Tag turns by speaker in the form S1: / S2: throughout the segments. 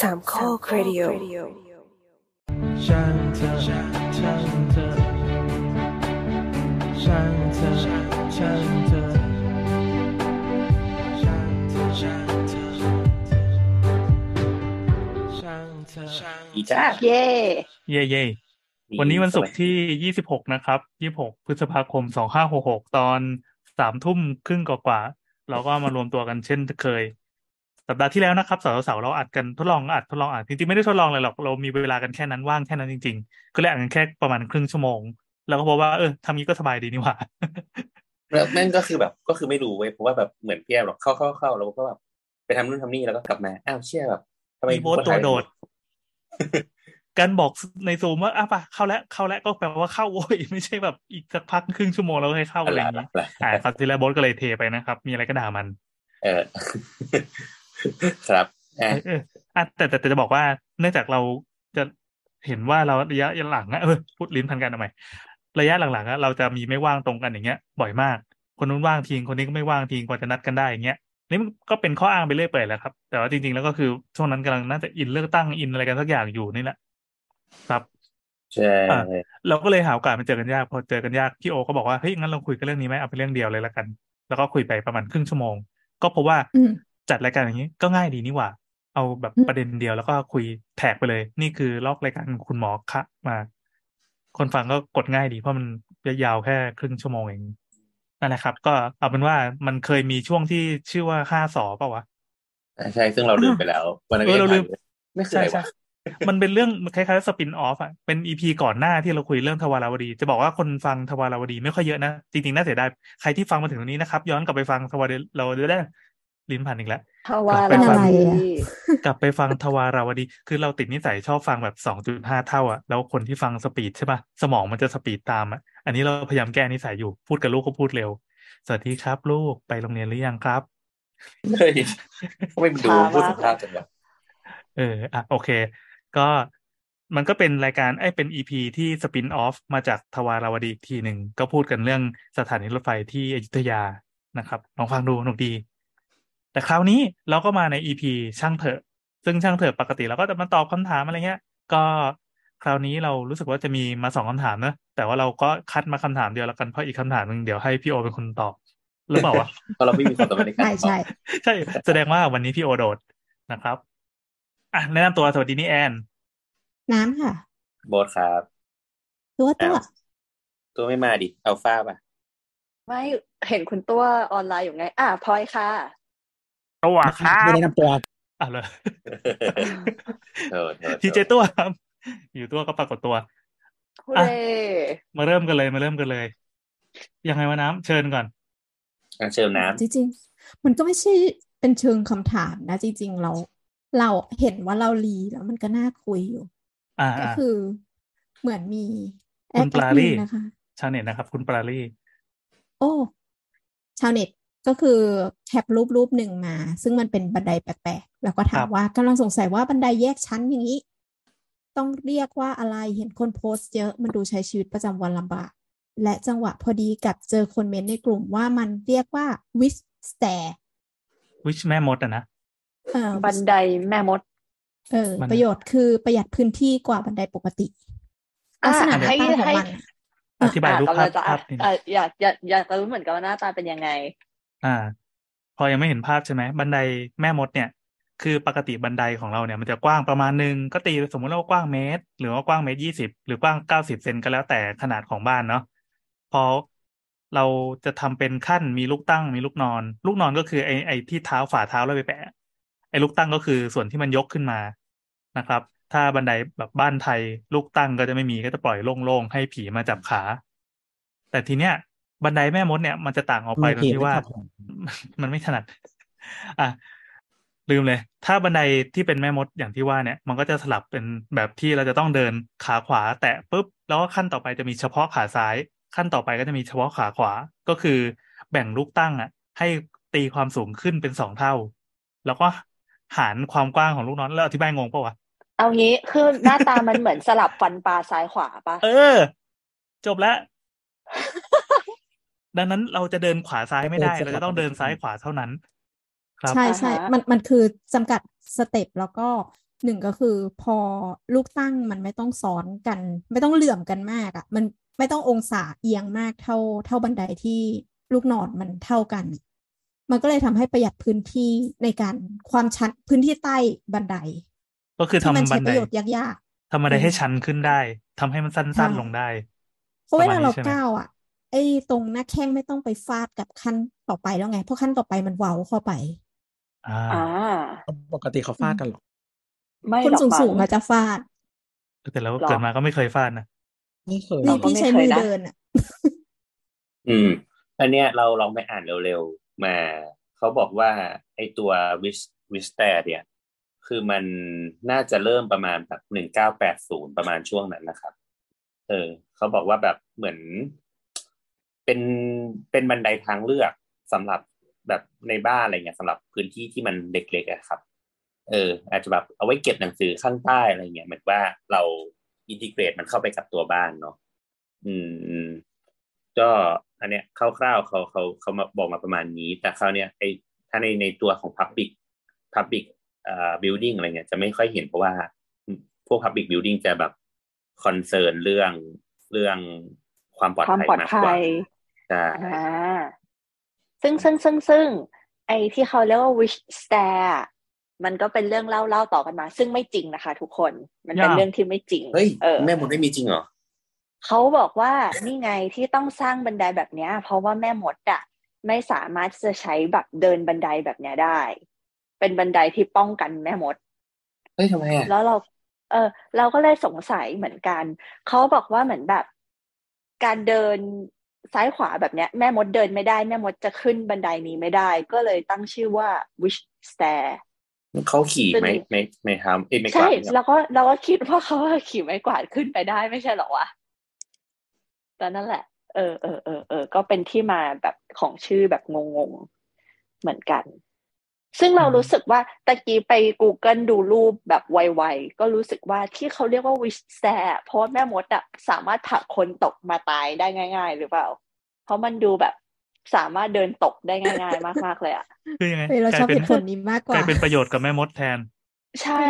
S1: สามข้อครดิโอ
S2: ช่างเธอช่างเธอช่างเธอช่างเธอช่างเธอช่างเธอช่างเธอ
S3: อีจ้า
S4: เย่
S5: เย่เย่วันนี้วันศุกร์ที่ยี่สิบหกนะครับยี่หกพฤษภาคมสองห้าหกหกตอนสามทุ่มครึ่งกว่าๆเราก็มารวมตัวกันเช่นเคย สัปดาห์ที่แล้วนะครับเสาร์เสาร์เราอัดกันทดลองอัดทดลองอัดจริงๆไม่ได้ทดลองเลยหรอกเรามีเวลากันแค่นั้นว่างแค่นั้นจริง ๆ ก็เลยอัดกันแค่ประมาณครึ่งชั่วโมง แล้วก็พบว่าเออทำงี้ก็สบายดีนี่หว่า
S3: แล้วนั่นก็คือแบบก็คือไม่รู้เว้ยเพราะว่าแบบเหมือนพี่แอมหรอกเข้าเข้าเข้าแล้วก็แบบไปทำนู่นทำนี่แล้วก็กลับมาอ้าวเชี่ยแบบทำไม
S5: มีโบสตัวโดดการบอกในซูมว่าอะปะเข้าแล้วเข้าแล้วก็แปลว่าเข้าโว้ยไม่ใช่แบบอีกสักพักครึ่งชั่วโมงแล้วให้เข้าอะไรอย่างนี้อ่าคราวที่แล้วโบสก็เลยเทไปนะครับ มีอะไรก็ด่ามัน
S3: เออ ครับอะ
S5: เออเอออะแต่แต่แต่จะบอกว่าเนื่องจากเราจะเห็นว่าเราระยะหลังอะเออพูดลิ้นพันกันทำไมระยะหลังๆอะเราจะมีไม่ว่างตรงกันอย่างเงี้ย บ่อยมาก คนนู้นว่างทีคนนี้ก็ไม่ว่างทีกว่าจะนัดกันได้อย่างเงี้ยนี่มันก็เป็นข้ออ้างไปเรื่อยเปื่อยแหล้วครับ แต่ว่าจริงๆแล้วก็คือช่วงนั้นกำลังน่าจะอินเลือกตั้งอินอะไรกันสักอย่างอยู่นี่แหละครับ
S3: ใช่
S5: อะเราก็เลยหาโอกาสมาเจอกันยาก พอเจอกันยากพี่โอก็บอกว่าเฮ้ยงั้นเราคุยกันเรื่องนี้ไหมเอาเป็นเรื่องเดียวเลยละกัน แล้วก็คุยไปประมาณครึ่งชั่วโมง ก็พบว่า
S6: อืม
S5: จัดรายการอย่างนี้ ก็ง่ายดีนี่หว่า เอาแบบ
S6: อืม
S5: ประเด็นเดียวแล้วก็คุยแท็กไปเลย นี่คือลอกรายการคุณหมอคะมา คนฟังก็กดง่ายดีเพราะมันยาวๆแค่ครึ่งชั่วโมงเองนั่นแหละครับ ก็เอาเป็นว่ามันเคยมีช่วงที่ชื่อว่าห้าสอเปล่าวะ
S3: อะใช่ ซึ่งเราลืมไปแล้ว วันนั้น
S5: เออเราลืม
S3: ไม่เค
S5: ใช่
S3: ย
S5: ใช่
S3: วะ
S5: มันเป็นเรื่องคล้ายๆสปินออฟอะ เป็นอีพีก่อนหน้าที่เราคุยเรื่องทวาราวดี จะบอกว่าคนฟังทวาราวดีไม่ค่อยเยอะนะ จริงๆ น่าเสียดาย ใครที่ฟังมาถึงตรงนี้นะครับ ย้อนกลับไปฟังทวารเราได้ ลิ้นพันอีกแล้ว
S4: ทวาร
S6: เป็นอะไร
S4: วดี
S6: อะ
S5: กลับไปฟังทวาราวดี คือเราติดนิสัยชอบฟังแบบสองจุดห้าเท่าอะแล้วคนที่ฟังสปีดใช่ป่ะสมองมันจะสปีดตามอะ อันนี้เราพยายามแก้นิสัยอยู่พูดกับลูกก็พูดเร็ว สวัสดีครับ ลูกไปโรงเรียนหรือยังครับ
S3: เฮ้ยไม่ดูพูดสุภาพจังวะ
S5: เอออะโอเค ก็มันก็เป็นรายการไอ้ยเป็นอีพีที่สปินออฟมาจากทวาราวดีอีกทีหนึ่งก็พูดกันเรื่องสถานีรถไฟที่อยุธยานะครับลองฟังดูหนุกดี แต่คราวนี้เราก็มาในอีพีช่างเถอะ ซึ่งช่างเถอะปกติเราก็จะมาตอบคำถามอะไรเงี้ย ก็คราวนี้เรารู้สึกว่าจะมีมาสองคำถามเนอะแต่ว่าเราก็คัดมาคำถามเดียวแล้วกันเพราะอีกคำถามหนึ่งเดี๋ยวให้พี่โอเป็นคนตอบหรือเปล่าวะ
S3: เพราะเราไม่มีความสามารถในการ
S6: ใช่ใช่
S5: ใช่แสดงว่าวันนี้พี่โอโดดนะครับอะแนะนำตัวสวัสดีนี่แอน
S6: น้ำค่ะ
S3: โบสครับ
S6: ตัวตัว
S3: อ้าวตัวไม่มาดิอัลฟาป่ะ
S4: ไม่เห็นคุณตัวออนไลน์อยู่ไง อะพลอยค่ะ
S5: ตัวครับ
S7: ไม่ได้นำตัว
S5: อะเลย
S3: โทษโทษ
S5: ทีเจตัวครับ อยู่ตัวก็ปรากฏตัว
S4: ฮู
S5: อะ
S4: เร่
S5: มาเริ่มกันเลยมาเริ่มกันเลย ยังไงวะน้ำเชิญก่อน
S3: อะเชิญน้
S6: จริงๆ มันก็ไม่ใช่เป็นเชิงคำถามนะ จริง ๆ เรา เราเห็นว่าเราลีแล้วมันก็น่าคุยอยู่
S5: อ่า
S6: ก็
S5: อ่า
S6: คือเหมือนมีแอ
S5: คุณ
S6: ด
S5: ปลา
S6: มิ
S5: ลี่
S6: นนะคะ
S5: ชาวเน็ตนะครับ คุณปลาลี่
S6: โอ้ ชาวเน็ต ก็คือแคปรูปรูปหนึ่งมา ซึ่งมันเป็นบันไดแปลกๆแล้วก็ถา
S5: ครั
S6: ม
S5: บ
S6: ว่ากำลังสงสัยว่าบันไดแยกชั้นอย่างนี้ ต้องเรียกว่าอะไรเห็นคนโพสต์เยอะมันดูใช้ชีวิตประจำวันลำบากและจังหวะพอดีกับเจอคนเมนต์ในกลุ่มว่ามันเรียกว่า wish stair
S5: วิชแม่มดอะนะ
S6: เอ่อ
S4: บันไดแม่มด
S6: เออ
S5: มัน
S6: ประโยชน์คือประหยัดพื้นที่กว่าบันไดปกติลักษณะหน้า
S4: ให้
S6: ตาของ
S4: ให้
S6: มันอะ
S5: อธิบายรูป
S4: อะ
S5: ภาพ
S4: กำลังจะ
S5: ภาพนี้
S4: อะอยากอยากอยากจะรู้เหมือนกันว่าหน้าตาเป็นยังไง
S5: อ่า พอยังไม่เห็นภาพใช่ไหมบันไดแม่มดเนี่ย คือปกติบันไดของเราเนี่ย มันจะกว้างประมาณหนึ่งก็ตีสมมติว่ากว้างเมตร หรือว่ากว้างเมตรยี่สิบหรือกว้างเก้าสิบเซนก็แล้วแต่ขนาดของบ้านเนาะพอเราจะทำเป็นขั้นมีลูกตั้งมีลูกนอน ลูกนอนก็คือไอ้ไอ้ที่เท้าฝ่าเท้าเราไปแปะไอ้ลูกตั้งก็คือส่วนที่มันยกขึ้นมานะครับ ถ้าบันไดแบบบ้านไทย ลูกตั้งก็จะไม่มีก็จะปล่อยโล่งๆให้ผีมาจับขา แต่ทีเนี้ย บันไดแม่มดเนี่ยมันจะต่างออกไปตรงที่ว่า
S7: โอเคไม่ครับผม
S5: มันไม่ถนัด อะลืมเลย ถ้าบันไดที่เป็นแม่มดอย่างที่ว่าเนี่ย มันก็จะสลับเป็นแบบที่เราจะต้องเดินขาขวา แตะปุ๊บแล้วก็ขั้นต่อไปจะมีเฉพาะขาซ้าย ขั้นต่อไปก็จะมีเฉพาะขาขวา ก็คือแบ่งลูกตั้งอะ ให้ตีความสูงขึ้นเป็นสองเท่า แล้วก็หารความกว้างของลูกนอนแล้วอธิบายงงปะวะ
S4: เอางี้คือหน้าตามันเหมือนสลับฟันปลาซ้ายขวาปะ
S5: เออ จบแล้ว ดังนั้นเราจะเดินขวาซ้ายไม่ได้
S7: เออจะ
S5: เราจะต้องเดินซ้ายขวาเท่านั้น ครับ
S6: ใช่ใช่มันมันคือจำกัดสเต็ปแล้วก็หนึ่งก็คือพอลูกตั้งมันไม่ต้องซ้อนกัน ไม่ต้องเหลื่อมกันมากอะ่ะ มันไม่ต้ององศาเอียงมากเท่าเท่าบันไดที่ลูกนอนมันเท่ากัน มันก็เลยทำให้ประหยัดพื้นที่ในการความชันพื้นที่ใต้บันได
S5: ก็คือ
S6: ที่มัน
S5: ทำบั
S6: ใช้
S5: น
S6: ป
S5: ได
S6: ระโยชน์ยาก
S5: ทำบันได
S6: อืม
S5: ให้ชันขึ้นได้ทำให้มัน
S6: ใช่
S5: สั้นๆลงได้
S6: ๆเพราะเวลาเรา
S5: ประมาณนี้ใช่ไหม
S6: ก้าวอะ ไอ้ตรงหน้าแข้งไม่ต้องไปฟาดกับขั้นต่อไปแล้วไง เพราะขั้นต่อไปมันเว้าเข้าไป
S5: อ่า
S4: อ่า
S2: ปกติเขาฟาดกันหรอ
S4: ไม่
S6: คน
S4: หรอก
S6: สูง
S4: มั้
S6: สูง
S4: ง
S6: อาจจะฟาด
S5: แต่เรา
S4: หรอ
S5: เกิดมาก็ไม่เคยฟาดนะ
S2: ไม่เคย
S4: เรา
S6: นี่
S4: ก็
S6: พี่
S4: ไม่
S6: ใช้
S4: เค
S6: มื
S4: ย
S6: อ
S4: นะ
S6: เดินอะ
S3: อืม อันเนี้ยเราลองไปอ่านเร็วๆ มา เขาบอกว่าไอตัววิสวิสแตเนี่ย คือมันน่าจะเริ่มประมาณแบบหนึ่งเก้าแปดศูนย์ประมาณช่วงนั้นนะครับ เออ เขาบอกว่าแบบเหมือน เป็นเป็นบันไดทางเลือกสำหรับแบบในบ้านอะไรเงี้ยสำหรับพื้นที่ที่มันเล็กๆอะครับ เออ อาจจะแบบเอาไว้เก็บหนังสือข้างใต้อะไรเงี้ยเหมือนว่าเราอินทิเกรตมันเข้าไปกับตัวบ้านเนาะอืมอืมก็อันเนี้ยคร่าวๆเขาเขาเขามาบอกมาประมาณนี้ แต่คราวเนี้ยไอถ้าในในตัวของ Public Public เอ่อ building อะไรเงี้ยจะไม่ค่อยเห็นเพราะว่า พวก Public building จะแบบคอนเซิร์นเรื่องเรื่องความปลอดภัยมากกว่า
S4: อ่าซึ่งซึ่งซึ่งซึ่งไอ้ที่เขาเรียกว่า wish stare มันก็เป็นเรื่องเล่าเล่าต่อกันมา ซึ่งไม่จริงนะคะ ทุกคนมันเป็น
S5: ยาก
S4: เรื่องที่ไม่จริง
S3: เฮ้ย
S4: เออ
S3: แม่มดไม่มีจริงเหรอ
S4: เขาบอกว่านี่ไงที่ต้องสร้างบันไดแบบเนี้ย เพราะว่าแม่มดอะไม่สามารถที่จะใช้แบบเดินบันไดแบบเนี้ยได้ เป็นบันไดที่ป้องกันแม่มด
S3: เฮ้ยทำไมอะ
S4: แล้วเรา เออ เราก็เลยสงสัยเหมือนกัน เขาบอกว่าเหมือนแบบ การเดิน ซ้ายขวาแบบเนี้ยแม่มดเดินไม่ได้แม่มดจะขึ้นบันไดนี้ไม่ได้ ก็เลยตั้งชื่อว่า wish stair
S3: เขาขี่
S4: ซึ่ง
S3: ไม่ไม่ไม่ทำเอ้ยไม่ก
S4: ใช่
S3: วาดไม่
S4: แล้วก็เราก็คิดว่าเขาขี่ไม้กวาดขึ้นไปได้ไม่ใช่เหรอวะแต่นั่นแหละ เออเออเออเออก็เป็นที่มาแบบของชื่อแบบงงๆเหมือนกัน ซึ่งเรารู้สึกว่าตะกี้ไป Google ดูรูปแบบไวๆ ก็รู้สึกว่าที่เขาเรียกว่า wish stare เพราะว่าแม่มดอะสามารถผลักคนตกมาตายได้ง่าย ๆ หรือเปล่า เพราะมันดูแบบสามารถเดินตกได้ง่าย ๆ มากๆเลยอะ
S5: คือยังไง
S6: เฮ้ยเรา
S5: ก
S6: ช
S5: ลา
S6: อยบ
S5: เป็
S6: เห
S5: น
S6: ตุผลนี้มากก
S5: กลา
S6: ว่า
S5: ยเป็นประโยชน์กับแม่มดแทน
S4: ใช่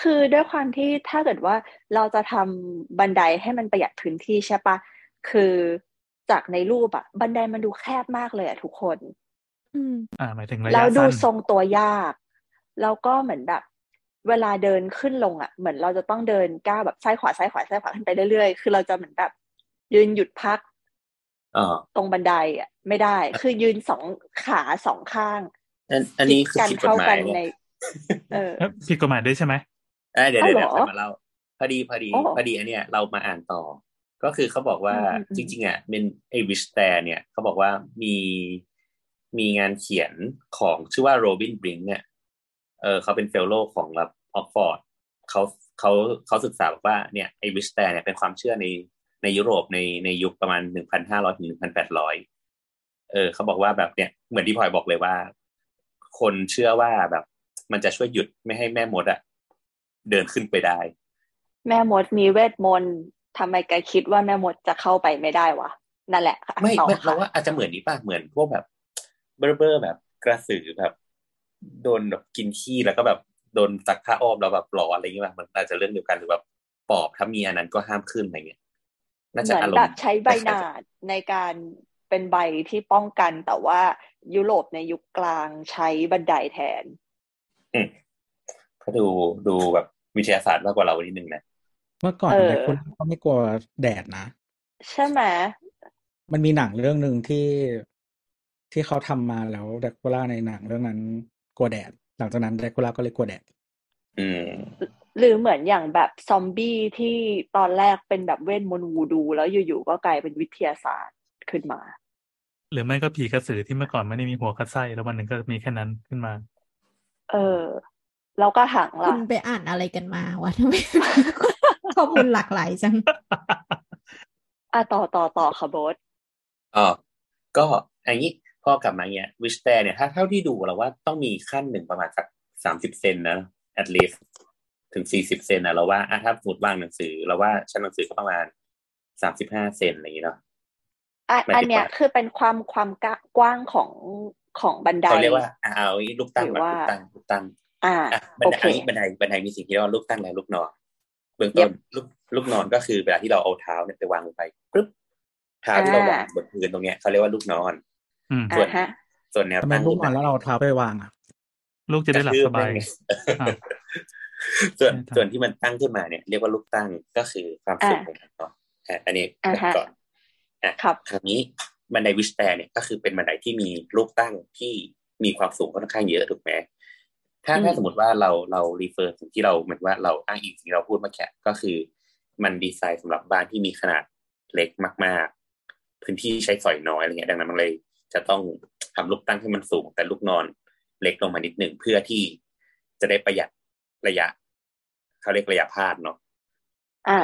S4: คือด้วยความที่ถ้าเกิดว่าเราจะทำบันไดให้มันประหยัดพื้นที่ใช่ปะคือจากในรูปอะบันไดมันดูแคบมากเลยอะทุกคน
S6: อืม
S5: อ่าหมายถึงระ
S4: แล้
S5: ยะ
S4: วดู
S5: สั้น
S4: ทรงตัวยาก แล้วก็เหมือนแบบ เวลาเดินขึ้นลงอะเหมือนเราจะต้องเดินก้าวแบบซ้ายขวาซ้ายขวาซ้ายขวาขึ้นไปเรื่อยๆ คือเราจะเหมือนแบบ ยืนหยุดพัก
S3: อ่า
S4: ตรงบันไดอะไม่ได้ คือยืนสองขาสองข้าง
S3: อันอันนี้คือ
S4: กัน
S3: ผิดกฎ
S4: เท่า
S3: หมา
S4: กั
S3: ย
S4: นใน
S3: เนี่ย
S4: เออ
S5: เอ๊ะผิดกฎหมายด้วยใช่ไหม
S3: เอ้ยเดี๋ยว
S4: อ้าว
S3: เดี๋ยว
S4: เหร
S3: เดี๋ยว
S4: อ
S3: ค่อยมาเล่าพอดีพอดี
S4: โอ้
S3: พอดีอันเนี้ยเรามาอ่านต่อ ก็คือเขาบอกว่า
S4: อืมอืมอืม
S3: จริง ๆอะเป็นไอ้วิชแตร์เนี่ยเขาบอกว่ามี มีงานเขียนของชื่อว่าโรบินบริงเนี่ยเออเขาเป็นเฟลโลของรับออกฟอร์ดเขาเขาเขาศึกษาบอกว่าเนี่ยไอ้วิชแตร์เนี่ยเป็นความเชื่อในในยุโรปในในยุคประมาณหนึ่งพันห้าร้อยถึงหนึ่งพันแปดร้อยเออเขาบอกว่าแบบเนี่ยเหมือนที่พลอยบอกเลยว่า คนเชื่อว่าแบบมันจะช่วยหยุดไม่ให้แม่มดอะเดินขึ้นไปได้
S4: แม่มดมีเวทมนต์ทำไมแกคิดว่าแม่มดจะเข้าไปไม่ได้วะนั่นแหละค่ะ
S3: ไม่
S4: ต่อ
S3: ไม่
S4: ค่ะ
S3: เราว่าอาจจะเหมือนนี้ป่ะเหมือนพวกแบบ เบอร์เบอร์แบบกระสือแบบ โดนแบบกินขี้แล้วก็แบบโดนซักผ้าอ้อมแล้วแบบหลอนอะไรอย่างเงี้ยป่ะมันอาจจะเรื่องเดียวกันหรือแบบปอบถ้ามีอันนั้นก็ห้ามขึ้นอะไรเงี้ยน่า
S4: เห
S3: จะ
S4: มือน
S3: อารม
S4: แบ
S3: ณ์
S4: บใช้ใบหนาดในการเป็นใบที่ป้องกันแต่ว่ายุโรปในยุคกลางใช้บันไดแทน
S3: อืมก็ดูดูแบบวิทยาศาสตร์มากกว่าเรานิดนึงนะ
S2: เมื่อก่อน
S4: เออ
S2: แต่คุณก็ไม่กลัวแดดนะ
S4: ใช่ไหม
S2: มันมีหนังเรื่องหนึ่งที่ ที่เขาทำมาแล้วแดกคูล่าในหนังเรื่องนั้นกลัวแดด หลังจากนั้นแดกคูล่าก็เลยกลัวแดด
S3: อืม
S4: หรือเหมือนอย่างแบบซอมบี้ที่ตอนแรกเป็นแบบเวทมนต์วูดู แล้วอยู่ๆก็กลายเป็นวิทยาศาสตร์ขึ้นมา
S5: หรือไม่ก็ผีกระสือที่เมื่อก่อนไม่ได้มีหัวกับไส้แล้ววันหนึ่งก็มีแค่นั้นขึ้นมา
S4: เออแล้วก็หัง
S6: คุ
S4: ล่ะ
S6: ณไปอ่านอะไรกันมาวะทำไมข้อมูลหลากหลายจัง
S4: อะต่อต่อต่อค่ะโบส
S3: อ๋อก็อันนี้ พอกลับมาเนี้ยวิชแต่เนี่ยถ้าเท่าที่ดูเราว่าต้องมีขั้นหนึ่งประมาณสักสามสิบเซนนะ at least ถึงสี่สิบเซนนะเราว่าอะถ้าสมมติวางหนังสือเราว่าชั้นหนังสือก็ประมาณสามสิบห้าเซนอะไรอย่างงี้เนาะ
S4: อะ
S3: หมายถึง
S4: อันเนี้ย
S3: ว่า
S4: คือเป็นความความกว้างของของบันได
S3: เขาเรียกว่าอะเอาลูกตั้ง
S4: หรือ
S3: แบบ
S4: ว่า
S3: ลูกตั้งลูกตั้ง
S4: อ่า
S3: อะบัน
S4: โอ
S3: ได
S4: เค
S3: อันนี้บันไดบันไดมีสิ่งที่เรียกว่าลูกตั้งและลูกนอนเบื้องต้นลูกลูกนอนก็คือเวลาที่เราเอาเท้าเนี่ยไปวางลงไปปึ๊บเท้าที่เราวางบนพื้นตรงเนี้ยเขาเรียกว่าลูกนอน
S5: อืม
S3: ส่วน
S4: อ่าฮะ
S3: ส่วนแนว
S2: ทำไม
S3: ตั้ง
S2: ลูกนอนแล้วเราเอาเท้าไปวางอะ
S5: ลูกจะได้หลับสบาย
S3: กระทืบแม่งไง
S5: อะ
S3: ส่วน
S5: ใช่ครับ
S3: ส่วนที่มันตั้งขึ้นมาเนี่ย เรียกว่าลูกตั้งก็คือความสูง
S4: อ่า
S3: ของมันเนาะอะอันนี้
S4: อ่าฮะ
S3: ก่อนอะ
S4: ครับ
S3: คราวนี้บันได witch stair เนี่ยก็คือเป็นบันไดที่มีลูกตั้งที่มีความสูงค่อนข้างเยอะถูกไหมถ้า
S4: อืม
S3: ถ้าสมมติว่าเราเรา refer สิ่งที่เราเหมือนว่าเราอ้างอิงสิ่งที่เราพูดเมื่อกี้ก็คือมันดีไซน์สำหรับบ้านที่มีขนาดเล็กมาก ๆ พื้นที่ใช้สอยน้อยอะไรเงี้ยดังนั้นมันเลย จะต้องทำลูกตั้งให้มันสูง แต่ลูกนอนเล็กลงมานิดหนึ่งเพื่อที่จะได้ประหยัดระยะเขาเรียกระยะพาดเนาะ
S4: อ่า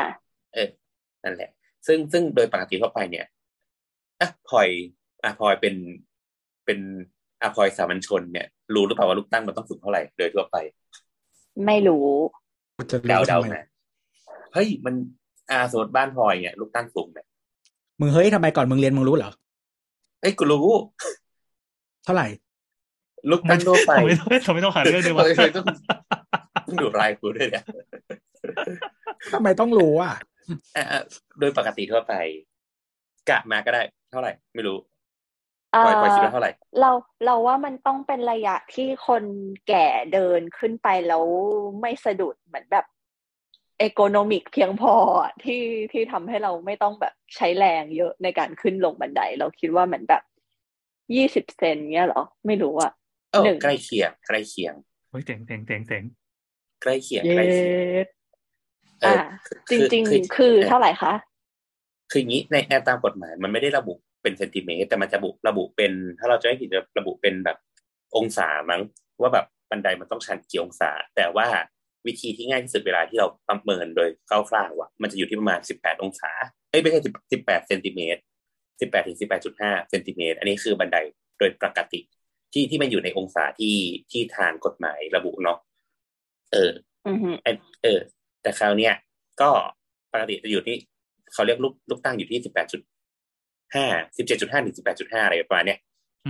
S3: เออนั่นแหละ ซึ่งซึ่งโดยปกติทั่วไปเนี่ยอะพลอยอะพลอยเป็นเป็นอะพลอยสามัญชนเนี่ย รู้หรือเปล่าว่าลูกตั้งมันต้องสูงเท่าไหร่โดยทั่วไป
S4: ไม่รู้
S2: กูจะรู้
S3: เดา
S2: ทำ
S3: เดา
S2: ไม
S3: ๆนะเฮ้ยมันอาสมมติบ้านพลอยเนี่ยลูกตั้งสูงเนี่ย
S2: มึงเฮ้ยทำไมก่อนมึงเรียนมึงรู้เหรอ
S3: เอ้ยกูรู้
S2: เท่าไหร่
S3: ลูกตั้งทั่วไป
S5: ทำไมต้องทำไมต้องหาเรื่องด้วยวะ
S3: เฮ้ยเฮ้ยต้องต้องดูรายกูด้วยเนี่ย
S2: ทำไมต้องรู้อะ
S3: อะอะโดยปกติทั่วไป กะมาก็ได้ เท่าไหร่ ไม่รู้
S4: เอ่
S3: พลอยพลอยคิด
S4: อ
S3: ว่าเท่าไหร่
S4: เราเราว่ามันต้องเป็นระยะที่คนแก่เดินขึ้นไปแล้วไม่สะดุดเหมือนแบบ เอโกโนมิกเพียงพออะที่ที่ทำให้เราไม่ต้องแบบใช้แรงเยอะในการขึ้นลงบันได เราคิดว่าเหมือนแบบยี่สิบเซนเนี้ยเหรอ ไม่รู้อะ
S3: เออ
S4: หนึ่ง
S3: ใกล้เคียงใกล้เคียง
S5: เฮ้ยเจ๋งเจ๋งเจ๋งเจ๋ง
S3: ใกล้เคียง
S4: เย้
S3: ใกล้เคียงเออ
S4: อ่า
S3: คื
S4: จ
S3: อ
S4: ริง
S3: คือ
S4: ๆคือเท่าไหร่คะ
S3: คืออย่างนี้ในแนวตามกฎหมาย มันไม่ได้ระบุเป็นเซนติเมตร แต่มันจะระบุระบุเป็น ถ้าเราจะไม่ผิดจะระบุเป็นแบบองศามั้งว่าแบบบันไดมันต้องชันกี่องศา แต่ว่า วิธีที่ง่ายที่สุดเวลาที่เราประเมินโดยคร่าวๆอะมันจะอยู่ที่ประมาณ 18 องศาเอ้ยไม่ใช่18เซนติเมตร18ถึง18.5เซนติเมตรอันนี้คือบันไดโดยปกติ ที่ที่มันอยู่ในองศาที่ที่ทางกฎหมายระบุเนาะเออ
S4: อือฮึ
S3: ไอ้เออ แต่คราวเนี้ยก็ปกติจะอยู่ที่เขาเรียกลูกลูกตั้งอยู่ที่สิบแปดจุดห้าสิบเจ็ดจุดห้าถึงสิบแปดจุดห้าอะไรประมาณเนี้ย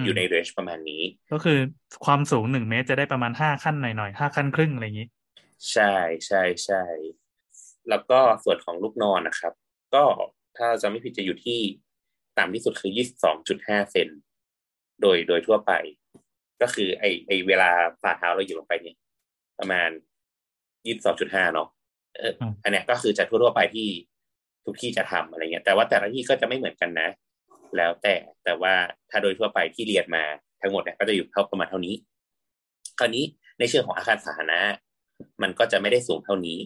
S5: ม
S3: อยู่ในเรนจ์ประมาณนี้
S5: ก็คือความสูงหนึ่งเมตรจะได้ประมาณห้าขั้นหน่อยๆห้าขั้นครึ่งอะไรอย่างนี้
S3: ใช่ใช่ใช่แล้วก็ส่วนของลูกนอนนะครับ ก็ถ้าจะไม่ผิดจะอยู่ที่ต่ำที่สุดคือยี่สิบสองจุดห้าเซนโดยโดยทั่วไป ก็คือไอไอเวลาฝ่าเท้าเราอยู่ลงไปเนี่ยประมาณยี่สิบสองจุดห้าเนาะเออ
S5: อืม
S3: อันเนี้ยก็คือจะทั่วๆไปที่ทุกที่จะทำอะไรเงี้ย แต่ว่าแต่ละที่ก็จะไม่เหมือนกันนะ แล้วแต่แต่ว่าถ้าโดยทั่วไปที่เรียนมาทั้งหมดเนี่ยก็จะอยู่เท่าประมาณเท่านี้ คราวนี้ในเชิงของอาคารสาธารณะ มันก็จะไม่ได้สูงเท่านี้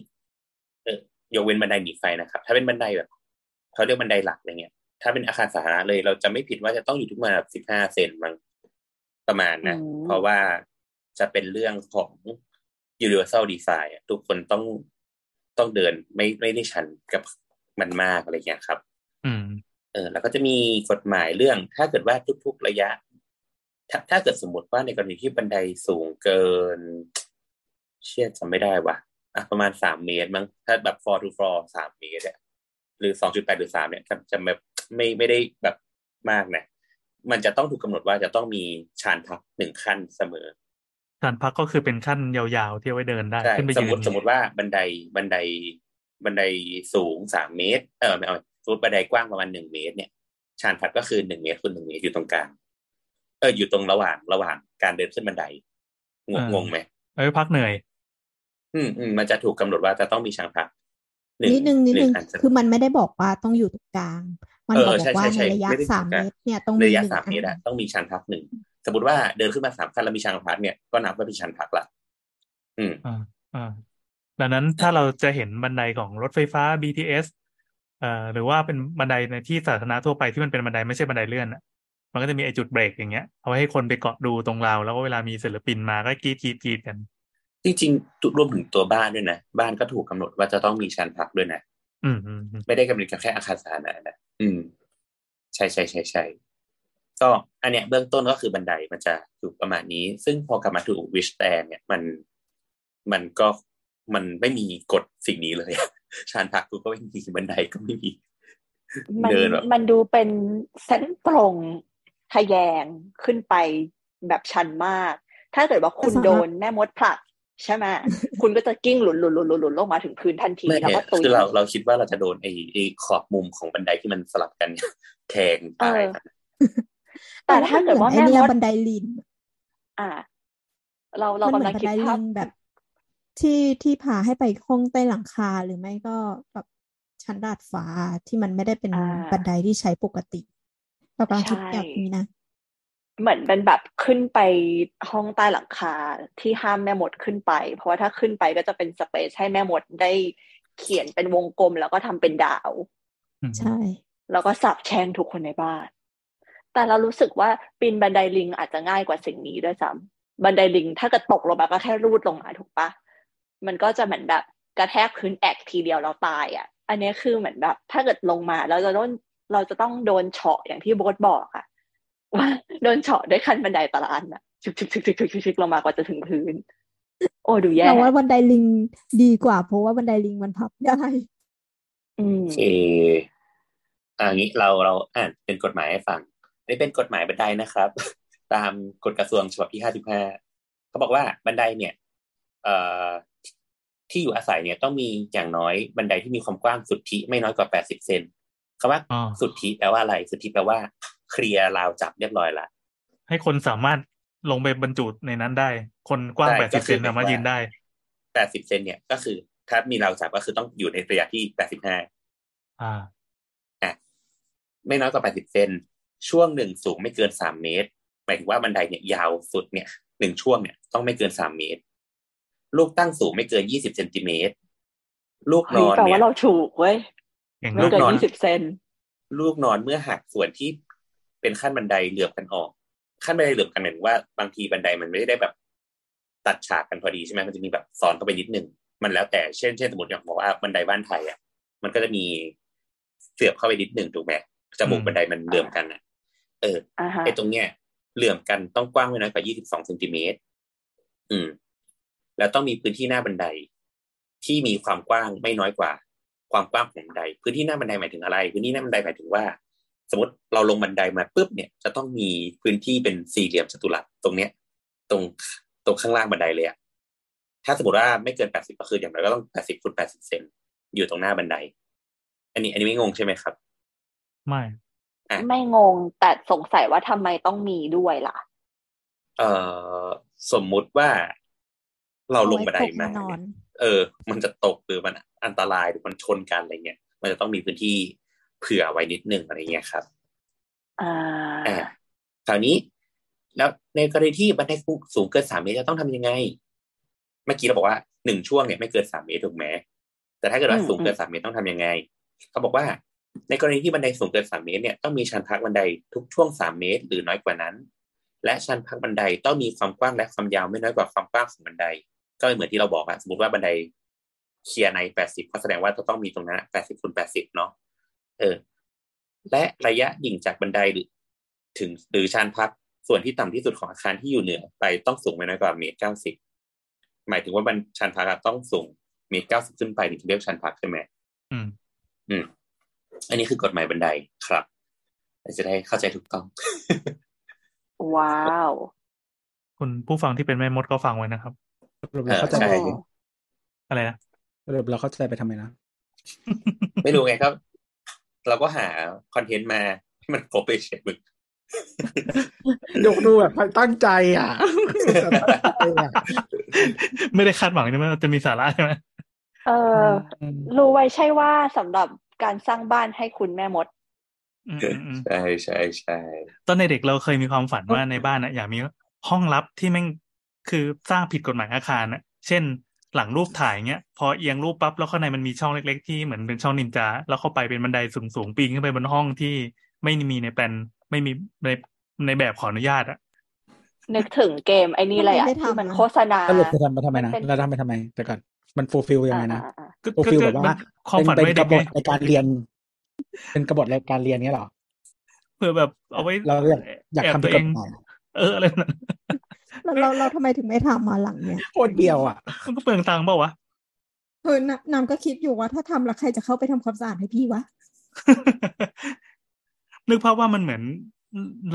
S3: เออยกเว้นบันไดหนีไฟนะครับ ถ้าเป็นบันไดแบบเขาเรียกบันไดหลักอะไรเงี้ย ถ้าเป็นอาคารสาธารณะเลย เราจะไม่ผิดว่าจะต้องอยู่ที่ประมาณสิบห้าเซนมั้งประมาณนะ
S4: อืม
S3: เพราะว่าจะเป็นเรื่องของ universal design อะทุกคนต้องต้องเดินไม่ไม่ได้ชันกับมันมากอะไรเงี้ยครับ
S5: อืม
S3: เออ แล้วก็จะมีกฎหมายเรื่อง ถ้าเกิดว่าทุก ๆ ระยะ ถ้าถ้าเกิดสมมติว่าในกรณีที่บันไดสูงเกิน เชื่อจำไม่ได้ว่ะอะประมาณสามเมตรมั้งถ้าแบบ floor to floor สามเมตรอะหรือสองจุดแปดหรือสามเนี่ยจะจะแบบไม่ไม่ได้แบบมากนะมันจะต้องถูกกำหนดว่าจะต้องมีชานพักหนึ่งขั้นเสมอ
S5: การพักก็คือเป็นขั้นยาวๆที่เอาไว้เดินได้
S3: ใช่
S5: ขึ้นไป
S3: สม
S5: ยื
S3: มติ
S5: น
S3: สมมติว่าบันไดบันไดบันไดสูงสามเมตร เออไม่เอาสมมติบันไดกว้างประมาณหนึ่งเมตรเนี่ยชานพัดก็คือหนึ่งเมตรคูณหนึ่งเมตรอยู่ตรงกลางเอออยู่ตรงระหว่างระหว่างการเดินขึ้นบันไดงงงงไหม
S5: เอาไว้พักเหนื่อย
S3: อืมอืมมันจะถูกกำหนดว่าจะต้องมีชานพักหนึ่ง
S6: นิดนึงนิด
S3: ห
S6: นึ
S3: นึ่
S6: ง
S3: งอันเสม
S6: คือมันไม่ได้บอกว่าต้องอยู่ตรงกลาง มัน
S3: เออ
S6: บอก
S3: ใช่
S6: ว่า
S3: ใช่
S6: ใน
S3: ใช่
S6: ระยะ
S3: ไม่ได้
S6: สาม
S3: ตรงกลาง
S6: เมตรเนี่ยต้อง
S3: ใน
S6: มี
S3: ระยะ
S6: หนึ่ง
S3: สาม
S6: อั
S3: เมตร
S6: น
S3: อะต้องมีชานพักหนึ่งสมมติว่าเดินขึ้นมาสามขั้นแล้วมีชานพักเนี่ยก็นับว่าเป็นชานพักละอืม
S5: อ่าอ่าดังนั้นถ้าเราจะเห็นบันไดของรถไฟฟ้า BTS เอ่อหรือว่าเป็นบันไดในที่สาธารณะทั่วไปที่มันเป็นบันไดไม่ใช่บันไดเลื่อนอะมันก็จะมีไอจุดเบรกอย่างเงี้ยเอาไว้ให้คนไปเกาะดูตรงราวแล้วก็เวลามีศิลปินมาก็กรีดกรีดกรีดกัน
S3: จริงๆทุกรวมถึงตัวบ้านด้วยนะ บ้านก็ถูกกำหนดว่าจะต้องมีชานพักด้วยนะ
S5: อืมอืมอืม
S3: ไม่ได้กำหนดแค่อาคารสาธารณะนะอืม ใช่ใช่ใช่ใช่ก็อันเนี้ยเบื้องต้นก็คือบันไดมันจะอยู่ประมาณนี้ ซึ่งพอกลับมาถึงวิชแตนเนี่ยมันมันก็มันไม่มีกฎสิ่งนี้เลยชานพักกูก็ไม่มีบันไดก็ไม่มี
S4: มัน
S3: เดินแบบ
S4: มันดูเป็นเส้นตรงทะแยงขึ้นไปแบบชันมาก ถ้าเกิดว่าคุณโดนแม่มดผลัก ใช่ไหมคุณก็จะกิ้งหลุนหลุนหลุนหลุนหลุนลงมาถึงพื้นทันที
S3: ไม่
S4: แล้ว
S3: เนี่
S4: ก็
S3: ย
S4: ตุย
S3: คือเราเราคิดว่าเราจะโดนไอ้ไอ้ขอบมุมของบันไดที่มันสลับกันเนี่ยแทงตาย
S4: เออแต่ถ้าเกิดว่า
S6: ไอ
S4: แม่
S6: เนี่ย
S4: มด
S6: บันไดลิง
S4: อ่า เราเรา
S6: มันเห
S4: กำ
S6: มื
S4: ลั
S6: องนบัน
S4: คิด
S6: ได
S4: ภา
S6: ลิ
S4: พ
S6: งแบบ ที่ที่พาให้ไปห้องใต้หลังคาหรือไม่ก็แบบชั้นดาดฟ้าที่มันไม่ได้เป็น
S4: อ่า
S6: บันไดที่ใช้ปกติเรากำลังคิด
S4: ใช่
S6: แบบนี้นะ
S4: เหมือนเป็นแบบขึ้นไปห้องใต้หลังคาที่ห้ามแม่มดขึ้นไป เพราะว่าถ้าขึ้นไปก็จะเป็นสเปซให้แม่มดได้เขียนเป็นวงกลมแล้วก็ทำเป็นดาว
S5: อืม
S6: ใช่
S4: แล้วก็สับแช่งทุกคนในบ้าน แต่เรารู้สึกว่าปีนบันไดลิงอาจจะง่ายกว่าสิ่งนี้ด้วยซ้ำบันไดลิงถ้าเกิดตกลงมาก็แค่รูดลงมาถูกปะมันก็จะเหมือนแบบกระแทกพื้นแอกทีเดียวเราตายอะ อันนี้คือเหมือนแบบ ถ้าเกิดลงมาเราจะโดนเราจะต้องโดนเฉาะอย่างที่โบ๊ทบอกอะ ว่าโดนเฉาะด้วยขั้นบันไดแต่ละอันอะชึกชึกชึกชึกชึกชึกชึกลงมากว่าจะถึงพื้น โอ้ดูแย่
S6: เราว่าบันไดลิงดีกว่า เพราะว่าบันไดลิงมันพับได้
S4: อืม
S3: โอเคอ่างี้เราเราอ่านเป็นกฎหมายให้ฟังอันนี่เป็นกฎหมายบันไดนะครับ ตามกฎกระทรวงฉบับที่ห้าสิบห้าเขาบอกว่าบันไดเนี่ย เอ่อที่อยู่อาศัยเนี่ยต้องมีอย่างน้อยบันไดที่มีความกว้างสุทธิไม่น้อยกว่าแปดสิบเซนคำว่า
S5: อ๋อ
S3: สุทธิแปลว่าอะไร สุทธิแปลว่า เคลียร์ราวจับเรียบร้อยละ
S5: ให้คนสามารถลงไปบรรจุในนั้นได้ คนกว้าง
S3: ใช่
S5: แปด
S3: ก็
S5: สิบ
S3: คื
S5: เซ
S3: อน
S5: สามารถ
S3: แบบว่ายื
S5: ยืนได้
S3: แปดสิบเซนเนี่ยก็คือ ถ้ามีราวจับก็คือต้องอยู่ในระยะที่แปดสิบห้า
S5: อ่า
S3: อะไม่น้อยกว่า80เซนช่วงหนึ่งสูงไม่เกิน3เมตรหมายถึงว่าบันไดเนี่ยยาวสุดเนี่ยหนึ่งช่วงเนี่ยต้องไม่เกิน3เมตร ลูกตั้งสูงไม่เกิน20เซนติเมตรลูกน
S4: เฮ้ย
S3: อน
S4: แปล
S3: เนี่
S4: ว่ายเราถูกเว้ย
S5: อย่าง
S4: ไม่
S5: ลูก
S4: เกิน
S3: นอน
S4: ยี่สิบเซน
S3: ลูกนอนเมื่อหักส่วนที่ เป็นขั้นบันไดเหลื่อมกันออก ขั้นบันไดเหลื่อมกันหมายถึงว่าบางทีบันไดมันไม่ได้แบบ ตัดฉากกันพอดีใช่ไหมมันจะมีแบบซ้อนเข้าไปนิดนึงมันแล้วแต่เช่นเช่นสมมติอย่างบอกว่าบันไดบ้านไทยอะมันก็จะมีเสียบเข้าไปนิดนึงถูกไหมจมูกบันไดมันเหลื่อมกันอะ เออ
S4: อ่าฮะ
S3: ไอ้ตรงเนี้ยเหลื่อมกันต้องกว้างไม่น้อยกว่า 22เซนติเมตร อืม แล้วต้องมีพื้นที่หน้าบันได ที่มีความกว้างไม่น้อยกว่า ความกว้างของบันได พื้นที่หน้าบันไดหมายถึงอะไร พื้นที่หน้าบันไดหมายถึงว่า สมมติเราลงบันไดมาปุ๊บเนี่ยจะต้องมีพื้นที่เป็นสี่เหลี่ยมจัตุรัสตรงเนี้ย ตรงตรงข้างล่างบันไดเลยอะถ้าสมมติว่าไม่เกิน80ก็คืออย่างไรก็ต้อง80คูณ80เซนอยู่ตรงหน้าบันได อันนี้ อันนี้ไม่งงใช่ไหมครับ
S5: ไม่
S3: อะ
S4: ไม่งงแต่สงสัยว่าทำไมต้องมีด้วยล่ะ
S3: เอ่อสมมุติว่าเราลงบันได
S6: เอาไว้ตก
S3: มา
S6: แน่นอน
S3: เนี่ยเออ มันจะตกหรือมันอันตรายหรือมันชนกันอะไรเงี้ย มันจะต้องมีพื้นที่ เผื่อไว้นิดนึงอะไรเงี้ยครับ
S4: อ่า
S3: อ่าคราวนี้ แล้วในกรณีที่บันไดสูงเกินสามเมตรจะต้องทำยังไง เมื่อกี้เราบอกว่าหนึ่งช่วงเนี่ยไม่เกินสามเมตรถูกไหมแต่ถ้าเกิดว่า
S4: อืม
S3: สูงเกินสามเมตรต้องทำยังไง เขาบอกว่า ในกรณีที่บันไดสูงเกินสามเมตรเนี่ยต้องมีชันพักบันไดทุกช่วงสามเมตร หรือน้อยกว่านั้น และชันพักบันไดต้องมีความกว้างและความยาวไม่น้อยกว่าความกว้างของบันได ก็เหมือนที่เราบอกอะสมมติว่าบันไดเคลียร์ในแปดสิบก็แสดงว่าจะต้องมีตรงนั้นแปดสิบคูณแปดสิบเนาะ เออ และระยะดิ่งจากบันไดหรือ ถึงหรือชานพัก ส่วนที่ต่ำที่สุดของอาคารที่อยู่เหนือไปต้องสูงไม่น้อยกว่าเมตรเก้าสิบหมายถึงว่าบันชานพักอะต้องสูงเมตรเก้าสิบขึ้นไปถึงจะเรียกชานพักใช่ไหม
S5: อืม
S3: อืม อันนี้คือกฎหมายบันไดครับจะได้เข้าใจถูกต้อง
S4: ว้าว
S5: คุณผู้ฟังที่เป็นแม่มดก็ฟังไว้นะครับ
S2: สรุปเราเข้าใจ
S3: ใช่
S2: ไป
S5: อะไรนะ
S2: สรุปเราเข้าใจไปทำไมนะ
S3: ไม่รู้ไงครับ เราก็หาคอนเทนต์มาให้มันครบไปเฉยมึง
S2: ยกดูแบบตั้งใจอะ
S5: ไม่ได้คาดหวังใช่ไหมว่าจะมีสาระใช่ไหม
S4: เออ รู้ไว้ใช่ว่าสำหรับการสร้างบ้านให้คุณแม่มด
S5: อืมอืมอืม
S3: ใช่ใช่ใช่
S5: ตอนในเด็กเราเคยมีความฝันว่าในบ้านนะอยากมีห้องลับที่แม่งคือสร้างผิดกฎหมายอาคารนะเช่น หลังรูปถ่ายเงี้ยพอเอียงรูปปั๊บแล้วข้างในมันมีช่องเล็ก ๆ ที่เหมือนเป็นช่องนินจาแล้วเข้าไปเป็นบันไดสูงๆปีนขึ้นไปบนห้องที่ไม่มีในแปลนไม่มีในในแบบขออนุญาตอะ
S4: นึกถึงเกมไอ้นี่เลยอะ
S6: ไม่ได้ทำ
S4: ที่มัน
S6: นะ
S4: โฆษณา
S2: สรุปจะทำไปทำไมนะ
S4: มันเป็น
S2: เราทำไปทำไมแต่ก่อนมันฟูลฟิลยังไงนะ
S4: อ่าอ่าอ่า
S5: ก็
S2: ฟูล
S5: ก็
S2: ฟิล
S5: ก็
S2: แบบว่า
S5: ความฝัน
S2: เป็น
S5: ไว้
S2: ก
S5: เด็
S2: ระ
S5: ก
S2: บ
S5: ไง
S2: ทในการเรียน เป็นกระบทในการเรียนเนี้ยเหรอ
S5: เพื่อแบบเอาไว้
S2: เราอยากอยาก
S5: แอบ
S2: ทำ
S5: ตั
S2: ผิ
S5: ว
S2: ด
S5: เอก
S2: ฎ
S5: ง
S2: หมาย
S5: เอออะไรนั้น
S6: เราเราเราทำไมถึงไม่ทำมาหลังเนี่ย
S2: โคตรเดียวอะ
S5: มันก็เปลืองตังค์เปล่าวะ
S6: เออน้ำน้ำก็คิดอยู่ว่าถ้าทำแล้วใครจะเข้าไปทำความสะอาดให้พี่วะ
S5: นึกภาพว่ามันเหมือน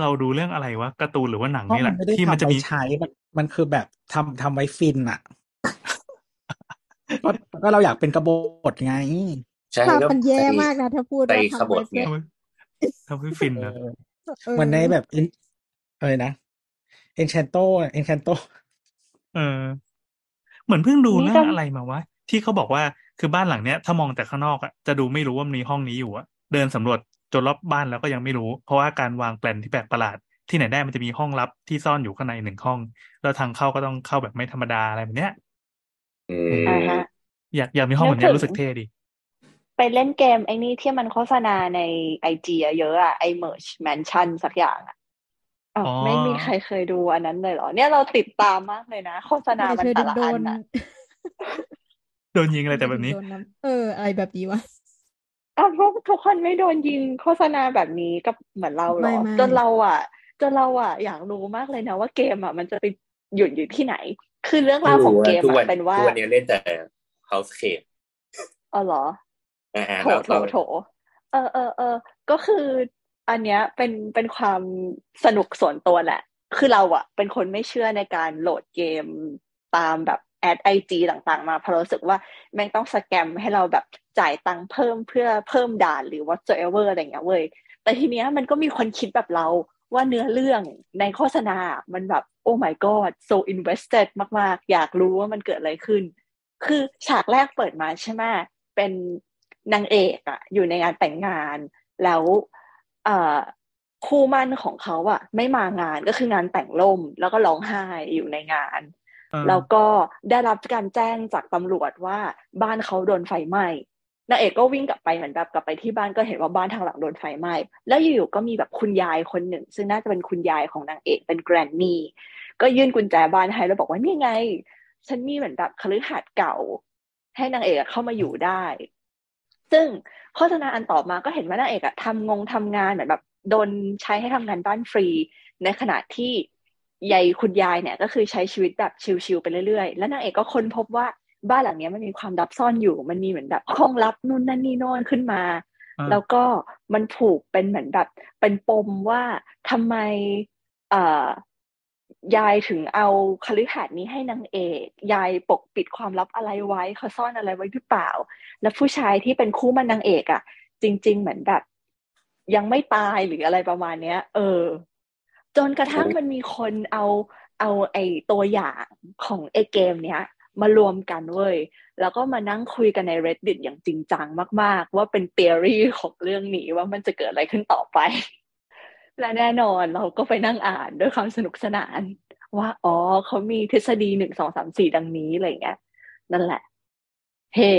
S5: เราดูเรื่องอะไรวะการ์ตูนหรือว่าหนัง
S2: เพราะ
S5: นี่แห
S2: มัน
S5: ละ
S2: ไม่ได้
S5: ที่มัน
S2: ทำ
S5: จะ
S2: ไว้
S5: มี
S2: ใช้มันมันคือแบบทำทำไว้ฟินอะก็เราอยากเป็นกบฏไง
S3: ใช่
S6: ภาพ
S3: ก็
S6: มันแย่
S3: ไป
S6: มากนะถ้าพูด
S3: ไป
S6: ว่า
S3: ข
S6: ทำ
S3: บ
S6: ไว้
S3: ฏไง
S6: เพื่อ
S5: ทำให้ฟิน
S2: เอ
S5: นะ
S2: อ
S6: เออ
S2: เหมือนในแบบอินอะไรนะ เอ็นแคนโตเอ็นแคนโต
S5: เออ เหมือนเพิ่งดู
S4: นี่
S5: เรื่อง
S4: ก็
S5: อะไรมาวะ ที่เขาบอกว่าคือบ้านหลังเนี้ย ถ้ามองแต่ข้างนอกอะจะดูไม่รู้ว่ามีห้องนี้อยู่อะเดินสำรวจจนรอบบ้านแล้วก็ยังไม่รู้ เพราะว่าการวางแปลนที่แปลกประหลาด ที่ไหนได้มันจะมีห้องลับที่ซ่อนอยู่ข้างในหนึ่งห้อง แล้วทางเข้าก็ต้องเข้าแบบไม่ธรรมดาอะไรแบบเนี้ย
S3: อื
S4: อ่ามฮะ
S5: อยากอยากมีห้องแบบเนี้ยรู้สึกเท่ดี
S4: ไปเล่นเกมไอ้นี่ที่มันโฆษณาในไอจีเยอะอะไอ merge mansion สักอย่างอะ อ้าว
S5: อ๋อ
S4: ไม่มีใครเคยดูอันนั้นเลยเหรอ เนี่ยเราติดตามมากเลยนะ โฆษณา
S6: ไม่
S4: มัน
S6: เคย
S4: แต่
S6: โดน
S4: ละ
S6: โด
S4: อัน
S6: น
S4: อะ
S5: โดนยิงอะไรแต่แบบนี้
S6: โดำเออ อะไรแบบนี้วะ
S4: อ้าวพวกทุกคนไม่โดนยิงโฆษณาแบบนี้กับเหมือนเราเหร
S6: ไม่
S4: อ
S6: ไม่
S4: จนเราอะจนเราอะอยากรู้มากเลยนะว่าเกมอะมันจะไปหยุดอยู่ที่ไหน คือเรื่องราวของเกม
S3: ทุกวั
S4: อะ
S3: น
S4: เป็นว่า
S3: ทุกวันนี้เล่นแต่ House c a p
S4: อ๋อเหรอ
S3: อ่า
S4: โถ
S3: เรา
S4: โถ
S3: เรา
S4: โถเออเออเออก็คือ อันเนี้ยเป็นเป็นความสนุกส่วนตัวแหละ คือเราอะเป็นคนไม่เชื่อในการโหลดเกมตามแบบแอดไอจีต่างๆ มาเพราะรู้สึกว่าแม่งต้องสแกมให้เราแบบจ่ายตังค์เพิ่มเพื่อเพิ่มด่านหรือ whatsoever อะไรเงี้ยเว้ยแต่ทีเนี้ยมันก็มีคนคิดแบบเราว่าเนื้อเรื่องในโฆษณา มันแบบ oh my god so invested มากๆ อยากรู้ว่ามันเกิดอะไรขึ้น คือฉากแรกเปิดมาใช่ไหมเป็นนางเอกอะอยู่ในงานแต่งงาน แล้ว คู่มั่นของเขาอะไม่มางานก็คืองานแต่งล่มแล้วก็ร้องไห้อยู่ในงาน
S5: เออ
S4: แล้วก็ได้รับการแจ้งจากตำรวจว่าบ้านเขาโดนไฟไหม้นางเอกก็วิ่งกลับไปเหมือนแบบกลับไปที่บ้านก็เห็นว่าบ้านทางหลังโดนไฟไหม้แล้วอยู่ๆก็มีแบบคุณยายคนหนึ่ง ซึ่งน่าจะเป็นคุณยายของนางเอกเป็นแกรนนี่ก็ยื่นกุญแจบ้านให้แล้วบอกว่านี่ไง ฉันมีเหมือนแบบคฤหาสน์เก่า ให้นางเอกอะเข้ามาอยู่ได้ ซึ่งโฆษณาอันต่อมาก็เห็นว่านางเอกอะทำงงทำงานเหมือนแบบโดนใช้ให้ทำงานบ้านฟรี ในขณะที่ยายคุณยายเนี่ยก็คือใช้ชีวิตแบบชิลๆไปเรื่อยๆ แล้วนางเอกก็ค้นพบว่าบ้านหลังเนี้ยมันมีความลับซ่อนอยู่ มันมีเหมือนแบบห้องลับนู่นนั่นนี่โน่นขึ้นมา
S5: อ่า
S4: แล้วก็มันผูกเป็นเหมือนแบบเป็นปมว่าทำไมเอ่อ ยายถึงเอาคฤหาสน์นี้ให้นางเอก ยายปกปิดความลับอะไรไว้เขาซ่อนอะไรไว้หรือเปล่า แล้วผู้ชายที่เป็นคู่มันนางเอกอะ จริง ๆ เหมือนแบบ ยังไม่ตายหรืออะไรประมาณเนี้ย เออ จนกระทั่งมันมีคนเอาเอาไอ้ตัวอย่างของไอ้เกมเนี้ย มารวมกันเว้ย แล้วก็มานั่งคุยกันใน reddit อย่างจริงจังมาก ๆ ว่าเป็น theory ของเรื่องนี้ว่ามันจะเกิดอะไรขึ้นต่อไป และแน่นอนเราก็ไปนั่งอ่านด้วยความสนุกสนาน ว่าอ๋อเขามีทฤษฎีหนึ่งสองสามสี่ดังนี้อะไรอย่างเงี้ย นั่นแหละ เฮ้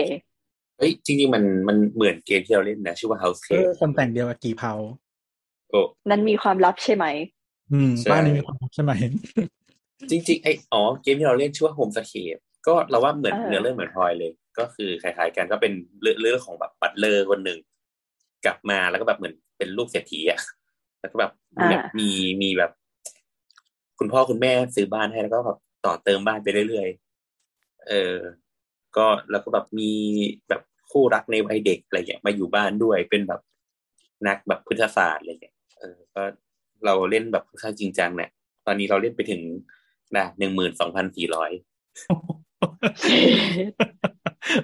S3: เฮ้ยจริงๆมันมันเหมือนเกมที่เราเล่นนะชื่อว่า House c
S2: เอ
S3: a p
S2: อคนแต่งเดียวกับกี่เผา
S3: โอ้
S4: นั่นมีความลับใช่ไหม
S2: อืม
S3: ใช่
S2: บ้านนี้มีความลับใช่ไหม
S3: จริงๆไออ๋อเกมที่เราเล่นชื่อว่า Home Scape ก็เราว่าเหมือน
S4: เออ
S3: เนื้อเรื่องเหมือนพลอยเลย ก็คือคล้ายๆกันก็เป็นเรื่องเรื่องของแบบบัตเลอร์คนหนึ่งกลับมาแล้วก็แบบเหมือนเป็นลูกเศรษฐีอะ แล้วก็แบบแบบมีมีแบบ คุณพ่อคุณแม่ซื้อบ้านให้แล้วก็แบบต่อเติมบ้านไปเรื่อยๆเออ ก็แล้วก็แบบมีแบบคู่รักในวัยเด็กอะไรเงี้ยมาอยู่บ้านด้วยเป็นแบบนักแบบพุทธศาสตร์อะไรเงี้ยเออก็เราเล่นแบบค่อนข้างจริงจังเนี่ยตอนนี้เราเล่นไปถึงนะหนึ่งหมื่นสองพันสี่ร้อย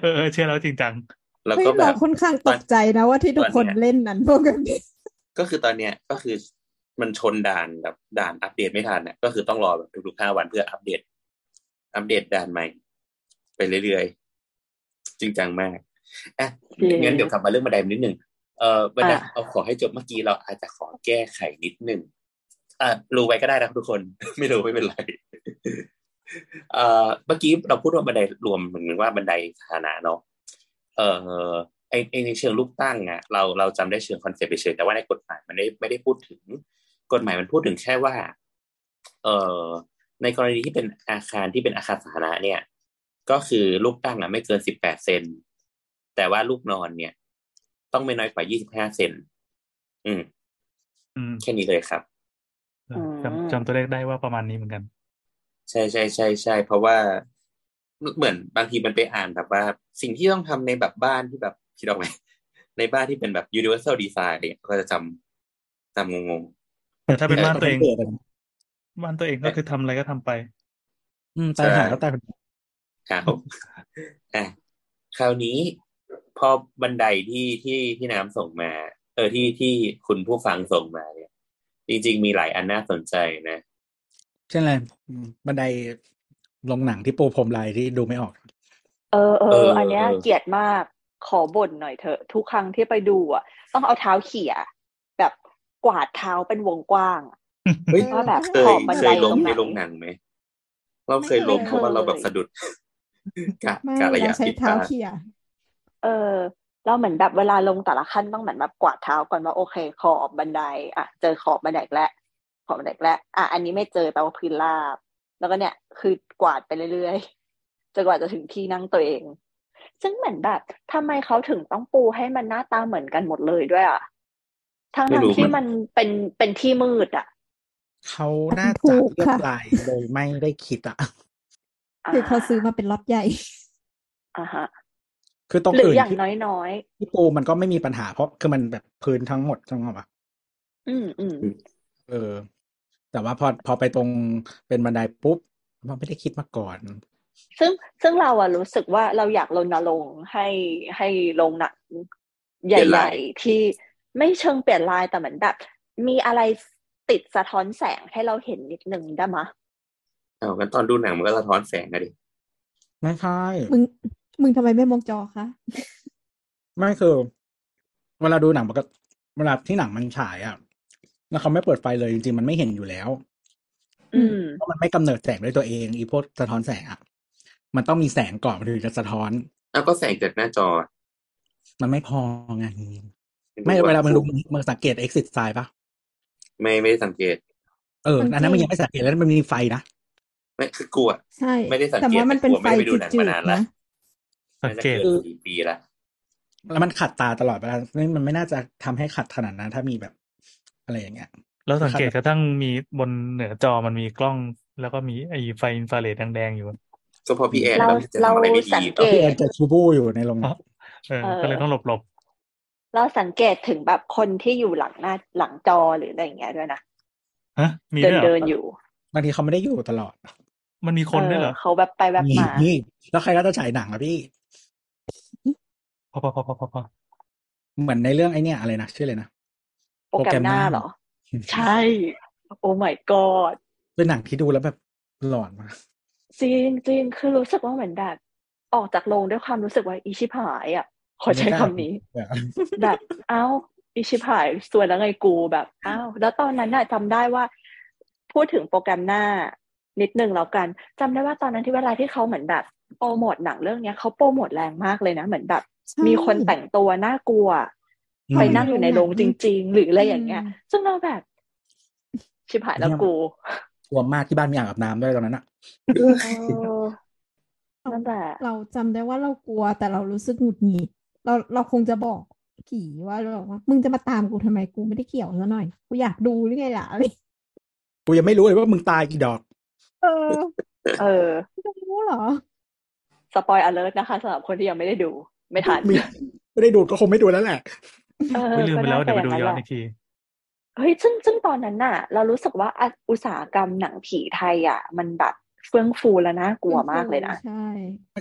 S5: เออเออเชื่อแล้วจริงจัง
S3: แล้ว
S6: เฮ้ย
S3: ก็แบ
S6: เรา
S3: บ
S6: ค่อนข้างตกใจนะว่าที่ทุกคน
S3: ตอนเนี้ย
S6: เล่นนั้นพวกกันนี้
S3: ก็คือตอนเนี้ยก็คือมันชนด่านแบบด่านอัปเดตไม่ทันเนี่ยก็คือต้องรอแบบทุกๆห้าวันเพื่ออัปเดต อัปเดตด่านใหม่ ไปเรื่อยๆจริงจังมากอะ
S4: จริง
S3: งั้นเดี๋ยวกลับมาเรื่องบันไดนิดหนึ่งเออบันได
S4: อะ
S3: เอาขอให้จบเมื่อกี้เราอาจจะขอแก้ไขนิดหนึ่งอะรู้ไว้ก็ได้นะทุกคน ไม่รู้ไม่เป็นไรเอ่อเมื่อกี้เราพูดว่าบันไดรวมเหมือนว่าบันไดสาธารณะเนาะเอ่อ ไอไอในเชิงลูกตั้งอะเราเราจำได้เชิง concept ไปเฉยแต่ว่าในกฎหมายมันไม่ไม่ได้พูดถึง กฎหมายมันพูดถึงแค่ว่า เอ่อในกรณีที่เป็นอาคารที่เป็นอาคารสาธารณะเนี่ย ก็คือลูกตั้งอะไม่เกินสิบแปดเซนแต่ว่าลูกนอนเนี่ย ต้องไม่น้อยกว่ายี่สิบห้าเซนอืม
S5: อืม
S3: แค่นี้เลยครับ
S5: เออจำจำตัวเลขได้ว่าประมาณนี้เหมือนกัน
S3: ใช่ใช่ใช่ใช่เพราะว่าเหมือนบางทีมันไปอ่านแบบว่า สิ่งที่ต้องทำในแบบบ้านที่แบบ คิดออกไหมในบ้านที่เป็นแบบ universal design เนี่ยก็จะจำจำงง
S5: แต่ถ้าเป็นบ้านตัวเอง
S2: เกิดอะ
S5: บ้านตัวเองก็คือทำอะไรก็ทำไป
S2: อืมตายหาก็ตายคนเดียว
S3: ๆครับอะคราวนี้พอบันไดที่ที่ที่น้ำส่งมา เออที่ที่คุณผู้ฟังส่งมาเนี่ย จริงๆมีหลายอันน่าสนใจนะ
S2: เช่นอะไรบันไดลงหนังที่ปูพรมลายที่ดูไม่ออก
S4: เออเอ
S3: เอ
S4: อ
S3: อ
S4: อันเนี้ย
S3: เออ
S4: เกลียดมาก ขอบ่นหน่อยเถอะทุกครั้งที่ไปดูอะ ต้องเอาเท้าเขี่ยแบบกวาดเท้าเป็นวงกว้างอะ
S3: เฮ้ย
S4: ว่าแบบ
S3: เค
S4: ข
S3: ย
S4: อบบัน
S3: เค
S4: ได
S3: ย
S4: ต
S3: ล้
S4: ร
S3: ม
S4: งไหน
S3: ในโรงหนังไหมเราเคยล้ม
S6: ไม่เคย
S3: เพราะว่าเราแบบสะดุดกะ
S6: ไม่
S3: กะระ
S6: เรา
S3: ยะ
S6: ใช้
S3: ผิดพ
S6: เท้า
S3: ลาด
S6: เขี่ย
S4: เออเราเหมือนแบบเวลาลงแต่ละขั้นต้องเหมือนแบบกวาดเท้าก่อนว่าโอเค ขอบบันได อะ เจอขอบบันไดอีกแล้วขอบบันไดอีกแล้วอะอันนี้ไม่เจอแปลว่าพื้นราบ แล้วก็เนี่ยคือกวาดไปเรื่อยๆจนกว่าจะถึงที่นั่งตัวเอง ซึ่งเหมือนแบบทำไมเขาถึงต้องปูให้มันหน้าตาเหมือนกันหมดเลยด้วยอะทั้ง
S3: ไม่
S4: ทั้ง
S3: รู้
S4: ที่
S3: มัน
S4: มันเป็นเป็นที่มืดอะ
S2: เขาน่าจะเลือกลายโดยไม่ได้คิดอะ
S6: คือเขาซื้อมาเป็นล็อตใหญ่
S4: อ่าฮะ
S2: คือตรง
S4: หรือ
S2: อื่น
S4: อย่าง
S2: ที่
S4: น้อย
S2: ที่ปูมันก็ไม่มีปัญหาเพราะคือมันแบบพื้นทั้งหมดจังหวะ
S4: ๆอืมอืม
S2: เออ แต่ว่าพอพอไปตรงเป็นบันไดปุ๊บมันไม่ได้คิดมาก่อน
S4: ซึ่งซึ่งเราอะรู้สึกว่าเราอยากรณรงค์ให้ให้ลงหนังใเป
S3: ลี่ยน
S4: ห
S3: ลา
S4: ญ่
S3: ย
S4: ๆที่ไม่เชิงเปลี่ยนลายแต่เหมือนแบบ มีอะไรติดสะท้อนแสงให้เราเห็นนิดนึงได้มะ
S3: เอางั้นตอนดูหนังมันก็สะท้อนแสงอะดิ
S2: ไม่ใช่
S6: มึงมึงทำไมไม่มองจอคะ
S2: ไม่คือเวลาดูหนังมันก็เวลาที่หนังมันฉายอะ แล้วเขาไม่เปิดไฟเลยจริงๆมันไม่เห็นอยู่แล้ว
S4: อืม
S2: เพราะมันไม่กำเนิดแสงด้วยตัวเอง อีพวกสะท้อนแสงอะ มันต้องมีแสงก่อนมันถึงจะสะท้อน
S3: เอาก็แสงจากหน้าจอ
S2: มันไม่พอไง
S3: รู้
S2: ไม่เวลามึงดู
S3: ว่า
S2: มึงสังเกต exit sign ปะ
S3: ไม่ไม่ได้สังเกต
S2: เอออันนั้นมันยังไม่สังเกตแล้วมันมีไฟนะ
S3: ไม่คือกลัว
S6: ใช่
S3: ไม่ได้สังเกต
S6: แต่ว่ามันเป็น
S3: แต่กลัว
S6: ไฟ
S3: ไม่ได้ไปดูหนัง
S6: จื
S3: มา
S6: ด
S3: นาน
S6: ๆ
S3: ละ
S6: นะ
S5: สังเกต
S3: น่าจะนสี่ปีละ
S2: แล้วมันขัดตาตลอดเวลานี่มันไม่น่าจะทำให้ขัดขนาดนั้นถ้ามีแบบ อะไรอย่างเงี้ย
S5: แล้วสังเกตกระทั่งมีบนเหนือจอมันมีกล้อง แล้วก็มีไอ้ไฟอินฟราเรดแดงๆอยู่
S3: ก็เพอพี่แอน
S4: เรา
S3: เราจะทำอะไรไม่
S4: เราสั
S3: ดี
S4: งเกต
S2: พี่แอนจะชูบูอยู่ในโรง
S5: อ๋อเออ
S4: เออ
S5: ก็เลยต้องหลบหลบ
S4: เราสังเกตถึงแบบคนที่อยู่หลังหน้าหลังจอหรืออะไรอย่างเงี้ยด้วยนะ
S5: ฮะมี
S4: เดิ
S5: ด้
S4: น
S5: วยเหร
S4: เดิ
S5: อน
S4: อยู่
S2: บางทีเขาไม่ได้อยู่ตลอด
S5: มันมีคนด้วยเหรอ
S4: เออเขาแบบไปแบบ
S2: มี
S4: มา
S2: นี่แล้วใครก็จะฉายหนังอะพี่
S5: พอพอพอพอพอพอ
S2: เหมือนในเรื่องไอ้เนี่ยอะไรนะชื่ออะไรนะ
S4: โปรแกรมหน้าเหรอ ใช่ โอ้ my god
S2: เป็นหนังที่ดูแล้วแบบหลอนมาก
S4: จริงจริงคือรู้สึกว่าเหมือนแบบ ออกจากโรงด้วยความรู้สึกว่าอีชิบหายอะขอใช้คำนี้
S2: แบบ
S4: แบบเอ้าอีชิบหายสวยแล้วไงกูแบบอ้าวแล้วตอนนั้นน่ะจำได้ว่า พูดถึงโปรแกรมหน้า นิดนึงแล้วกันจำได้ว่าตอนนั้นที่เวลาที่เขาเหมือนแบบโปรโมทหนังเรื่องเนี้ยเขาโปรโมทแรงมากเลยนะ เหมือนแบบ
S6: ใช่
S4: มีคนแต่งตัวน่ากลัว
S2: อืม
S4: ไปนั่งอยู่ในโรงจริง ๆ หรืออะไรอย่างเงี้ย
S6: อืม
S4: ซึ่งเราแบบ ชิบหายแล้วกู
S2: กลัวมากที่บ้านมีอ่างอาบน้ำด้วยตอนนั้นอะ
S4: เออนั่นแหละ
S6: เราจำได้ว่าเรากลัวแต่เรารู้สึกหงุดหงิดเราเราคงจะบอกผีว่าเราบอกว่ามึงจะมาตามกูทำไมกูไม่ได้เกี่ยวซะหน่อยกูอยากดูหรือไงล่ะอะไร
S2: กูยังไม่รู้เลยว่ามึงตายกี่ดอก
S6: เออ
S4: เออ
S6: ไม่ต้องรู้เหรอ
S4: สปอยอ l e r t นะคะสำหรับคนที่ยังไม่ได้ดู ไม่ทัน
S2: ไม่ไม่ได้ดูก็คงไม่ดูแล้วแหละ
S4: เออ
S5: ไม่ลืมไปแล้ว
S4: ก็
S5: เดี๋ยวไปดูา
S4: จะ
S5: ย้อน
S4: แห
S5: อี
S4: ละ
S5: กที
S4: เฮ้ยซึ่งซึ่งตอนนั้นน่ะ เรารู้สึกว่าอะอุตสาหกรรมหนังผีไทยอะ มันแบบเฟื่องฟูและน่ากลัวมากเลยนะ
S6: ใช่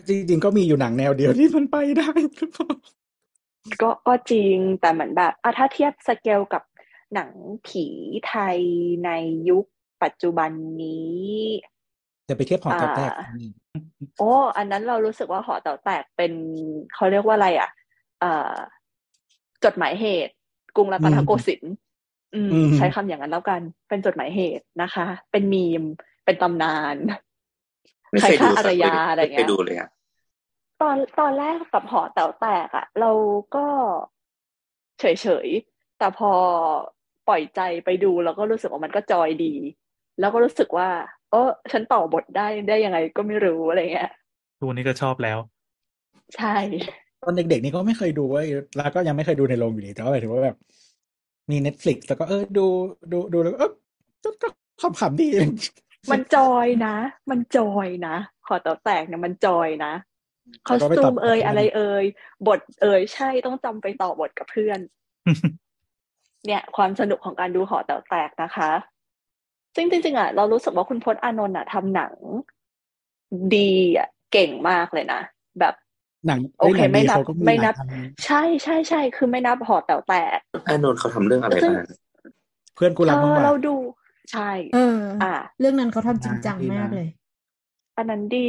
S2: จริงๆก็มีอยู่หนังแนวเดียวที่มันไปได้หรือเปล่า
S4: ก็ก็จริงแต่เหมือนแบบอะถ้าเทียบสเกลกับหนังผีไทยในยุคปัจจุบันนี้
S2: จะไปเทียบหอแต๋วแตก
S4: อ่าโอ้อันนั้นเรารู้สึกว่าหอแต๋วแตกเป็นเขาเรียกว่าอะไรอะ เอ่อจดหมายเหตุกรุงรัตนโกสินทร์อืม
S2: อืม
S4: ใช้คำอย่างนั้นแล้วกัน เป็นจดหมายเหตุนะคะ เป็นมีม เป็นตำนาน
S3: ไม่เคยดู
S4: ใครฆ่า
S3: สัก
S4: อารยา
S3: เลย
S4: อะไร
S3: ไม่เค
S4: เงี้
S3: ย
S4: ย
S3: ดูเลยอะ
S4: ตอนตอนแรกกับหอแต๋วแตกอะเราก็เฉยๆแต่พอปล่อยใจไปดูแล้วก็รู้สึกว่ามันก็จอยดี แล้วก็รู้สึกว่า เออฉันต่อบทได้ได้ยังไงก็ไม่รู้อะไรเงี้ย
S5: ทุกวันนี้ก็ชอบแล้ว
S4: ใช่
S2: ตอนเด็กๆนี่ก็ไม่เคยดูเว้ยแล้วก็ยังไม่เคยดูในโรงอยู่ดีแต่ว่าหมายถึงว่าแบบ มี Netflix แล้วก็เออดูดูดูแล้วก็เออก็ก็ขำๆดี
S4: มันจอยนะ มันจอยนะหอแต๋วแตกเนี่ยมันจอยนะคอส
S2: แล้วก็ไป
S4: ตู
S2: ต่อ
S4: มเอ่ย
S2: กับเพื่อน
S4: อะไรเอ่ยบทเอ่ยใช่ต้องจำไปต่อบทกับเพื่อน เนี่ย ความสนุกของการดูหอแต๋วแตกนะคะ ซึ่งจริงๆอะเรารู้สึกว่าคุณพจน์อานนท์อะทำหนัง ดีอะเก่งมากเลยนะ แบบ
S2: หนัง
S4: โอเค
S2: หนัง
S4: ไม่
S2: ดี
S4: นับ
S2: เขาก็มี
S4: ไม่
S2: ห
S4: นั
S2: ลา
S4: บ
S2: ยอัน
S4: ใช่ใช่ใช่คือไม่นับหอแต๋วแตก
S3: อานนท์เขาทำเรื่องอะไร
S4: ซึ่ง
S3: บ้าง
S2: เพื่อนกูรัก
S4: เอ
S2: มึง
S4: อ
S2: ว่ะ
S4: เราดูใช่
S6: เออ
S4: อ่า
S6: เรื่องนั้นเขาทำจริงจัง
S2: ดีนะ
S6: มากเลย
S4: อันนั้นดี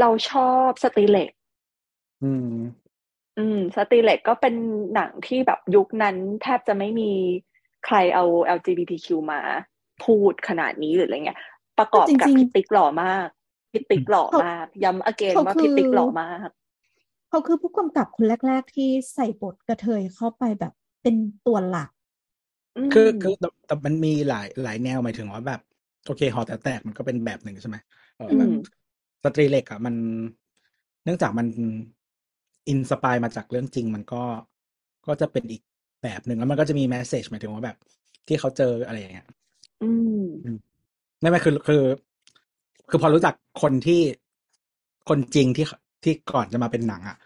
S4: เราชอบสตรีเล็ก
S2: อืม
S4: อืม สตรีเล็กก็เป็นหนังที่แบบยุคนั้นแทบจะไม่มีใครเอา LGBTQ มาพูดขนาดนี้หรืออะไรเงี้ย ประกอบกับ
S6: จริงๆ
S4: พี่ติ๊กหล่อมากพี่ติ๊กหล่อ
S6: เขา
S4: มาก ย้ำอเกน
S6: เขา
S4: ว่า
S6: คือ
S4: พี่ติ๊กหล่อมาก
S6: เขาคือผู้กำกับคนแรก ๆ ที่ใส่บทกระเทยเข้าไปแบบเป็นตัวหลัก
S4: ม
S2: คือคือแต่แต่มันมีหลายหลายแนวหมายถึงว่าแบบ โอเคหอแต๋วแตกมันก็เป็นแบบหนึ่งใช่ไหมเออ
S4: อืม
S2: แบบสตรีเหล็กอะมัน เนื่องจากมัน inspire มาจากเรื่องจริง มันก็ก็จะเป็นอีกแบบหนึ่งแล้วมันก็จะมี message หมายถึงว่าแบบ ที่เขาเจออะไรอย่างเงี้ย
S4: อืม
S2: นั่นไม่คือคือ คือพอรู้จักคนที่คนจริงที่ที่ก่อนจะมาเป็นหนังอะ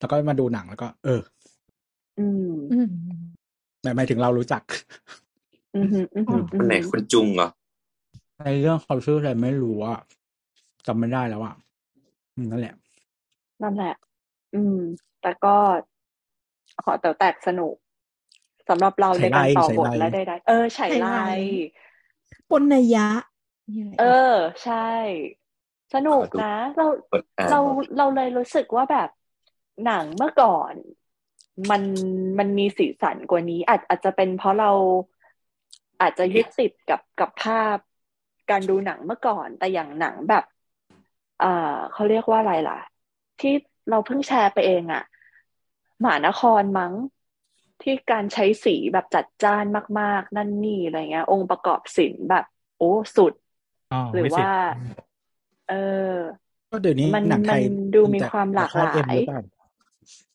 S2: แล้วก็มาดูหนังแล้วก็ เออ
S4: อืม
S6: อืม
S2: หมายหมายถึงเรารู้จัก
S4: อืมอืมอืมอืม
S3: คนไหนคนจุงเหรอ
S2: ในเรื่องเขาชื่ออะไรไม่รู้อะจำไม่ได้แล้วอะอืมนั่นแหละ
S4: นั่นแหละ อืม แต่ก็หอแต๋วแตกสนุกสำหรับเราในการต่อบทและใดๆเออไฉไล
S6: ปนนัยยะนี่แหละ
S4: เออ ใช่ สนุกนะ เรา
S3: เปิดอ่าน
S4: เราเราเลยรู้สึกว่าแบบ หนังเมื่อก่อนมันมันมีสีสันกว่านี้ อาจอาจจะเป็นเพราะเราอาจจะยึดติดกับกับภาพการดูหนังเมื่อก่อน แต่อย่างหนังแบบอ่าเขาเรียกว่าอะไรล่ะ ที่เราเพิ่งแชร์ไปเองอะหมานครมั้งที่การใช้สีแบบจัดจ้านมาก ๆ นั่นนี่อะไรเงี้ย องค์ประกอบศิลป์แบบ โอ้สุด
S5: อ๋อ
S4: หรือ
S5: วิสิต
S4: ว่า เออ
S2: ก็เดี๋ยวนี้
S4: มัน
S2: หนังไทย
S4: มันดูมี
S2: แต่
S4: ความหลากหลาย
S2: แต่ค่เ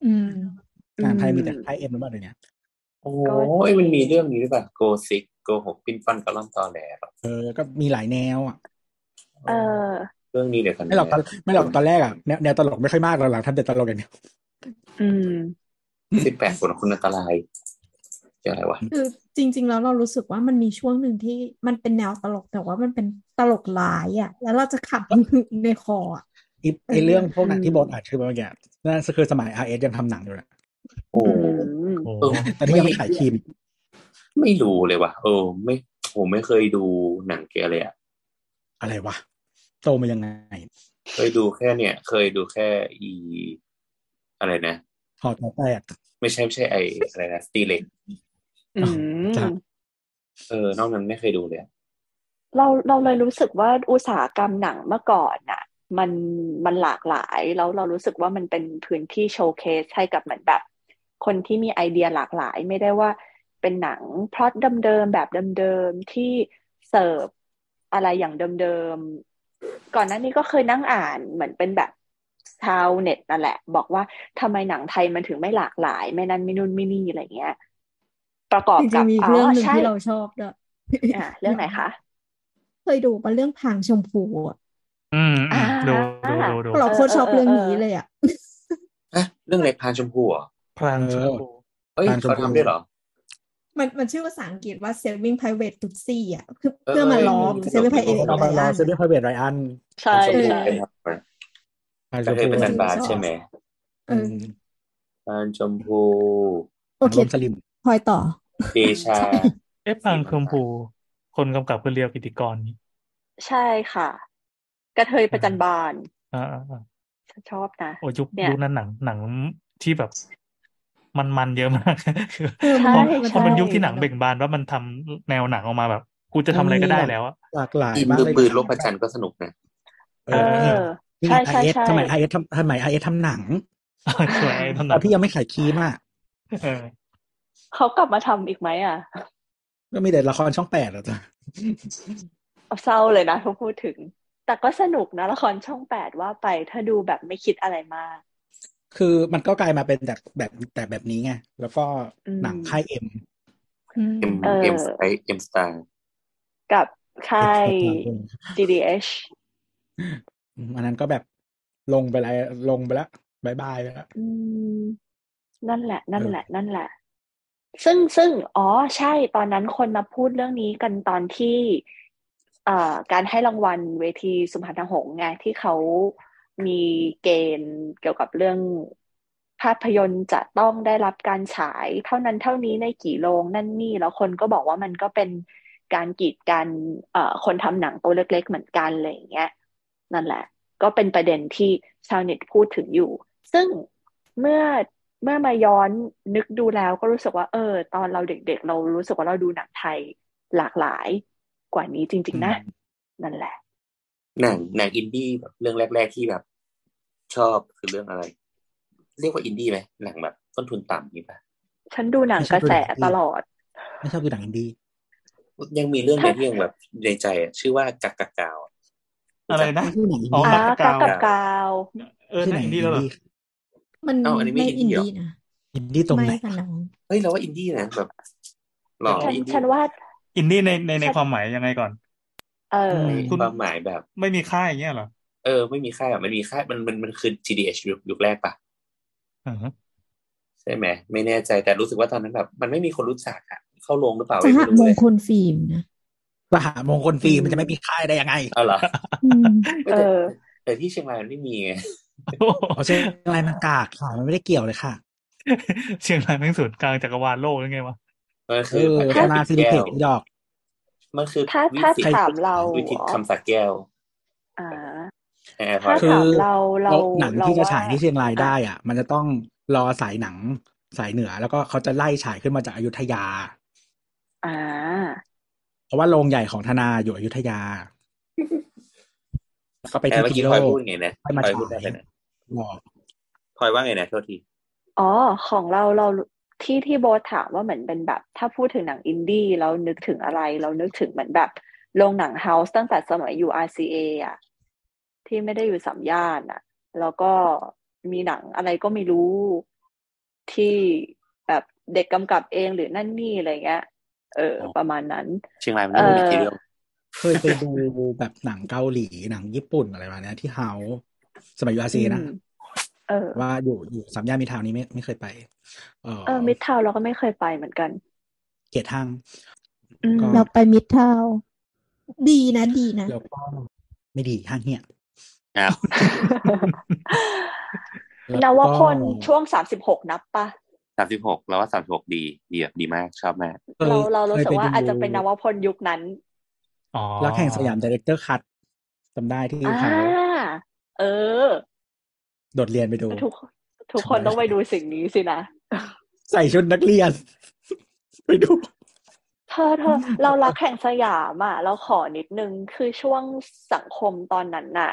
S2: อ็มหรือเปล่า
S6: อืม
S2: หนังไทยมีแต่
S4: อืม
S2: ค่ายเอ็มหรือเปล่าเดี๋ยวนี้
S3: โอ้ยมันมีเรื่องนี้หรือเปล่าโกซิกโกหกปิ้นฟันกระล่ำตอแหลหรอ
S2: เออ ก็มีหลายแนวอะ
S4: เออ
S3: เรื่องนี้เดี๋ยวกัน
S2: ไม่หรอกตอนไม่หรอกตอนแรกอะแนวแนวตลกไม่ค่อยมากหลังๆทำแต่ตลกอย่างเดียว
S4: อืม
S3: สิบแปดคนคุณอันตรายจะอะไรวะ
S6: คือจริง ๆ แล้วเรารู้สึกว่ามันมีช่วงหนึ่งที่มันเป็นแนวตลกแต่ว่ามันเป็นตลกร้ายอะ แล้วเราจะขับในคออะ
S2: ไอ้ไอ้เรื่องพวกหนัง
S4: อืม
S2: ที่โบนอัดคือเมื่อกี้นั่นคือสมัยอาร์เอสยังทำหนังอยู่แหละ
S3: โอ้
S4: อืม
S5: โอ้
S3: เออ
S2: แต่ที่ยังไม่ขายครีม
S3: ไม่รู้เลยว่ะเออ ไม่ผมไม่เคยดูหนังแกเลยอะ
S2: อะไรวะโตมายังไง
S3: เคยดูแค่เนี่ย เคยดูแค่อี อะไรนะ
S2: หอแตแตก
S3: ไม่ใช่ไม่ใช่ไออะไรนะสตีเล็ก
S4: อืม
S2: จ้ะ
S3: เออนอกนั้นไม่เคยดูเลยอะ
S4: เราเราเลยรู้สึกว่าอุตสาหกรรมหนังเมื่อก่อนน่ะ มันมันหลากหลายแล้วเรารู้สึกว่ามันเป็นพื้นที่โชว์เคสให้กับเหมือนแบบ คนที่มีไอเดียหลากหลาย ไม่ได้ว่าเป็นหนังพล็อตเดิมๆแบบเดิมๆที่เสิร์ฟอะไรอย่างเดิมๆก่อนหน้านี้ก็เคยนั่งอ่านเหมือนเป็นแบบชาวเน็ตนั่นแหละ บอกว่าทำไมหนังไทยมันถึงไม่หลากหลาย ไม่นั่นไม่นู่นไม่นี่อะไรเงี้ย ประกอบ
S6: จริ
S4: กับ
S6: งๆมี
S4: อ๋อ
S6: เรื่องหนึ่ง
S4: ใช่
S6: ที่เราชอบด้วย
S4: อะเรื่องไหนคะ
S6: เคยดูปะเรื่องพรางชมพูอะ
S5: อืมอืมดู
S4: อ่า
S5: ดูดูดู
S6: เราโคตรชอบ
S4: เออเออ
S6: เรื่อง
S4: เออ
S6: นี้เลยอะ
S3: อะเรื่องอะไรพานชมพูเหรอ
S5: พลังชมพู
S3: เอ้ย
S2: พานชมพู
S3: เขาทำด้วยเหรอ
S6: มันมันชื่อภาษาอังกฤษว่า Saving Private Tutsi อะคือ
S3: เออ
S6: เพื่อมาล้อม
S3: เออ
S6: Saving
S3: เออ
S6: Private
S2: เราไปรอ
S6: Ryan
S2: เซเว่นพาเวทไรอัน
S4: ใช่
S3: ชมพู
S4: ใช่
S3: เป็นครับ
S2: พาน
S3: กระเทยประจันบาน
S6: ชอบ
S3: ใช่ไหม
S6: เออ
S3: พานชมพู
S6: โอเค
S2: รวมสลิม
S6: พลอยต่อ
S3: เดชา
S5: เอ๊ะพลังชมพู คนกำกับคือเรียวกิติกรนี่
S4: ใช่ค่ะ กระเทยประจันบาน
S5: อ่าอ่าอ่า
S4: ฉันชอบนะ
S5: โอ้ยุค
S4: เนี่ย
S5: ยุคนั้นหนังหนังที่แบบมันมันเยอะมากคือ
S6: เออ
S5: พอ
S6: มัน
S5: พอมัน
S6: ใช่
S5: ยุคที่หนังเบ่งบานว่ามันทำแนวหนังออกมาแบบกูจะทำอะไรก็ได้แล้วอะ
S2: หลากหลาย
S3: ทีม
S2: มาก
S3: มือ
S2: เลย
S3: ปืนลบประจันก็สนุกนะ
S2: เอ
S4: เอ
S2: อ
S4: อ
S2: นี่
S4: ใช่
S2: ไอ
S4: ใช่
S2: เอส
S4: ใช่
S2: สมัยไอเอสทำสมัยไอเอสทำหนัง
S5: สวยตอน
S2: ต
S5: นั้
S2: อน
S5: น
S2: ที่ยังไม่ขายครีมอะ
S5: เออ
S4: เขากลับมาทำอีกไหมอะ
S2: ก็มีแต่ละครช่องแปดอะจ้ะ
S4: เอาเศร้าเลยนะถ้าพูดถึง แต่ก็สนุกนะละครช่องแปดว่าไป ถ้าดูแบบไม่คิดอะไรมาก
S2: คือมันก็กลายมาเป็นแบบแบบแต่แบบนี้ไง แล้วก็
S4: อืม
S2: หนังค่ายเอ็ม
S6: อืม
S3: เอ็ม
S4: เออ
S3: เอ็มไอเอ็มสตาร์
S4: กับค่าย GDH
S2: อันนั้นก็แบบลงไปแล้วลงไปแล้ว bye bye ไปแล้ว
S4: อืมนั่นแหละ นั่นแหละ นั่นแหละ ซึ่งซึ่งอ๋อใช่ตอนนั้นคนมาพูดเรื่องนี้กันตอนที่เอ่อ การให้รางวัลเวทีสุพรรณหงษ์ไงที่เขามีเกณฑ์เกี่ยวกับเรื่องภาพยนตร์จะต้องได้รับการฉายเท่านั้นเท่านี้ในกี่โรงนั่นนี่ แล้วคนก็บอกว่ามันก็เป็นการกีดกันคนทำหนังตัวเล็ก ๆ เหมือนกันอะไรอย่างเงี้ยนั่นแหละ ก็เป็นประเด็นที่ชาวเน็ตพูดถึงอยู่ ซึ่งเมื่อเมื่อมาย้อนนึกดูแล้วก็รู้สึกว่า เออ ตอนเราเด็ก ๆ เรารู้สึกว่าเราดูหนังไทยหลากหลาย กว่านี้จริง ๆ นะ นั่นแหละ
S3: หนังหนังอินดี้แบบเรื่องแรก ๆที่แบบ ชอบคือเรื่องอะไร เรียกว่าอินดี้ไหมหนังแบบ ต้นทุนต่ำนี่ปะ
S4: ฉันดูหนัง
S2: ไม่ช
S4: ก
S2: อบ
S4: ระ
S2: ดู
S4: แส
S2: หนังอินดี้
S4: ตลอด
S2: ไม่ชอบดูหนังอินดี้
S3: ยังมีเรื่องเดียวที่ยังแบบในใจอะชื่อว่ากักกักกาว
S5: อะไรนะ
S2: ไม่ใช่หนังอิน
S5: อ๋อ
S2: ดี้
S4: อ่า
S5: กัก
S4: กาก
S5: กั
S4: กับ
S5: ก
S4: กาว
S5: เออ
S2: ชื่อ
S5: ห
S2: ห
S5: นั
S2: นั
S5: ง
S2: ง
S5: อิ
S2: อิ
S5: น
S2: น
S5: ดี้แล้วเหรอ
S2: ดี้
S6: มัน
S3: เอ้าอันนี้ไม่
S6: ไม่
S3: อิ
S6: อิ
S3: น
S6: น
S3: ดี้เหรอ
S6: ดี้นะ
S2: อินดี้ตรงไหน
S6: ไม่ค่ะน้อง
S3: เฮ้ยเราว่าอินดี้นะแบบหล่อ
S4: ฉัน
S3: อินดี้
S4: ฉันว่า
S5: อินดี้ในในใน
S4: ฉัน
S5: ความหมายยังไงก่อน
S4: เออ
S2: อื
S3: ใน
S2: ม
S3: ความหมายแบบ
S5: ไม่มีค่ายอย่างเงี้ยเหรอ
S3: เออไม่มีค่ายแบบมันมีค่ายมันมันมันคือ GDH ยุคยุคแรกปะ
S5: อือฮะ
S3: ใช่ไหมไม่แน่ใจแต่รู้สึกว่าตอนนั้นแบบ มันไม่มีคนรู้จักอะเข้าโรงหรือเปล่า
S6: ส
S3: ไม่
S6: ห
S3: รู้
S6: ม
S3: เล
S6: ง
S3: ย
S6: คลฟิล์มนะ
S2: สหมงคลฟิล์มมันจะไม่มีค่ายได้ยังไง
S3: เอาเหรอ
S6: อืม
S3: ไม่
S4: เอ
S3: แต่
S4: อ
S3: แต่ที่เชียงรายมันไม่มีไง
S2: เพราะเชียงรายมันกากค่ะมันไม่ได้เกี่ยวเลยค่ะ
S5: เชียงรายแม่งศูนย์กลางจักรวาลโลกยังไงวะ
S3: มัน
S2: เอ
S3: คือ
S2: อ
S3: พระ
S2: ธ
S3: แก้ว
S2: นา
S3: ติด
S2: ซิลิ
S3: แก้
S2: เพ
S3: ว
S2: กดอก
S3: มันคือ
S4: ถ้า
S3: วิ
S4: ถ้า
S3: สิต
S4: ถามเรา
S3: วิทิต
S4: เหรอ
S3: คำสักแก้ว
S4: อ่า
S3: แอร์พอ
S4: ถ้า
S3: ร์ต
S2: คือ
S4: ถามเราเรา
S2: หนัง
S4: เรา
S2: ที่จะ
S4: ว่า
S2: ฉายที่เชียงราย
S4: อะ
S2: ได้อะ มันจะต้องรอสายหนังสายเหนือ แล้วก็เขาจะไล่ฉายขึ้นมาจากอยุธยา
S4: อ่า
S2: เพราะว่าโรงใหญ่ของธนาอยู่อยุธยาแล้วก็ไป
S3: แอร์
S2: ที่
S3: เมื่อ
S2: พิ
S3: กี้
S2: โล
S3: พลอย
S2: ก
S3: พูดไงนะ
S2: ค่อยมา
S3: พลอย
S2: ฉา
S3: พูดได้
S2: ย
S3: ไปนะ
S2: บอก
S3: พลอยว่าไงนะโทษที
S4: อ๋อ ของเราเรา ที่ที่โบทถามว่าเหมือนเป็นแบบ ถ้าพูดถึงหนังอินดี้เรานึกถึงอะไร เรานึกถึงเหมือนแบบโรงหนัง House ตั้งแต่สมัยอยู่ RCA อะ ที่ไม่ได้อยู่สามย่านอะ แล้วก็มีหนังอะไรก็ไม่รู้ที่แบบเด็กกำกับเองหรือนั่นนี่อะไรเงี้ย เออ ประมาณนั้น
S3: เชียงรายมันไม่มี
S4: เอ่อ
S3: ทีเดียว
S2: เคยไปดูแบบหนังเกาหลีหนังญี่ปุ่นอะไรมาเนี้ยที่เฮาสมัยยูอาซีนะ
S4: อืมเออ
S2: ว่าอยู่อยู่สามย่านมิตรทาวน์นี้ไม่ไม่เคยไป เออ
S4: เออมิดทาวน์เราก็ไม่เคยไปเหมือนกัน
S2: เกียรติห้าง
S4: อืม
S2: ก็
S6: เราไปมิดทาวน์ดีนะดีนะ
S2: แล้วก็ไม่ดีห้างเหี้ย
S3: อ้าว
S2: แล้ว
S4: นวพล
S2: ก็
S4: ช่วงสามสิบหกนับปะ
S3: สามสิบหกเราว่าสามสิบหกดีดีแบบดีมากชอบมาก
S2: คย
S4: เราเรารู้สึก
S2: คยไป
S4: ว่า
S2: ดู
S4: อาจจะเป็นนวพลยุคนั้น
S5: อ๋อ
S2: รักแห่งสยาม director cut จำได้ที่
S4: อ่า
S2: เขา
S4: เออ
S2: โดดเรียนไปดู
S4: ทุกทุกคนต้องไปดูสิ่งนี้สินะ
S2: ใส่ชุดนักเรียน ไปดู
S4: เธอเธอเรารักแห่งสยามอะ เราขอนิดนึงคือช่วงสังคมตอนนั้นน่ะ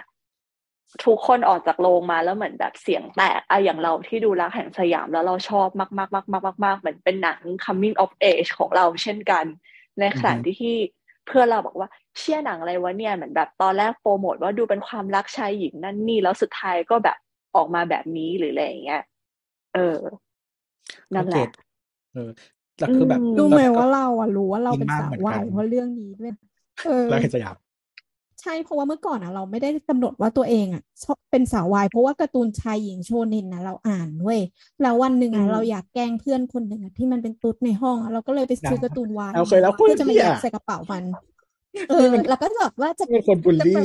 S4: ทุกคนออกจากโรงมาแล้วเหมือนแบบเสียงแตกอะอย่างเราที่ดูรักแห่งสยามแล้วเราชอบมากมากมากมากมากมากเหมือนเป็นหนัง coming of age ของเราเช่นกัน ในขณะ
S2: อือฮึ
S4: ที่ที่เพื่อนเราบอกว่าเชี่ยหนังอะไรวะเนี่ยเหมือนแบบตอนแรกโปรโมทว่าดูเป็นความรักชายหญิงนั่นนี่แล้วสุดท้ายก็แบบ ออกมาแบบนี้หรืออะไรอย่างเงี้ย เออ นั่นแหละ
S2: เออแล้วคือแบบ
S4: อืม
S6: รู้ไหม
S2: แล้วก็
S6: ว่าเราอะรู้ว่าเราเป็น
S2: อินมาก
S6: สาว
S2: เหมือน
S6: วา
S2: กั
S6: ย
S2: น
S6: เพราะเรื่องนี้ด้วยเออ
S2: รักแห่งสยาม
S6: ใช่เพราะว่าเมื่อก่อนอะ เราไม่ได้กำหนดว่าตัวเองอะชอบเป็นสาววายเพราะว่าการ์ตูนชายหญิงโชเน็นนะเราอ่านเว้ยแล้ววันหนึ่ง
S4: อื
S6: อะ
S4: ม
S6: เราอยากแกล้งเพื่อนคนหนึ่งอะที่มันเป็นตุ๊ดในห้องอะเราก็เลยไปซื้อการ์ตูนวาย
S2: เอาเคยแล้ว
S6: เพื่อจะมา
S2: เหี้ย
S6: ยัดใส่กระเป๋ามัน เออ แล้วก็แบบว่าจะ
S2: เป็นคนบูลลี่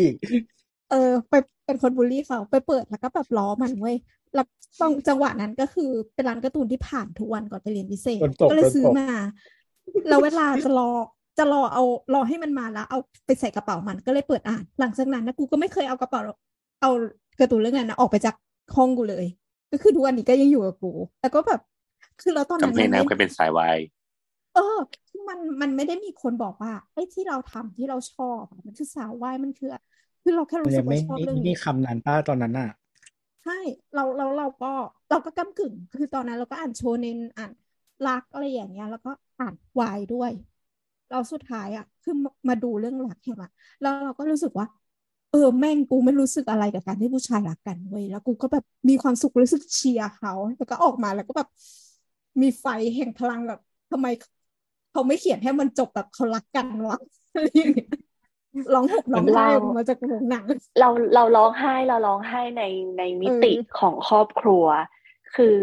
S6: เออไปเป็นคนบูลลี่เขาไปเปิดแล้วก็แบบล้อมันเว้ยแล้วตรงจังหวะนั้นก็คือเป็นร้านการ์ตูนที่ผ่านทุกวันก่อนไปเรียนพิเศษ
S2: โดนตบ
S6: ก็เลย
S2: โดนตบ
S6: ซื้อมาแล้วเวลาจะรอจะรอเอารอให้มันมาแล้ว เอาไปใส่กระเป๋ามันก็เลยเปิดอ่าน หลังจากนั้นนะกูก็ไม่เคยเอากระเป๋าเอาการ์ตูนเรื่องนั้นนะออกไปจากห้องกูเลย ก็คือทุกวันนี้ก็ยังอยู่กับกูแล้วก็แบบคือเราตอนนั้น
S3: กำแพง
S6: มันไม่
S3: น้ำก็เป็นสายวาย
S6: เออมันมันไม่ได้มีคนบอกว่าไอ้ที่เราทำที่เราชอบอะมันคือสาววายมันคือ คือเราแค่
S2: มัน
S6: รู้สึ
S2: ยั
S6: ก
S2: ง
S6: ว่า
S2: ไม่
S6: ชอบ
S2: ไม่
S6: เรื่อง
S2: ไม่
S6: นี้
S2: คำนั้นป้าตอนนั้นน่ะ
S6: ใช่เราเราเราก็เราก็ก้ำกึ่ง คือตอนนั้นเราก็อ่านโชเนนอ่านรักอะไรอย่างเงี้ย แล้วก็อ่านวายด้วย เราสุดท้ายอะคือมามาดูเรื่องรักเห็นไหมแล้วเราก็รู้สึกว่า เออแม่งกูไม่รู้สึกอะไรกับการที่ผู้ชายรักกันเว้ยแล้วกูก็แบบมีความสุขรู้สึกเชียร์เขาแล้วก็ออกมาแล้วก็แบบมีไฟแห่งพลังแบบทำไมเขาไม่เขียนให้มันจบแบบเขารักกันวะอะไรอย่างเงี้ย ร้องห่มร้องไห้ออกมาจากโรงหนัง
S4: เราเราร้องไห้เราร้องไห้ในในมิติ
S6: เออ
S4: ของครอบครัว คือ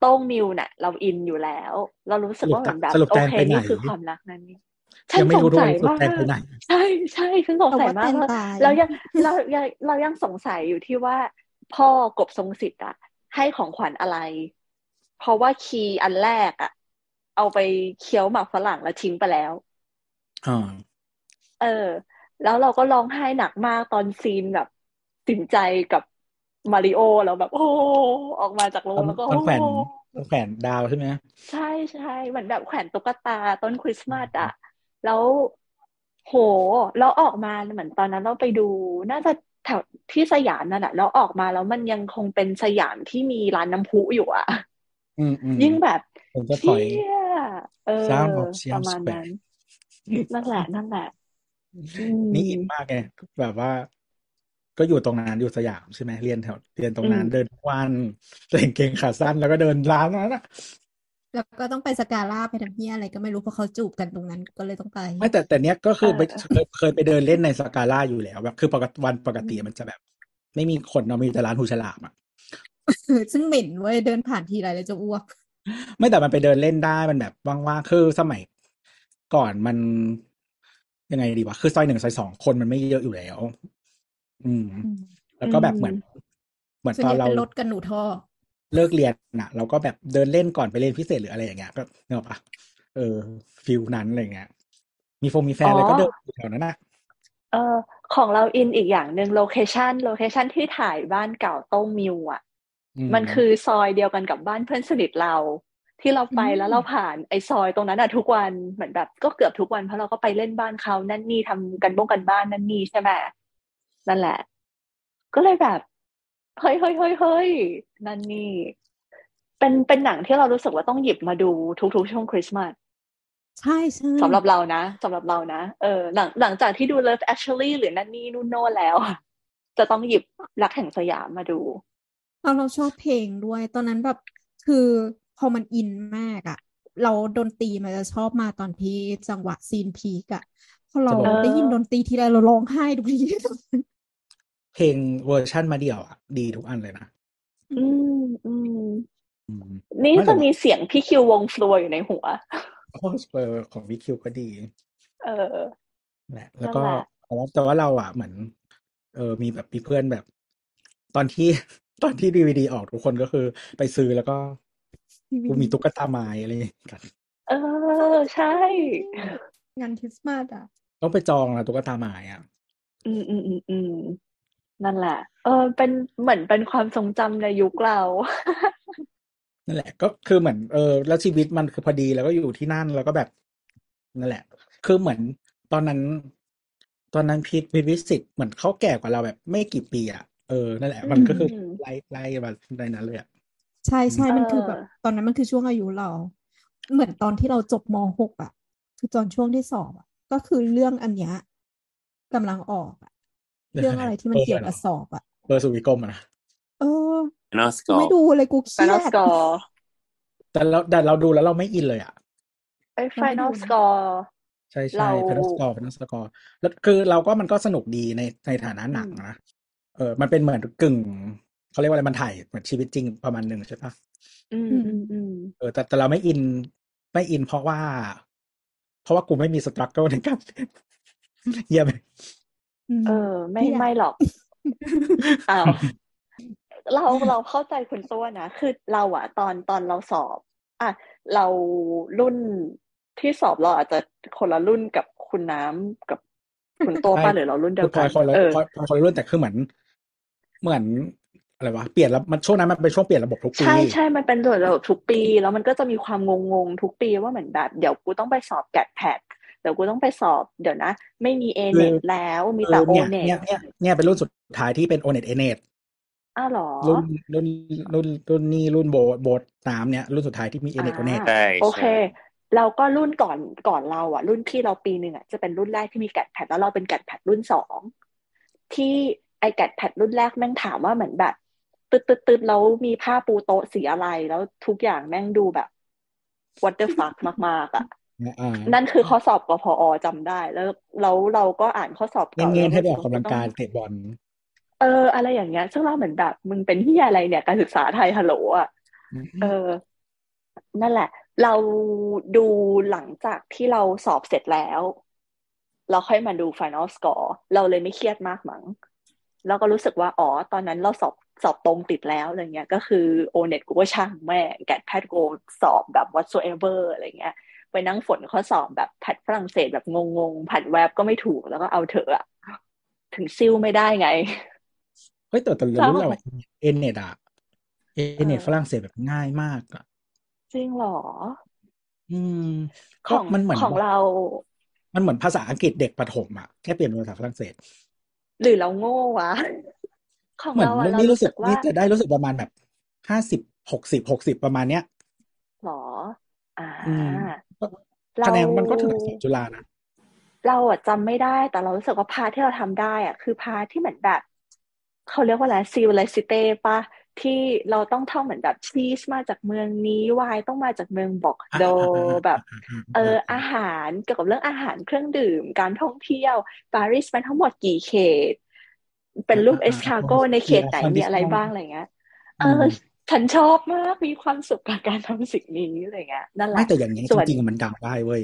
S4: โต้งมิวเนี่ยเราอินอยู่แล้ว เรารู้สึกว่าเหมือนแบบ
S2: สรุป
S4: โอ
S2: แตง
S4: เค
S2: ไปไหน
S4: นี่คือความรักนั้นนี่ฉัน
S2: ยังไม่
S4: สง
S2: รู้ด้วย
S4: สัย
S2: สุด
S4: มาก
S2: แตนไปไหน
S4: ใช่ใช่ฉันสงสัย
S6: เราว่า
S4: มา
S6: แต
S4: ก
S6: น
S4: ว่า
S6: ตาย
S4: เรายังเรายังเรายังสงสัยอยู่ที่ว่า พ่อกบทรงสิทธิ์อะให้ของขวัญอะไร เพราะว่าคีย์อันแรกอะเอาไปเคี้ยวหมากฝรั่งแล้วทิ้งไปแล้ว
S2: อ่า
S4: เออ แล้วเราก็ร้องไห้หนักมากตอนซีนแบบสินใจกับมาริโอแล้วแบบ โอ้ออกมาจากโร
S2: ตองน
S4: แล้วก็
S2: ตอนแขวน
S4: โอ้
S2: ตอนแขวนดาวใช่ไหม
S4: ใช่ใช่เหมือนแบบแขวนตุ๊กตาต้นคริสต์มาสอะแล้วโหแล้วออกมาเหมือนตอนนั้นเราไปดู น่าจะแถวที่สยามนั่นแหละแล้วออกมาแล้วมันยังคงเป็นสยามที่มีร้านน้ำพุอยู่อะ
S2: อืมอืม
S4: ยิ่งแบบ
S2: ผมจะ
S4: เชี่
S2: ถอย
S4: ยเออ
S2: Siam of Siam
S4: ประมาณ
S2: Square
S4: นั้นนั่นแหละนั่นแหละอืม
S2: นี่อินมากไงแบบว่า ก็อยู่ตรงนั้นอยู่สยามใช่ไหมเรียนแถวเรียนตรงนั้น
S4: อืม
S2: เดินทุกวันใส่กางเกงขาสั้นแล้วก็เดินร้านนั้นอะ
S6: แล้วก็ต้องไปสกาล่าไปทำเฮียอะไรก็ไม่รู้เพราะเขาจูบกันตรงนั้นก็เลยต้องไป
S2: ไม่แต่แต่เนี้ยก็คือไป
S4: เออ
S2: เคยเคยไปเดินเล่นในสกาล่าอยู่แล้วแบบคือปกติวันปกติมันจะแบบ ไม่มีคนเนาะมีแต่ร้านหูฉลามอะ
S6: ซึ่งเหม็นเว้ยเดินผ่านทีไรแล้วจะอ้วก
S2: ไม่แต่มันไปเดินเล่นได้มันแบบว่างๆคือสมัย ก่อนมัน ยังไงดีวะคือซอยหนึ่งซอยสองคนมันไม่เยอะอยู่แล้ว อืม
S6: อืม
S2: แล้วก็แบบเหมือนเหมือน
S6: ส่วน
S2: ตอ
S6: ให
S2: น
S6: ญ่
S2: เรา
S6: เป็นรถกันหนูท่อ
S2: เลิกเรียนน่ะ เราก็แบบเดินเล่นก่อนไปเรียนพิเศษหรืออะไรอย่างเงี้ยก็เนกอะปะเออฟิลนั้นอะไรเงี้ย มีฟงมีแฟนอะไรก็เดินอยู่แถวนั้นน่ะ
S4: เออของเราอินอีกอย่างหนึ่งโลเคชันโลเคชันที่ถ่ายบ้านเก่าโต้งมิวอะ มันคือซอยเดียวกันกับบ้านเพื่อนสนิทเรา ที่เราไป
S6: อืม
S4: แล้วเราผ่านไอ้ซอยตรงนั้นอะทุกวันเหมือนแบบก็เกือบทุกวันเพราะเราก็ไปเล่นบ้านเขานั่นนี่ทำกันบ้งกันบ้านนั่นนี่ใช่ไหมนั่นแหละ ก็เลยแบบเฮ้ยเฮ้ยเฮ้ยเฮ้ยนั่นนี่ เป็นเป็นหนังที่เรารู้สึกว่าต้องหยิบมาดูทุกๆช่วงคริสต์มาส
S6: ใช่ใช่
S4: สำหรับเรานะสำหรับเรานะเออหลังหลังจากที่ดู Love Actually หรือนั่นนี่นู่นโน่นแล้วอะจะต้องหยิบรักแห่งสยามมาดู
S6: เราเราชอบเพลงด้วย ตอนนั้นแบบคือ พอมันอินมากอะเราดนตรีมันจะชอบมาตอนที่จังหวะ scene peak อะพอเรา
S2: จะบอก
S6: ได้ยินดนตรีทีไรเราร้องไห้ทุกที
S2: เพลงเวอร์ชั่นมาเดี่ยวอะดีทุกอันเลยนะ
S4: อืมอืม
S2: อืม
S4: นี่
S2: ไม่แต่
S4: จะมีเสียงพี่คิววง Flure อยู่ในหัว
S2: โอ้เออของวิคิวก็ดี
S4: เออ
S2: แหละแล้วก็
S4: นั่นแหละ
S2: แต่ว่าแต่ว่าเราอะเหมือน เออมีแบบมีเพื่อนแบบ ตอนที่ตอนที่ดีวีดีออกทุกคนก็คือ ไปซื้อแล้วก็ กูมีตุ๊กตาไม้อะไรอย่างเงี้ยกัน
S4: เออ ใช่
S6: งานคริสต์มาสอะ
S2: ต้องไปจองนะตุ๊กตาไม้อะ
S4: อืมอืมอืมอืมนั่นแหละ เออ เป็นเหมือนเป็นความทรงจำในยุคเรา
S2: นั่นแหละ ก็คือเหมือน เออ แล้วชีวิตมันคือพอดีแล้วก็อยู่ที่นั่นแล้วก็แบบ นั่นแหละ คือเหมือนตอนนั้น ตอนนั้นพีทพีทวิสิตเหมือนเขาแก่กว่าเราแบบ ไม่กี่ปีอะ เออ นั่นแหละ มันก็คือ
S4: อืม
S2: ไล่ไล่มาในนั้นเลยอะ
S6: ใช่ใช่มันคือ
S4: เออ
S6: แบบ ตอนนั้นมันคือช่วงอายุเรา เหมือนตอนที่เราจบมหกอะคือตอนช่วงที่สอบอะก็คือเรื่องอันเนี้ยกำลังออกอะเรื่องอะไรที่มันเกี่ยวกับสอบอะ
S2: เบอร์สุวิกรมอะนะ
S6: เออ
S3: นอสก
S6: กู
S3: อ
S6: ไม่ดูเลยกูเครี
S4: Final
S6: ยด
S4: Score
S2: แต่เราแต่เราดูแล้วเราไม่อินเลยอะ
S4: ไอ้
S6: เราไม่ดู
S4: Final
S6: นะ
S4: Score
S2: ใช่
S4: เรา
S2: ใช่เพนสกอร์เพนสกอร์แล้วคือเราก็มันก็สนุกดีในในฐานะหนังนะเออ มันเป็นเหมือนกึ่ง เขาเรียกว่าอะไรมันถ่ายเหมือนชีวิตจริงประมาณหนึ่งใช่ปะ
S4: อืมอืมอืม
S2: เออแต่แต่เราไม่อินไม่อินเพราะว่า เพราะว่ากูไม่มี struggle ในการเยี่ยม
S6: อืม
S4: เออ ไม่
S6: ไม่อยาก
S4: ไม่หรอกอ้าวเราเราเข้าใจคุณตัวนะ คือเราอะตอนตอนเราสอบอะเรารุ่นที่สอบเราอาจจะคนละรุ่นกับคุณน้ำกับคุณตัวป้า
S2: ใช่
S4: หรือเรารุ่นเดี
S2: คื
S4: ย
S2: อ
S4: ว
S2: พล
S4: กั
S2: อย
S4: น
S2: คนละ
S4: เออ
S2: พลอยพลอยคนละรุ่นแต่คือเหมือน เหมือน อะไรวะเปลี่ยนแล้วมันช่วงนั้นมันเป็นช่วงเปลี่ยนระบบทุกปี
S4: ใช่ใช่มันเป็นระบบทุกปี แล้วมันก็จะมีความงงงๆทุกปีว่าเหมือนแบบเดี๋ยวกูต้องไปสอบแกดแพดเดี๋ยวกูต้องไปสอบเดี๋ยวนะ ไม่มีเอเน็ตแล้วมี
S2: เอ
S4: แต่
S2: อ
S4: โอ
S2: เนี่ย
S4: เน็ต
S2: เนี่ยเนี่ยเนี่ยเป็นรุ่นสุดท้ายที่เป็นโอเน็ตเอเน็ต
S4: อ้าวเหรอ
S2: รุ่นรุ่นรุ่นรุ่นนี้รุ่นโบโบทน้ำเนี่ยรุ่นสุดท้ายที่มีเอเน็ตโอเน็ต
S4: อ่า
S3: ใช่
S4: โอเค
S3: ใช่
S4: เราก็รุ่นก่อนก่อนเราอะ รุ่นพี่เราปีหนึ่งอะจะเป็นรุ่นแรกที่มีแกดแพดแล้วเราเป็นแกดแพดรุ่นสองที่ไอแกดแพดรุ่นแรกแม่งถามว่าเหมือนแบบ ตึ๊ดตึ๊ดตึ๊ดแล้วมีผ้าปูโต๊ะสีอะไร แล้วทุกอย่างแม่งดูแบบ what the fuck มากๆอะ
S2: อ่า
S4: นั่นคือข้อสอบกพอจำได้ แล้วแล้วเราก็อ่านข้อสอบ
S2: เงี้
S4: เก่าย
S2: เงี้ยให้ไป
S4: แว
S2: ออกกำลังกายเตะบอล
S4: เออ อะไรอย่างเงี้ยซึ่งเราเหมือนแบบมึงเป็นที่อะไรเนี่ยการศึกษาไทยฮัลโหลอะเออ นั่นแหละ เราดูหลังจากที่เราสอบเสร็จแล้ว เราค่อยมาดู final score เราเลยไม่เครียดมากมั้งเราก็รู้สึกว่า อ๋อ ตอนนั้นเราสอบ สอบตรงติดแล้วอะไรเงี้ย ก็คือโอเน็ตกูก็ช่างแม่งแกดแพทกูสอบแบบ whatsoever อะไรเงี้ย ไปนั่งฝนข้อสอบแบบแพทฝรั่งเศสแบบงงๆผัดแวบก็ไม่ถูกแล้วก็เอาเถอะอะถึงซิ่วไม่ได้ไง
S2: เฮ้ยแต่แต่
S4: เศร้า
S2: รู้แล้วว่าเอเน็ตอะเอเน็ต
S4: เออ
S2: ฝรั่งเศสแบบง่ายมากอะ
S4: จริงเหรอ
S2: อืม
S4: ข
S2: ก็
S4: อง
S2: มันเหมือน
S4: ของเรา
S2: มันเหมือนภาษาอังกฤษเด็กประถมอะแค่เปลี่ยนเป็นภาษาฝรั่งเศส
S4: หรือเราโง่วะ ของ
S2: เหมือน
S4: เราอะเรา
S2: นี่
S4: รู้
S2: รู้สึ
S4: สึ
S2: ก
S4: กว่า
S2: นี่จะได้รู้สึกประมาณแบบห้าสิบหกสิบหกสิบประมาณเนี้ย
S4: หรอ อ่า
S2: อืมก็
S4: เรา
S2: คะแนนมันก็ถึงสอบจุฬานะ
S4: เราอะจำไม่ได้ แต่เรารู้สึกว่า part ที่เราทำได้อะคือ part ที่เหมือนแบบ เขาเรียกว่าอะไรซิลเลสิเต้ปะที่เราต้องท่องเหมือนแบบชีสมาจากเมืองนี้ไวน์ต้องมาจากเมืองบอกโด
S2: อ่าอ่าอ่า
S4: แบบ
S2: อ่า
S4: เออ
S2: อ่า
S4: อาหารเกี่ยวกับเรื่องอาหารเครื่องดื่ม การท่องเที่ยวปารีสมันทั้งหมดกี่เขต เป็นรูป escargot ในเขตไหนมีอะไรบ้างอะไรเงี้ยเอ
S2: อื
S4: อ
S2: ม
S4: ฉันชอบมากมีความสุขกับการทำสิ่งนี้อะไรเงี้ยนั่นแห
S2: ไม่
S4: ละ
S2: แต่อย่างนี้
S4: ส่
S2: จ
S4: วน
S2: ริงๆมันเดาได้เว้ย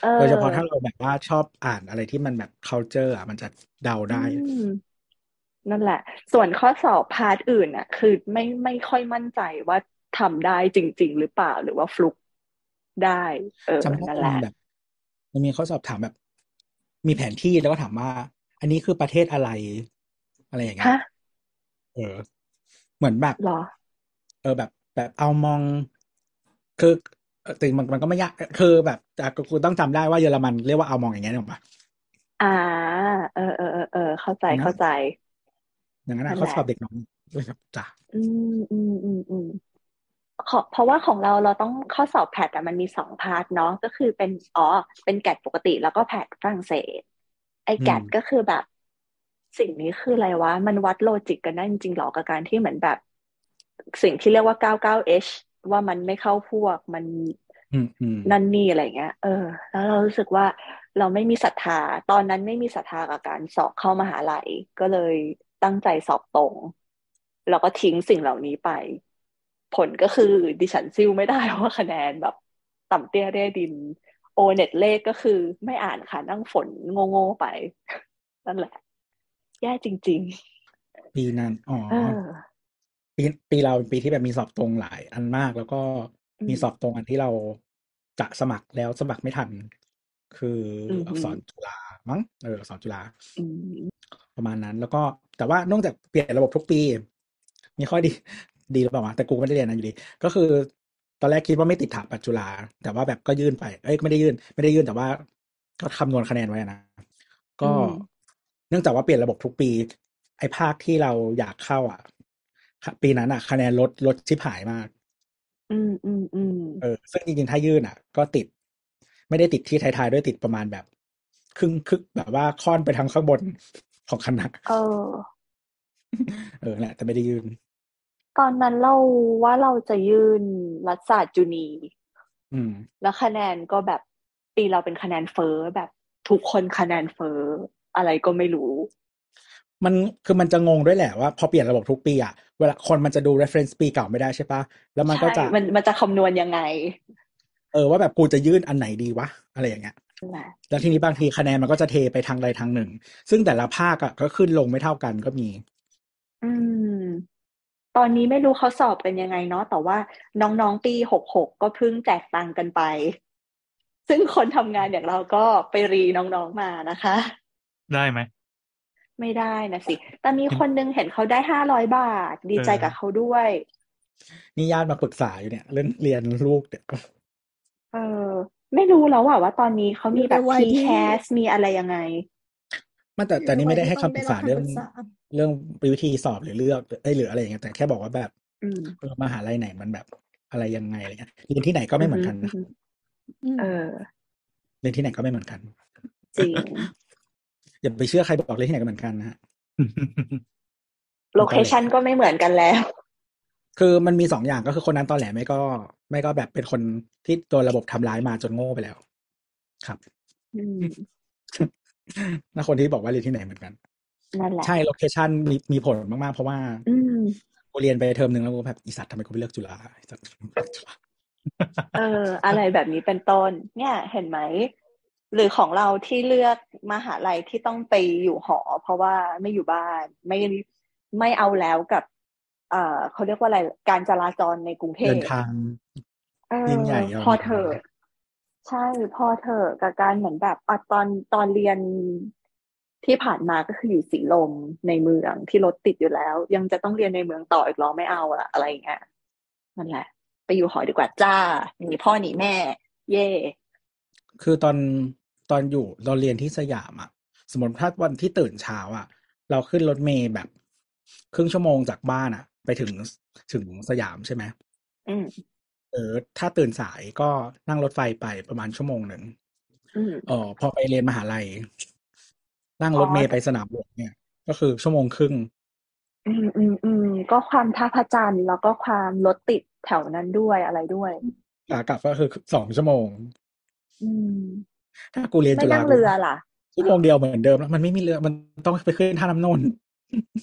S4: เอ
S2: โดยเฉพาะ
S4: อ
S2: ถ้าเราแบบว่าชอบอ่านอะไรที่มันแบบ culture อะมันจะเดา
S4: อื
S2: ได้
S4: มนั่นแหละ ส่วนข้อสอบพาร์ทอื่นน่ะ คือไม่ไม่ค่อยมั่นใจว่าทำได้จริง ๆ หรือเปล่าหรือว่าฟลุกได้ เออ
S2: จำได้
S4: นั่น
S2: มัน
S4: แหละ
S2: แบบมันมีข้อสอบถามแบบ มีแผนที่แล้วก็ถามว่า อันนี้คือประเทศอะไร อะไรอย่างเงี้ย
S4: ฮะ
S2: เออ เหมือนแบบ
S4: เหรอ
S2: เออแบบ แบบเอามอง คือเออแต่มันมันก็ไม่ยากคือแบบแต่กูต้องจำได้ว่าเยอรมันเรียกว่าเอามองอย่างเงี้ยถูกปะ
S4: อ่า เออเออเออเออเข้าใจ
S2: อย่างนั้น
S4: เข้าใจ
S2: อย่างนั้น
S4: นั่
S2: อะ
S4: น
S2: ข้อ
S4: แหละ
S2: สอบเด็กน้อยด้วยครับจ้ะ
S4: อืมอืมอืมอืมขอเพราะว่าของเราเราต้องข้อสอบแพทอะมันมีสองพาร์ทเนาะก็คือเป็นอ๋อเป็นแกดปกติแล้วก็แพทฝรั่งเศส ไอ้
S2: อื
S4: แก
S2: ม
S4: ดก็คือแบบ สิ่งนี้คืออะไรวะ มันวัดโลจิกกันได้จริงๆหรอกับการที่เหมือนแบบ สิ่งที่เรียกว่า 99H ว่ามันไม่เข้าพวกมัน
S2: อืมอืม
S4: นั่นนี่อะไรเงี้ย เออ แล้วเรารู้สึกว่าเราไม่มีศรัทธา ตอนนั้นไม่มีศรัทธากับการสอบเข้ามหาลัย ก็เลยตั้งใจสอบตรง แล้วก็ทิ้งสิ่งเหล่านี้ไป ผลก็คือดิฉันซิ่วไม่ได้เพราะว่าคะแนนแบบ ต่ำเตี้ยเร่ดิน โอเน็ตเลขก็คือไม่อ่านค่ะนั่งฝนโง่ๆไป นั่นแหละ แย่จริง
S2: ปีนั้น อ๋อ
S4: ๆเออ
S2: ปีปีเราเป็นปีที่แบบมีสอบตรงหลาย อันมากแล้วก็
S4: อื
S2: มี
S4: ม
S2: สอบตรงอันที่เราจะสมัครแล้วสมัครไม่ทัน คือ
S4: อืม
S2: อักษรจุฬามั้งเอออักษรจุฬา
S4: อืม
S2: ประมาณนั้น แล้วก็แต่ว่านอกจากเปลี่ยนระบบทุกปี มีข้อดี ดีหรือเปล่าวะแต่กูไม่ได้เรียนนะอยู่ดี ก็คือ ตอนแรกคิดว่าไม่ติดถาปัจจุฬาแต่ว่าแบบก็ยื่นไปเอ้ยไม่ได้ยื่น ไม่ได้ยื่นแต่ว่า ก็คำนวณคะแนนไว้นะก็
S4: อืม
S2: เนื่องจากว่าเปลี่ยนระบบทุกปี ไอ้ภาคที่เราอยากเข้า อะปีนั้นอะ คะแนนลดลดชิบหายมาก
S4: อืมอืมอืม
S2: เออซึ่งจริงๆถ้ายื่นอะ ก็ติด ไม่ได้ติดที่ท้ายๆด้วยติดประมาณแบบครึ่งคึกแบบว่าค่อนไปทางข้างบนของคณะ
S4: เออ
S2: เออแหละแต่ไม่ได้ยื่น
S4: ตอนนั้นเราว่าเราจะยื่นรัฐศาสตร์จุนี
S2: อืม
S4: แล้วคะแนนก็แบบปีเราเป็นคะแนนเฟ้อแบบทุกคนคะแนนเฟ้ออะไรก็ไม่รู้
S2: มันคือมันจะงงด้วยแหละว่าพอเปลี่ยนระบบทุกปีอะเวลาคนมันจะดู reference ปีเก่าไม่ได้ใช่ปะแล้วมันก็
S4: ใช่
S2: จะ
S4: มันมันจะคำนวณยังไง
S2: เออว่าแบบกูจะยื่นอันไหนดีวะ อะไรอย่างเงี้ย
S4: นั่นแหละ
S2: แล้วทีนี้บางทีคะแนนมันก็จะเทไปทางใดทางหนึ่ง ซึ่งแต่ละภาคอะก็ขึ้นลงไม่เท่ากันก็มี
S4: อืม ตอนนี้ไม่รู้เขาสอบกันยังไงเนาะแต่ว่าน้องๆปีหกหกก็เพิ่งแจกตังค์กันไป ซึ่งคนทำงานอย่างเราก็ไปรีน้องๆมานะคะ
S5: ได้ไหม
S4: ไม่ได้นะสิ แต่มีคนนึงเห็นเขาได้ห้าร้อยบาท ดีใจ
S5: เออ
S4: กับเขาด้วย
S2: นี่ญาติมาปรึกษาอยู่เนี่ย เรื่องเรียนลูกเนี่ย
S4: เออ ไม่รู้แล้วอะว่าตอนนี้เขามีแบบ
S6: อยู่ในวัยที่
S4: T-CAS มีอะไรยังไง
S2: มันแต่แต่นี่ไม่ได้ให้คำปรึกษา
S6: ต้
S2: เรื่
S6: อ
S2: อง ง
S6: ได้รับคำปรึกษา
S2: เรื่องวิธีสอบหรือเลือกเอ้ยหรืออะไรอย่างเงี้ยแต่แค่บอกว่าแบบ
S4: อืม
S2: เออมหาลัยไหนมันแบบอะไรยังไงอะไรเงี้ยเรียนที่ไหนก็ไม่เหมือนกันนะ
S4: อืม
S6: อืม
S4: เออ
S2: เรียนที่ไหนก็ไม่เหมือนกัน
S4: จริง
S2: อย่าไปเชื่อใครบอกเรียนที่ไหนก็เหมือนกันนะฮะ
S4: โลเคชันก็ไม่เหมือนกันแล้ว
S2: คือมันมีสองอย่างก็คือคนนั้นตอนแหลไม่ก็ ไม่ก็แบบเป็นคนที่โดนระบบทำร้ายมาจนโง่ไปแล้ว ครับ
S4: อืม
S2: น่าคนที่บอกว่าเรียนที่ไหนเหมือนกัน
S4: นั่นแหละ
S2: ใช่โลเคชันมีมีผลมากๆ เพราะว่า
S4: อืม
S2: กูเรียนไปเทอมหนึ่งแล้วกูแบบอีสัตว์ทำไมกูไปเลือกจุฬาไอ้สัตว์
S4: เออ อะไรแบบนี้เป็นต้น เนี่ย เห็นไหม หรือของเราที่เลือกมหาลัยที่ต้องไปอยู่หอ เพราะว่าไม่อยู่บ้านไม่ไม่เอาแล้วกับเอ่อเขาเรียกว่าอะไรการจราจรในกรุงเท
S2: เดิ
S4: พ
S2: นทาง
S4: เออ
S2: ยิ่งใหญ่
S4: พอเถอะใช่พอเถอะกับการเหมือนแบบอะตอนตอนเรียน ที่ผ่านมาก็คืออยู่สีลมในเมืองที่รถติดอยู่แล้ว ยังจะต้องเรียนในเมืองต่ออีกเหรอไม่เอาอะอะไรอย่างเงี้ยนั่นแหละ ไปอยู่หอดีกว่าจ้าหนีพ่อหนีแม่ เย่
S2: คือตอนตอนอยู่เราเรียนที่สยามอะสมมติถ้าวันที่ตื่นเช้าอะเราขึ้นรถเมย์แบบ ครึ่งชั่วโมงจากบ้านอะไปถึงถึงสยามใช่ไหม
S4: อืม
S2: เออถ้าตื่นสายก็นั่งรถไฟไปประมาณชั่วโมงหนึ่ง
S4: อืม
S2: เออพอไปเรียนมหาลัย นั่งรถเมย์ไปสนามหลวงเนี่ย ก็คือชั่วโมงครึ่ง
S4: อืมอืมอืมก็ความท่าพระจันทร์แล้วก็ความรถติดแถวนั้นด้วยอะไรด้วย
S2: ขากลับก็คือสองชั่วโมง
S4: อืม
S2: ถ้ากูเรียน
S4: ไม่
S2: จุฬา
S4: นั่งเรือล่ะ
S2: ชั่วโมงเดียวเหมือนเดิมแล้วมันไม่มีเรือมันต้องไปขึ้นท่าน้ำนนท์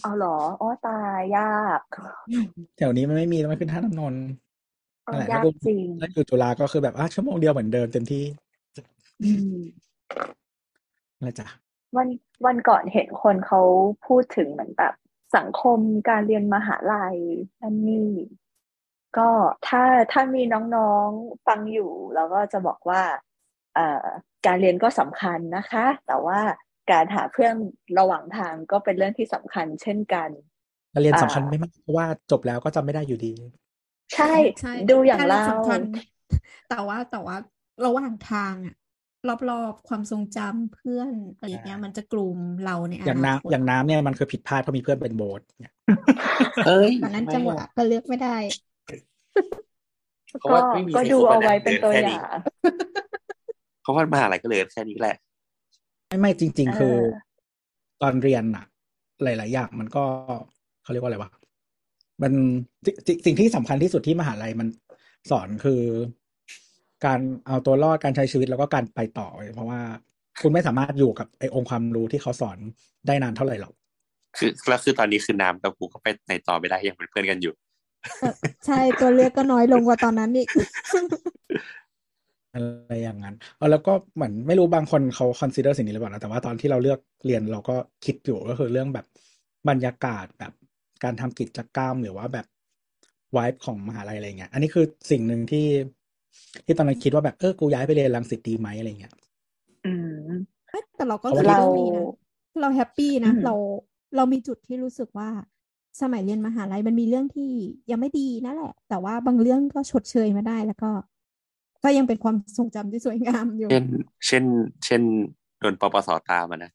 S4: เอาเหรออ๋อตายยาก
S2: แถวนี้มันไม่มีต้องไปขึ้นท่าน้ำนนท์
S4: เอ
S2: นั่นแหละ
S4: อยาก
S2: แล้วกู
S4: จริง
S2: แล้วอยู่จุฬาก็คือแบบอะชั่วโมงเดียวเหมือนเดิมเต็มที่
S4: อืม
S2: นะจ๊ะ
S4: วันวันก่อนเห็นคนเขาพูดถึงเหมือนแบบสังคมการเรียนมหาลัยนั่นนี่ ก็ถ้าถ้ามีน้องๆฟังอยู่เราก็จะบอกว่าเอ่อการเรียนก็สำคัญนะคะ แต่ว่าการหาเพื่อนระหว่างทางก็เป็นเรื่องที่สำคัญเช่นกัน
S2: การเรียน
S4: อ่า
S2: สำคัญไม่มากเพราะว่าจบแล้วก็จำไม่ได้อยู่ดี
S4: ใช่
S6: ใช่
S4: ดูอย่าง
S6: ก
S4: เรา
S6: สำคัญแต่ว่าแต่ว่าระหว่างทางอะ รอบๆ ความทรงจำเพื่อนอะไรอย่างเงี้ยมันจะกลุ่มเราในอ
S2: อย่าง
S6: นาคต
S2: น้ำอย่างน้ำเนี่ยมันคือผิดพลาดเพราะมีเพื่อนเป็นโบสเนี่ย
S3: เอ้ย
S6: ตอนนั้น
S3: ไม่
S6: จังหวะก็เลือกไม่ได้
S3: เพราะ
S4: ก็
S3: ว่าไม่มี
S4: ก็
S3: ใคร
S4: ดู
S3: คบ
S4: เอา
S3: กัน
S4: ไว้
S3: นะ
S4: เป็นตัว
S3: แค่
S4: อ
S3: นี้
S4: ย่าง
S3: เพราะว่ามหาลัยก็เลยแค่นี้แหละ
S2: ไม่ไม่จริง
S4: เอ
S2: ๆคือ
S4: อ
S2: ตอนเรียนอะหลาย ๆ อย่างมันก็เขาเรียกว่าอะไรวะมันสิสิสิ่งที่สำคัญที่สุดที่มหาลัยมันสอนคือ การเอาตัวรอดการใช้ชีวิตแล้วก็การไปต่อเว้ยเพราะว่าคุณไม่สามารถอยู่กับไอ้องค์ความรู้ที่เขาสอนได้นานเท่าไหร่หรอก
S3: คือแล้วคือตอนนี้คือน้ำกับกูก็ไปในต่อไม่ได้ยังเป็นเพื่อนกันอยู่
S6: เออใช่ตัวเลือกก็น้อยลงกว่าตอนนั้นอีก
S2: อะไรอย่างนั้นเออแล้วก็เหมือนไม่รู้บางคนเขา consider สิ่งนี้หรือเปล่านะแต่ว่าตอนที่เราเลือกเรียนเราก็คิดอยู่ก็คือเรื่องแบบบรรยากาศแบบการทำกิจกรรมหรือว่าแบบวายของมหาลัยอะไรเงี้ย อันนี้คือสิ่งหนึ่งที่ ที่ตอนนั้นคิดว่าแบบเออกูย้ายไปเรียนรังสิตดีไหมอะไรเงี้ย
S4: อืม
S6: เอ้ยแต่เราก็
S2: เพราะ
S6: คิด
S2: ว่า
S6: เรื่องนี้นะเราแฮปปี้นะ
S4: อืม
S6: เราเรามีจุดที่รู้สึกว่าสมัยเรียนมหาลัยมันมีเรื่องที่ยังไม่ดีนั่นแหละ แต่ว่าบางเรื่องก็ชดเชยมาได้แล้วก็ ก็ยังเป็นความทรงจำที่สวยงามอยู่
S3: เช่น เช่น เช่นโดนปปสตามมานะ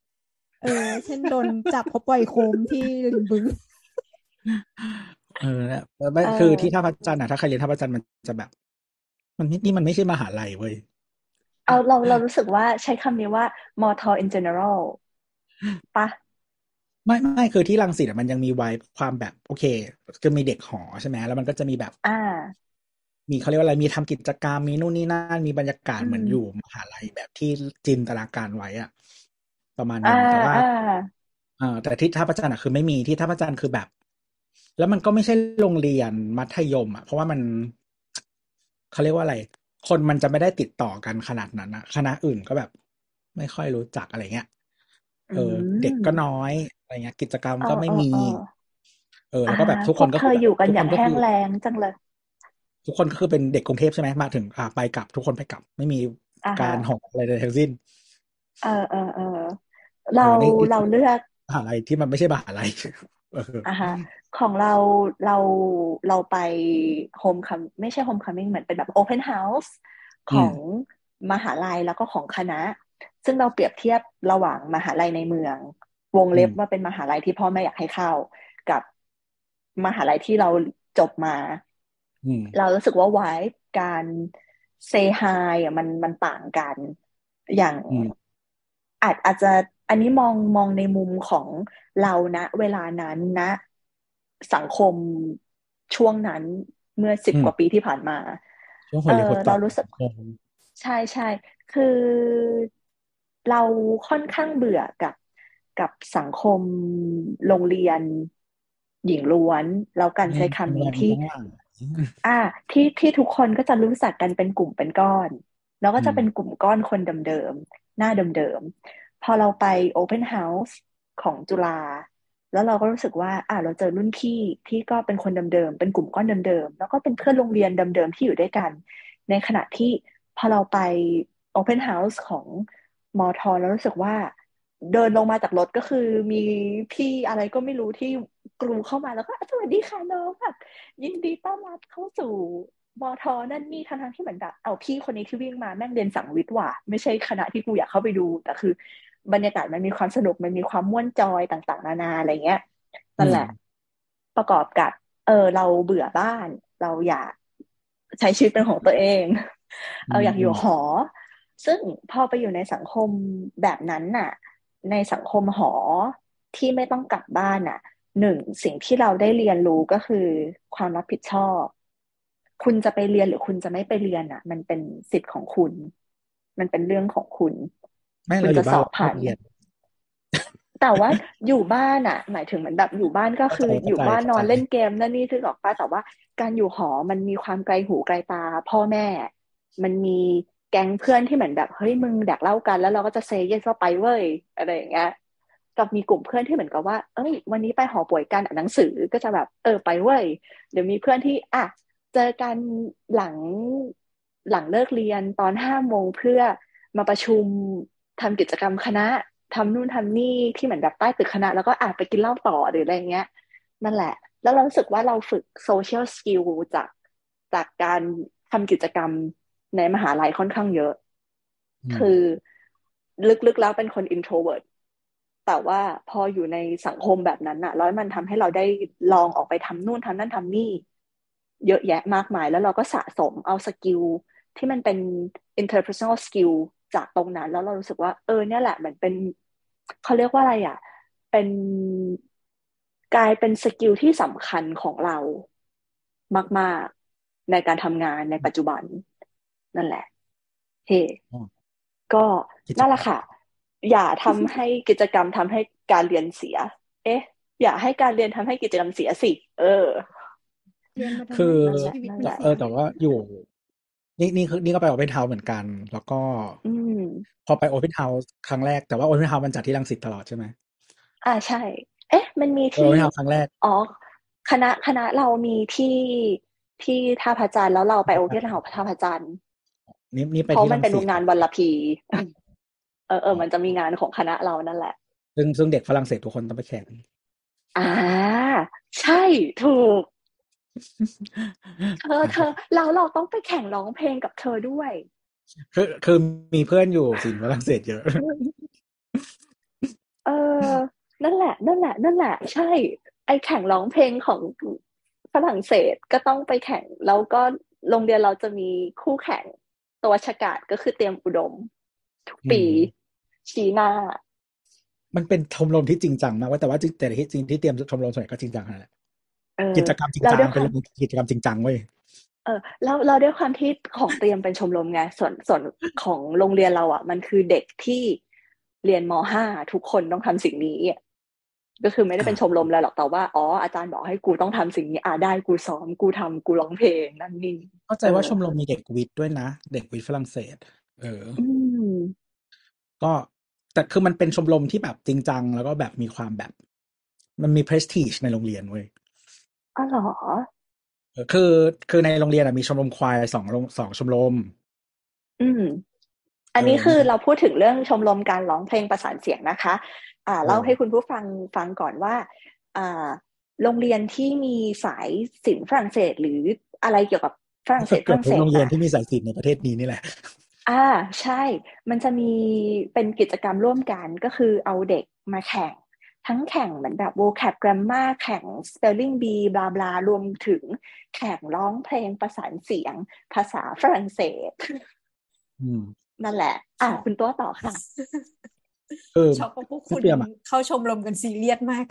S6: เออ เช่นโดนจับเขาปล่อยโคมที่ริมบึง
S2: เออนะแล้วไม่
S4: เออ
S2: คือที่ท่าพระจันทร์อะถ้าใครเรียนท่าพระจันทร์มันจะแบบ มันนี่นี่มันไม่ใช่มหาลัยเว้ย
S4: เอาเราเรารู้สึกว่าใช้คำนี้ว่า more tall in general ปะ
S2: ไม่ไม่คือที่รังสิตอะมันยังมีไว้ความแบบ โอเคคือมีเด็กหอใช่ไหมแล้วมันก็จะมีแบบ
S4: อ่า
S2: มีเขาเรียกว่าอะไรมีทำกิจกรรมมีนู่นนี่นั่นมีบรรยากาศ
S4: อืม
S2: เหมือนอยู่มหาลัยแบบที่จินตนาการไว้อะประมาณนึ
S4: อ่าง
S2: แต่ว่า
S4: อ่า
S2: เออแต่ที่ท่าพระจันทร์อะคือไม่มีที่ท่าพระจันทร์คือแบบ แล้วมันก็ไม่ใช่โรงเรียนมัธยมอะเพราะว่ามัน เขาเรียกว่าอะไร คนมันจะไม่ได้ติดต่อกันขนาดนั้นอะคณะอื่นก็แบบ ไม่ค่อยรู้จักอะไรเงี้ยเออ
S4: อืม
S2: เด็กก็น้อยอะไรเงี้ย กิจกรรมก็ไม่มี
S4: เออเออ
S2: เออแล้วก็แบบทุกคนก็
S4: พวเธออยู่กันอย่าง
S2: ทุ
S4: แห้ง
S2: คือ
S4: แล้งจังเลย
S2: ทุกคนก็คือเป็นเด็กกรุงเทพใช่ไหมมาถึงอ่าไปกลับ ทุกคนไปกลับ ไม่มี
S4: อ่าฮะ
S2: การหออะไรใดทั้งสิ้น
S4: เออเออเออเรา
S2: เออนี่
S4: เราเลือก
S2: มหาลัยที่มันไม่ใช่มหาลัยเออ
S4: อะฮะของเราเราเราไป home com ไม่ใช่ homecoming เหมือนเป็นแบบ open house ของมหาลัยแล้วก็ของคณะ ซึ่งเราเปรียบเทียบระหว่างมหาลัยในเมือง วงเล็บ
S2: อืม
S4: ว่าเป็นมหาลัยที่พ่อแม่อยากให้เข้า กับมหาลัยที่เราจบมา
S2: อืม
S4: เรารู้สึกว่าไว้การเซฮายอะมันมันต่างกัน อย่าง
S2: อืม
S4: อาจอาจจะ อันนี้มองมองในมุมของเรานะเวลานั้นนะ สังคมช่วงนั้นเมื่อสิบ
S2: อืม
S4: กว่าปีที่ผ่านมา
S2: ช่วงหัวเรียว
S4: เอ
S2: หั
S4: อ
S2: วต่อ
S4: เรารู้สึก
S2: อืม
S4: ใช่ใช่คือเราค่อนข้างเบื่อกับกับสังคมโรงเรียน หญิงล้วนแล้วการใช้คำนี้ที่
S2: ข้างล่าง
S4: อ่า ที่ที่ทุกคนก็จะรู้จักกันเป็นกลุ่มเป็นก้อน แล้วก็จะ
S2: อืม
S4: เป็นกลุ่มก้อนคนเดิมๆหน้าเดิมๆ พอเราไป Open House ของจุฬาแล้วเราก็รู้สึกว่า อ่าเราเจอรุ่นพี่ที่ก็เป็นคนเดิมๆ เป็นกลุ่มก้อนเดิมๆ แล้วก็เป็นเพื่อนโรงเรียนเดิมๆ ที่อยู่ด้วยกัน ในขณะที่พอเราไป Open House ของมอทอแล้วรู้สึกว่า เดินลงมาจากรถก็คือมีพี่อะไรก็ไม่รู้ที่กรูเข้ามาแล้วก็สวัสดีค่ะน้องแบบยินดีต้อนรับเข้าสู่มอทอนั่นนี่ทั้งๆที่เหมือนแบบเอาพี่คนนี้ที่วิ่งมาแม่งเรียนสังวิทย์ว่ะไม่ใช่คณะที่กูอยากเข้าไปดูแต่คือ บรรยากาศมันมีความสนุกมันมีความม่วนจอยต่าง ๆ นานาอะไรเงี้ยนั่นแหละ ประกอบกับ เออ เราเบื่อบ้าน เราอยากใช้ชีวิตเป็นของตัวเอง เราอยากอยู่หอ ซึ่งพอไปอยู่ในสังคมแบบนั้นน่ะ ในสังคมหอที่ไม่ต้องกลับบ้านน่ะหนึ่งสิ่งที่เราได้เรียนรู้ก็คือความรับผิดชอบ คุณจะไปเรียนหรือคุณจะไม่ไปเรียนน่ะ มันเป็นสิทธิ์ของคุณ มันเป็นเรื่องของคุณ
S2: ไม่
S4: คุ
S2: เรา
S4: ณ
S2: อ
S4: จะ
S2: ยู่
S4: ส
S2: บ้าน
S4: อบผ่าน
S2: เรียน
S4: แต่ว่าอยู่บ้านอะ หมายถึงเหมือนแบบอยู่บ้านก็คือ
S2: เข้าใจ
S4: อยู่บ้านนอน
S2: เข้าใจ
S4: เล่นเกมนั่นนี่คือหรอกป้าแต่ว่าการอยู่หอมันมีความไกลหูไกลตา พ่อแม่ มันมีแก๊งเพื่อนที่เหมือนแบบเฮ้ยมึงแดกเหล้ากัน แล้วเราก็จะเซย์เยสว่าไปเว้ยอะไรอย่างเงี้ยกับมีกลุ่มเพื่อนที่เหมือนกับว่า เอ้ย วันนี้ไปหอป่วยกันอ่านหนังสือก็จะแบบเออไปเว้ยเดี๋ยวมีเพื่อนที่อะเจอกันหลังหลังเลิกเรียนตอนห้าโมงเพื่อมาประชุม ทำกิจกรรมคณะทำนู่นทำนี่ที่เหมือนแบบใต้ตึกคณะ แล้วก็อาจไปกินเหล้าต่อหรืออะไรเงี้ยนั่นแหละ แล้วเรารู้สึกว่าเราฝึก social skill จากจากการทำกิจกรรมในมหาลัยค่อนข้างเยอะ
S2: อืม
S4: คือลึกๆแล้วเป็นคน introvert แต่ว่าพออยู่ในสังคมแบบนั้นอะแล้วมันทำให้เราได้ลองออกไปทำนู่นทำนั่นทำนี่ เยอะแยะมากมาย แล้วเราก็สะสมเอา skill ที่มันเป็น interpersonal skill จากตรงนั้น แล้วเรารู้สึกว่า เออเนี่ยแหละมันเป็นเขาเรียกว่าอะไรอะเป็นกลายเป็นสกิลที่สำคัญของเรามาก ๆ ในการทำงานในปัจจุบัน นั่นแหละ เฮ้
S2: อ๋อ
S4: ก็
S2: กิจกรรม
S4: นั่นแหละค่ะ อย่าทำให้กิจกรรมทำให้การเรียนเสีย เอ๊ะ อย่าให้การเรียนทำให้กิจกรรมเสียสิ เออ
S6: เรียนมาทำไม
S2: คือ
S6: ชีวิต
S4: นั่น
S6: มี
S4: แหละ
S2: เออ แต่ว่าอยู่ นี่นี่คือนี่ก็ไปโอเ n นเ u า s e เหมือนกัน แล้วก็
S4: อืม
S2: พอไปโอเ n นเ u า s e ครั้งแรกแต่ว่าโอเ n นเ u า s e มันจัดที่รังสิตตลอดใช่ไหม
S4: อ่าใช่ เอ๊ะ มันมี
S2: โอ
S4: ที่
S2: เ n นเ u า s e ครั้งแรก
S4: อ๋อคณะคณะเรามีที่ที่ท่าพระจันทร์แล้วเราไปโอเพียนเฮาท่าพระจันทร์
S2: นี่นี่ไป
S4: เพราะ
S2: ที่
S4: มั
S2: รั
S4: น
S2: ง
S4: เป็น
S2: สิต
S4: งานวันละพีเออเออมันจะมีงานของคณะเรานั่นแหละ
S2: ซึ่งซึ่งเด็กฝรั่งเศสทุกคนต้องไปแข่ง
S4: อ่าใช่ถูก เธอเธอเราเราต้องไปแข่งร้องเพลงกับเธอด้วย
S2: คือคือมีเพื่อนอยู่สินฝรั่งเศสเยอะ
S4: เออ นั่นแหละ นั่นแหละ นั่นแหละ ใช่ ไอแข่งร้องเพลงของฝรั่งเศสก็ต้องไปแข่ง แล้วก็โรงเรียนเราจะมีคู่แข่งตัวชกาศก็คือเตรียมอุดม ทุกปี
S2: อืม
S4: ชี้หน้า
S2: มันเป็นชมรมที่จริงจังมากเว้ยแต่ว่าจริงแต่ที่จริงที่เตรียมชมรมส่วนใหญ่ก็จริงจังนั่นแหละ
S4: เออ
S2: กิจกรรมจริง
S4: เรา
S2: จัง
S4: ด้วยค
S2: เป็น
S4: วาม
S2: กิจกรรมจริงจังเว้ย
S4: เออแล้วเราด้วยความที่ของเตรียมเป็นชมรมไงส่วนส่วนของโรงเรียนเราอะ มันคือเด็กที่เรียนมห้าทุกคนต้องทำสิ่งนี้อะก็คือไม่ได้เป็นชมรมอะไรหรอกแต่ว่าอ๋ออาจารย์บอกให้กูต้องทำสิ่งนี้อ่าได้กูซ้อมกูทำกูร้องเพลงนั่นนี่
S2: เข้าใจว่าชมรมมีเด็กวิทย์ด้วยนะ เด็กวิทย์ฝรั่งเศส เออ
S4: อืม
S2: ก็แต่คือมันเป็นชมรมที่แบบจริงจังแล้วก็แบบมีความแบบ มันมี prestige ในโรงเรียนเว้ย
S4: อ๋อเหรอ
S2: เออคือคือในโรงเรียนอะมีชมรมควายสองโรงสองชมรม
S4: อืม อันนี้
S2: เออ
S4: คือเราพูดถึงเรื่องชมรมการร้องเพลงประสานเสียงนะคะ อ่าเล่า
S2: เออ
S4: ให้คุณผู้ฟังฟังก่อนว่า อ่า โรงเรียนที่มีสายศิลป์ฝรั่งเศสหรืออะไรเกี่ยวกับฝรั่งเศสฝ
S2: เกือบ
S4: รั่ง
S2: ทุ
S4: เศ
S2: ก
S4: ส
S2: โรงเรียน
S4: น่ะ
S2: ที่มีสายศิลป์ในประเทศนี้นี่แหละ
S4: อ่า ใช่ มันจะมีเป็นกิจกรรมร่วมกันก็คือเอาเด็กมาแข่ง ทั้งแข่งเหมือนแบบ vocab grammar แข่ง spelling bee บลาบลารวมถึงแข่งร้องเพลงประสานเสียง ภาษาฝรั่งเศส
S2: อืม
S4: นั่นแหละ อ่าคุณตัวต่อค่ะ
S2: เออ
S6: ชอบว่าพวก
S2: ที่
S6: คุณ
S2: เตรียมอะ
S6: เข้าชมรมกันซีเรียสมาก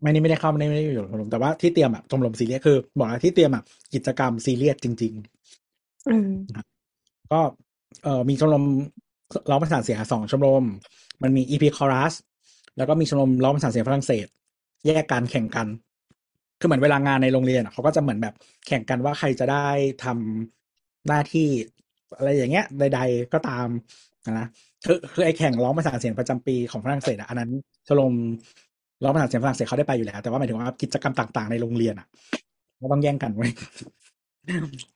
S2: ไม่นี่ไม่ได้เข้าไม่ได้ไม่ได้อยู่ชมรมแต่ว่าที่เตรียมอะชมรมซีเรียสคือบอกแล้วที่เตรียมอะกิจกรรมซีเรียสจริง
S6: อืม
S2: ๆก็เอ่อมีชมรมร้องประสานเสียงสองชมรม มันมี EP Chorus แล้วก็มีชมรมร้องประสานเสียงฝรั่งเศส แยกกันแข่งกัน คือเหมือนเวลางานในโรงเรียนเขาก็จะเหมือนแบบแข่งกันว่าใครจะได้ทำหน้าที่อะไรอย่างเงี้ยใด ๆ ก็ตามนะคือคือไอแข่งร้องภาษานเสียงประจำปีของฝรั่งเศสอะอันนั้นชมรมร้องภาษานเสียงฝรั่งเศสเขาได้ไปอยู่แล้ว แต่ว่าหมายถึงว่ากิจกรรมต่าง ๆ ในโรงเรียนอะก็ต้องแย่งกันไว้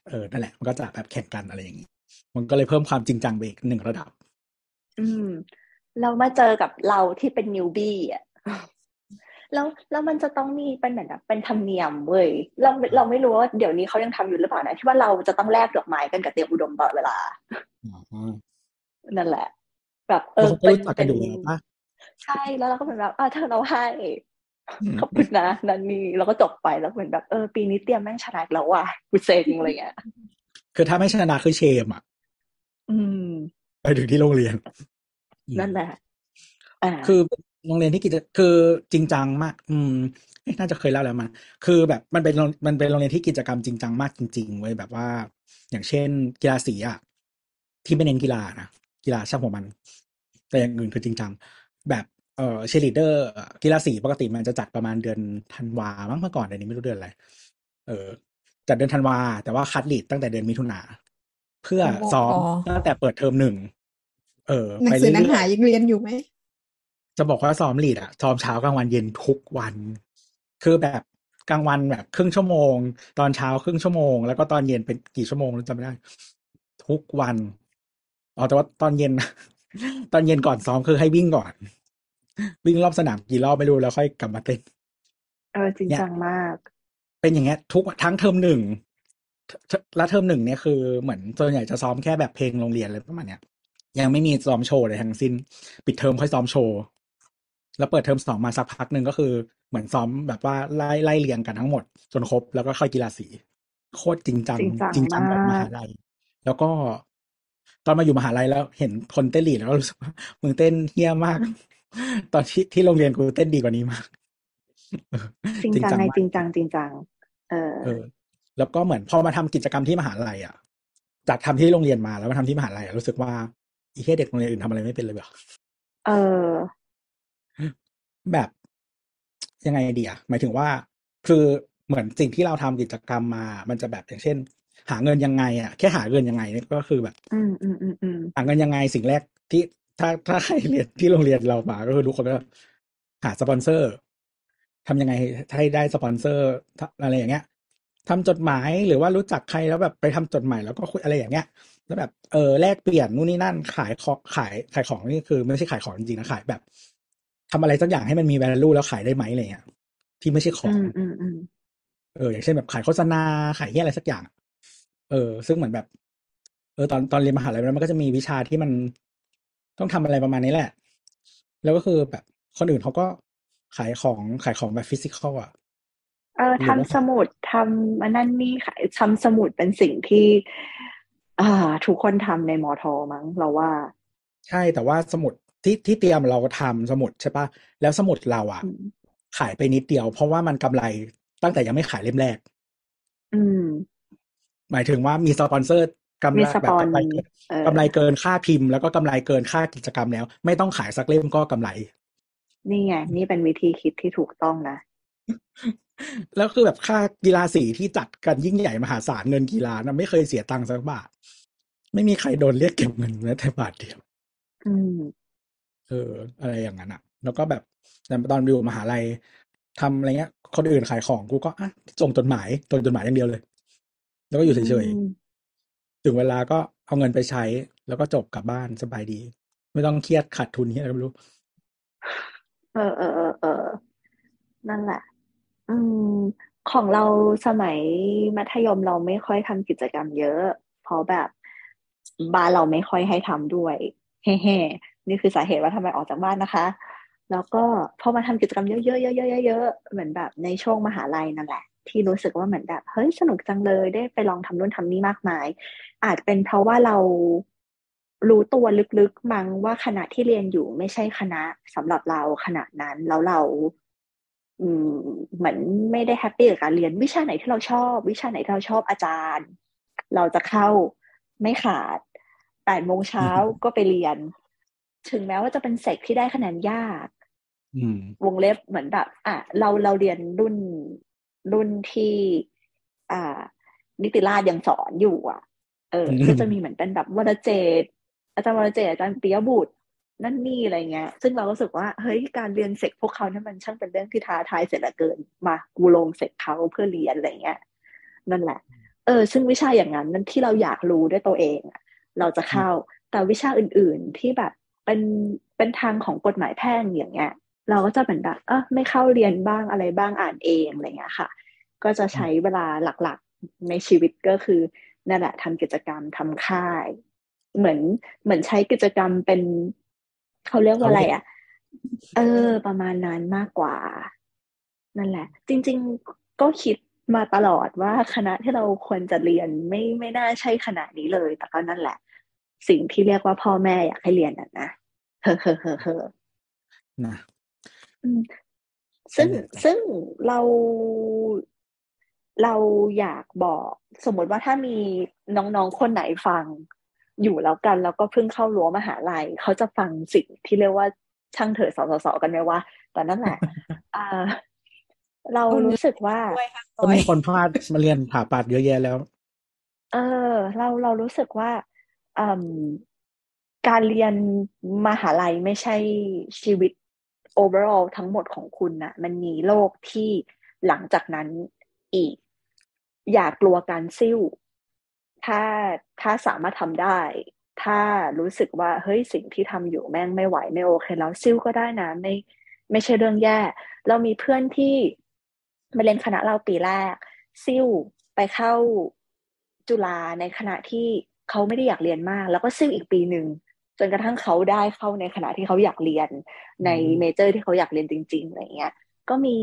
S2: เออนั่นแหละ มันก็จะแบบแข่งกันอะไรอย่างงี้ มันก็เลยเพิ่มความจริงจังไปอีกหนึ่งระดับ
S4: อืม เรามาเจอกับเราที่เป็นนิวบี้อะแล้วแล้วมันจะต้องมีเป็นเหมือนแบบเป็นธรรมเนียมเว้ยเราเราไม่รู้ว่าเดี๋ยวนี้เขายังทำอยู่หรือเปล่านะที่ว่าเราจะต้องแลกดอกไม้กันกับเตรียมอุดมตลอดเวลานั่นแหละ แบบเอ
S2: เอ
S4: อ
S2: อเขาก็รู้จักกันอยู่แล้วปะ
S4: ใช่แล้วเราก็เหมือนแบบอ่าเธอเราให้
S2: อืม
S4: ขอบคุณนะนันนี่แล้วก็จบไปแล้วเหมือนแบบเออปีนี้เตรียมแม่งชนะอีกแล้วว่ะกูเซ็งอะไรเงี้ย
S2: คือถ้าไม่ชนะคือเชมอะ
S4: อืม
S2: ไปถึงที่โรงเรียน
S4: นั่นแหละอ่า
S2: คือโรงเรียนที่กิจคือจริงจังมาก อืมเอ๊ะน่าจะเคยเล่าแล้วมา คือแบบมันเป็นโรงมันเป็นโรงเรียนที่กิจกรรมจริงจังมากจริงๆเว้ยแบบว่า อย่างเช่น กีฬาสีอะที่ไม่เน้นกีฬานะกีฬาช่างหัวมัน แต่อย่างอื่นคือจริงจังแบบเออเชลิเดอร์กีฬาสีปกติมันจะจัดประมาณเดือนธันวามั้งเมื่อก่อนเดี๋ยวนี้ไม่รู้เดือนอะไรเออจัดเดือนธันวาแต่ว่าคัด lead ตั้งแต่เดือนมิถุนาเพื่อซ้อม
S6: อ๋อ
S2: ตั้งแต่เปิดเทอมหนึ่ง เออ
S6: หนั
S2: ไป
S6: งสือ
S2: เรื่
S6: หนังหา
S2: อย
S6: ยังเรียนอยู่ไหม
S2: ๆจะบอกว่าซ้อม lead อะซ้อมเช้ากลางวันเย็นทุกวัน คือแบบกลางวันแบบครึ่งชั่วโมง ตอนเช้าครึ่งชั่วโมง แล้วก็ตอนเย็นเป็นกี่ชั่วโมงจำไม่ได้ ทุกวันอ๋อแต่ว่าตอนเย็น ตอนเย็นก่อนซ้อมคือให้วิ่งก่อน วิ่งรอบสนามกี่รอบไม่รู้แล้วค่อยกลับมาเต้น
S4: เออจริงจังมาก
S2: เป็นอย่างเงี้ย ทุกทั้งเทอมหนึ่งเทแล้วเทอมหนึ่งเนี่ยคือเหมือนส่วนใหญ่จะซ้อมแค่แบบเพลงโรงเรียนอะไรประมาณเนี้ย ยังไม่มีซ้อมโชว์เลยทั้งสิ้น ปิดเทอมค่อยซ้อมโชว์ แล้วเปิดเทอมสองมาสักพักหนึ่งก็คือ เหมือนซ้อมแบบว่าไล่ไล่เรียงกันทั้งหมด จนครบแล้วก็ค่อยกีฬาสี โคตรจริงจัง
S4: จริงจัง
S2: จริงจังแบบม
S4: มาก
S2: หาลัย แล้วก็ตอนมาอยู่มหาลัยแล้วเห็นคนเต้นลีดแล้วก็รู้สึกว่ามึงเต้นเฮี้ยมาก ตอนที่ที่โรงเรียนกูเต้นดีกว่านี้มากเออ
S4: จริงจังไง
S2: มาก
S4: จริงจังจริงจังเออ
S2: เออ แล้วก็เหมือนพอมาทำกิจกรรมที่มหาลัยอะจากทำที่โรงเรียนมาแล้วมาทำที่มหาลัยอะรู้สึกว่า อีเหี้ยเด็กโรงเรียนอื่นทำอะไรไม่เป็นเลยแบบ
S4: เออ
S2: แบบยังไงดีอะหมายถึงว่า คือเหมือนสิ่งที่เราทำกิจกรรมมา มันจะแบบอย่างเช่น หาเงินยังไง อะ แค่หาเงินยังไงเนี่ยก็คือแบบ
S4: อืมอืมอืมอืม
S2: หาเงินยังไงสิ่งแรกที่ถ้าถ้าใครเรียนที่โรงเรียนเรามาก็คือทุกคนก็หาสปอนเซอร์ทำยังไงให้ได้สปอนเซอร์ทำอะไรอย่างเงี้ยทำจดหมายหรือว่ารู้จักใครแล้วแบบไปทำจดหมายแล้วก็คุยอะไรอย่างเงี้ย แล้วแบบเออแลกเปลี่ยนนู่นนี่นั่นขายของขายขายของนี่คือ ไม่ใช่ขายของจริงๆนะขายแบบทำอะไรสักอย่างให้มันมี value แล้วขายได้ไหมอะไรเงี้ยที่ไม่ใช่ขอ
S4: อื
S2: ง
S4: มอืมอืม
S2: เอออย่างเช่นแบบขายโฆษณาขายเหียอะไรสักอย่าง เออ ซึ่งเหมือนแบบ เออตอนตอนเรียนมหาลัยมันก็จะมีวิชาที่มันต้องทำอะไรประมาณนี้แหละ แล้วก็คือแบบคนอื่นเขาก็ขายของขายของแบบฟิสิกอลอะ
S4: เออ
S2: หรือว่า
S4: ทำสมุดทำอันนั่นนี่ค่ะทำสมุดเป็นสิ่งที่ อ่า ทุกคนทำในมอทอมั้งเราว่า
S2: ใช่แต่ว่าสมุดที่ที่เตรียมเราทำสมุดใช่ปะแล้วสมุดเราอะ
S4: อืม
S2: ขายไปนิดเดียว เพราะว่ามันกำไรตั้งแต่ยังไม่ขายเล่มแรก
S4: อืม
S2: หมายถึงว่ามีสปอนเซอร์กำ
S4: มี
S2: ไร
S4: ส
S2: แบ
S4: ป
S2: บ
S4: อน
S2: กำไรเกิน
S4: เออกำ
S2: ไรเกินค่าพิมพ์ แล้วก็กำไรเกินค่ากิจกรรมแล้ว ไม่ต้องขายสักเล่มก็กำไร
S4: นี่ไง นี่เป็นวิธีคิดที่ถูกต้องนะ
S2: แล้วคือแบบค่ากีฬาสีที่จัดกันยิ่งใหญ่มหาศาลเงินกีฬานะไม่เคยเสียตังค์สักบาท ไม่มีใครโดนเรียกเก็บเงินแม้แต่บาทเดียว
S4: อืม
S2: เออ อะไรอย่างนั้นอะแล้วก็แบบแต่ตอนอยู่มหาลัยทำอะไรเงี้ย คนอื่นขายของกูก็อะส่งจดหมายส่งจดหมายอย่างเดียวเลย แล้วก็อยู่เฉย
S4: อืม
S2: ๆถึงเวลาก็เอาเงินไปใช้ แล้วก็จบกลับบ้านสบายดี ไม่ต้องเครียดขาดทุนที่อะไรไม่รู้
S4: เออเออเออเออนั่นแหละ อืมของเราสมัยมัธยมเราไม่ค่อยทำกิจกรรมเยอะ เพราะแบบบ้านเราไม่ค่อยให้ทำด้วยเฮ่ๆนี่คือสาเหตุว่าทำไมออกจากบ้านนะคะ แล้วก็พอมาทำกิจกรรมเยอะๆเยอะๆเยอะๆเหมือนแบบในช่วงมหาลัยนั่นแหละ ที่รู้สึกว่าเหมือนแบบเฮ้ยสนุกจังเลยได้ไปลองทำนู่นทำนี่มากมาย อาจเป็นเพราะว่าเรารู้ตัวลึกๆมั้งว่าคณะที่เรียนอยู่ไม่ใช่คณะสำหรับเราขนาดนั้นแล้วเรา เหมือนไม่ได้ happy กับการเรียนวิชาไหนที่เราชอบ วิชาไหนที่เราชอบอาจารย์ เราจะเข้าไม่ขาดแปดโมงเช้าก็ไปเรียน ถึงแม้ว่าจะเป็น sec ที่ได้คะแนนยาก
S2: อืม
S4: วงเล็บเหมือนแบบ อะเราเราเรียนรุ่นรุ่นที่ อ่า นิติราชยังสอนอยู่ อะ เออ
S2: อืม
S4: ก็จะมีเหมือนเป็นแบบวรเจตน์อาจารย์วรเจตน์อาจารย์ปิยบุตร นั่นนี่อะไรเงี้ย ซึ่งเรารู้สึกว่าเฮ้ยการเรียน sec พวกเขาเนี่ยมันช่างเป็นเรื่องที่ท้าทายเสียเหลือเกิน มากูลงเสกเขาเพื่อเรียนอะไรเงี้ยนั่นแหละ เออ ซึ่งวิชาอย่างนั้นนั่นที่เราอยากรู้ด้วยตัวเองอะเราจะเข้าแต่วิชาอื่น ๆที่แบบเป็นเป็นทางของกฎหมายแพ่งอย่างเงี้ย เราก็จะเหมือนแบบเออไม่เข้าเรียนบ้างอะไรบ้างอ่านเองอะไรเงี้ยค่ะ ก็จะใช้เวลาหลักๆในชีวิตก็คือนั่นแหละทำกิจกรรมทำค่าย เหมือนเหมือนใช้กิจกรรมเป็น เขาเรียกว่าอะไรอะ เออ ประมาณนั้นมากกว่า นั่นแหละ จริง ๆก็คิดมาตลอดว่าคณะที่เราควรจะเรียนไม่ไม่น่าใช่คณะนี้เลย แต่ก็นั่นแหละ สิ่งที่เรียกว่าพ่อแม่อยากให้เรียนน่ะนะเฮ้อเฮ้อเฮ้อเฮ้อ
S2: นะ
S4: อืมซึ่ง
S2: นั่นแหละ
S4: ซึ่งเราเราอยากบอก สมมติว่าถ้ามีน้องๆคนไหนฟัง อยู่แล้วกันแล้วก็เพิ่งเข้ารั้วมหาลัยเขาจะฟังสิ่งที่เรียกว่าช่างเถอะสสสกันไหมว่าแต่นั่นแหละอ่าเรารู้สึกว่า
S6: ด้วยค่ะ
S2: ก็มีคนพลาดมาเรียนผ่าปัดเยอะแยะแล้ว
S4: เออ เราเรารู้สึกว่าอืมการเรียนมหาลัยไม่ใช่ชีวิต overall ทั้งหมดของคุณนะมันมีโลกที่หลังจากนั้นอีก อย่ากลัวการซิ่ว ถ้าถ้าสามารถทำได้ ถ้ารู้สึกว่าเฮ้ยสิ่งที่ทำอยู่แม่งไม่ไหวไม่โอเคแล้วซิ่วก็ได้นะไม่ไม่ใช่เรื่องแย่ เรามีเพื่อนที่มาเรียนคณะเราปีแรก ซิ่วไปเข้าจุฬาในขณะที่เขาไม่ได้อยากเรียนมาก แล้วก็ซิ่วอีกปีหนึ่งจนกระทั่งเขาได้เข้าในขณะที่เขาอยากเรียนในเมเจอร์ที่เขาอยากเรียนจริงๆอะไรเงี้ย ก็มี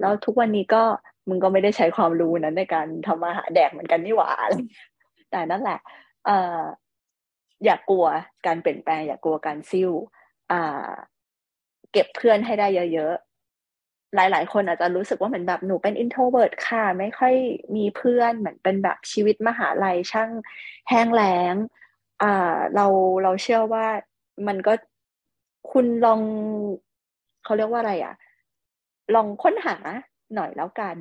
S4: แล้วทุกวันนี้ก็มึงก็ไม่ได้ใช้ความรู้นั้นในการทำมาหาแดกเหมือนกันนี่หว่าอะไรเงี้ย แต่นั่นแหละเอออย่ากลัวการเปลี่ยนแปลง อย่ากลัวการซิ่วอ่า เก็บเพื่อนให้ได้เยอะๆ หลาย ๆ คนอาจจะรู้สึกว่าเหมือนแบบหนูเป็น introvert ค่ะ ไม่ค่อยมีเพื่อนเหมือนเป็นแบบชีวิตมหาลัยช่างแห้งแล้งอ่าเราเราเชื่อว่ามันก็คุณลองเขาเรียกว่าอะไรอะ ลองค้นหาหน่อยแล้วกัน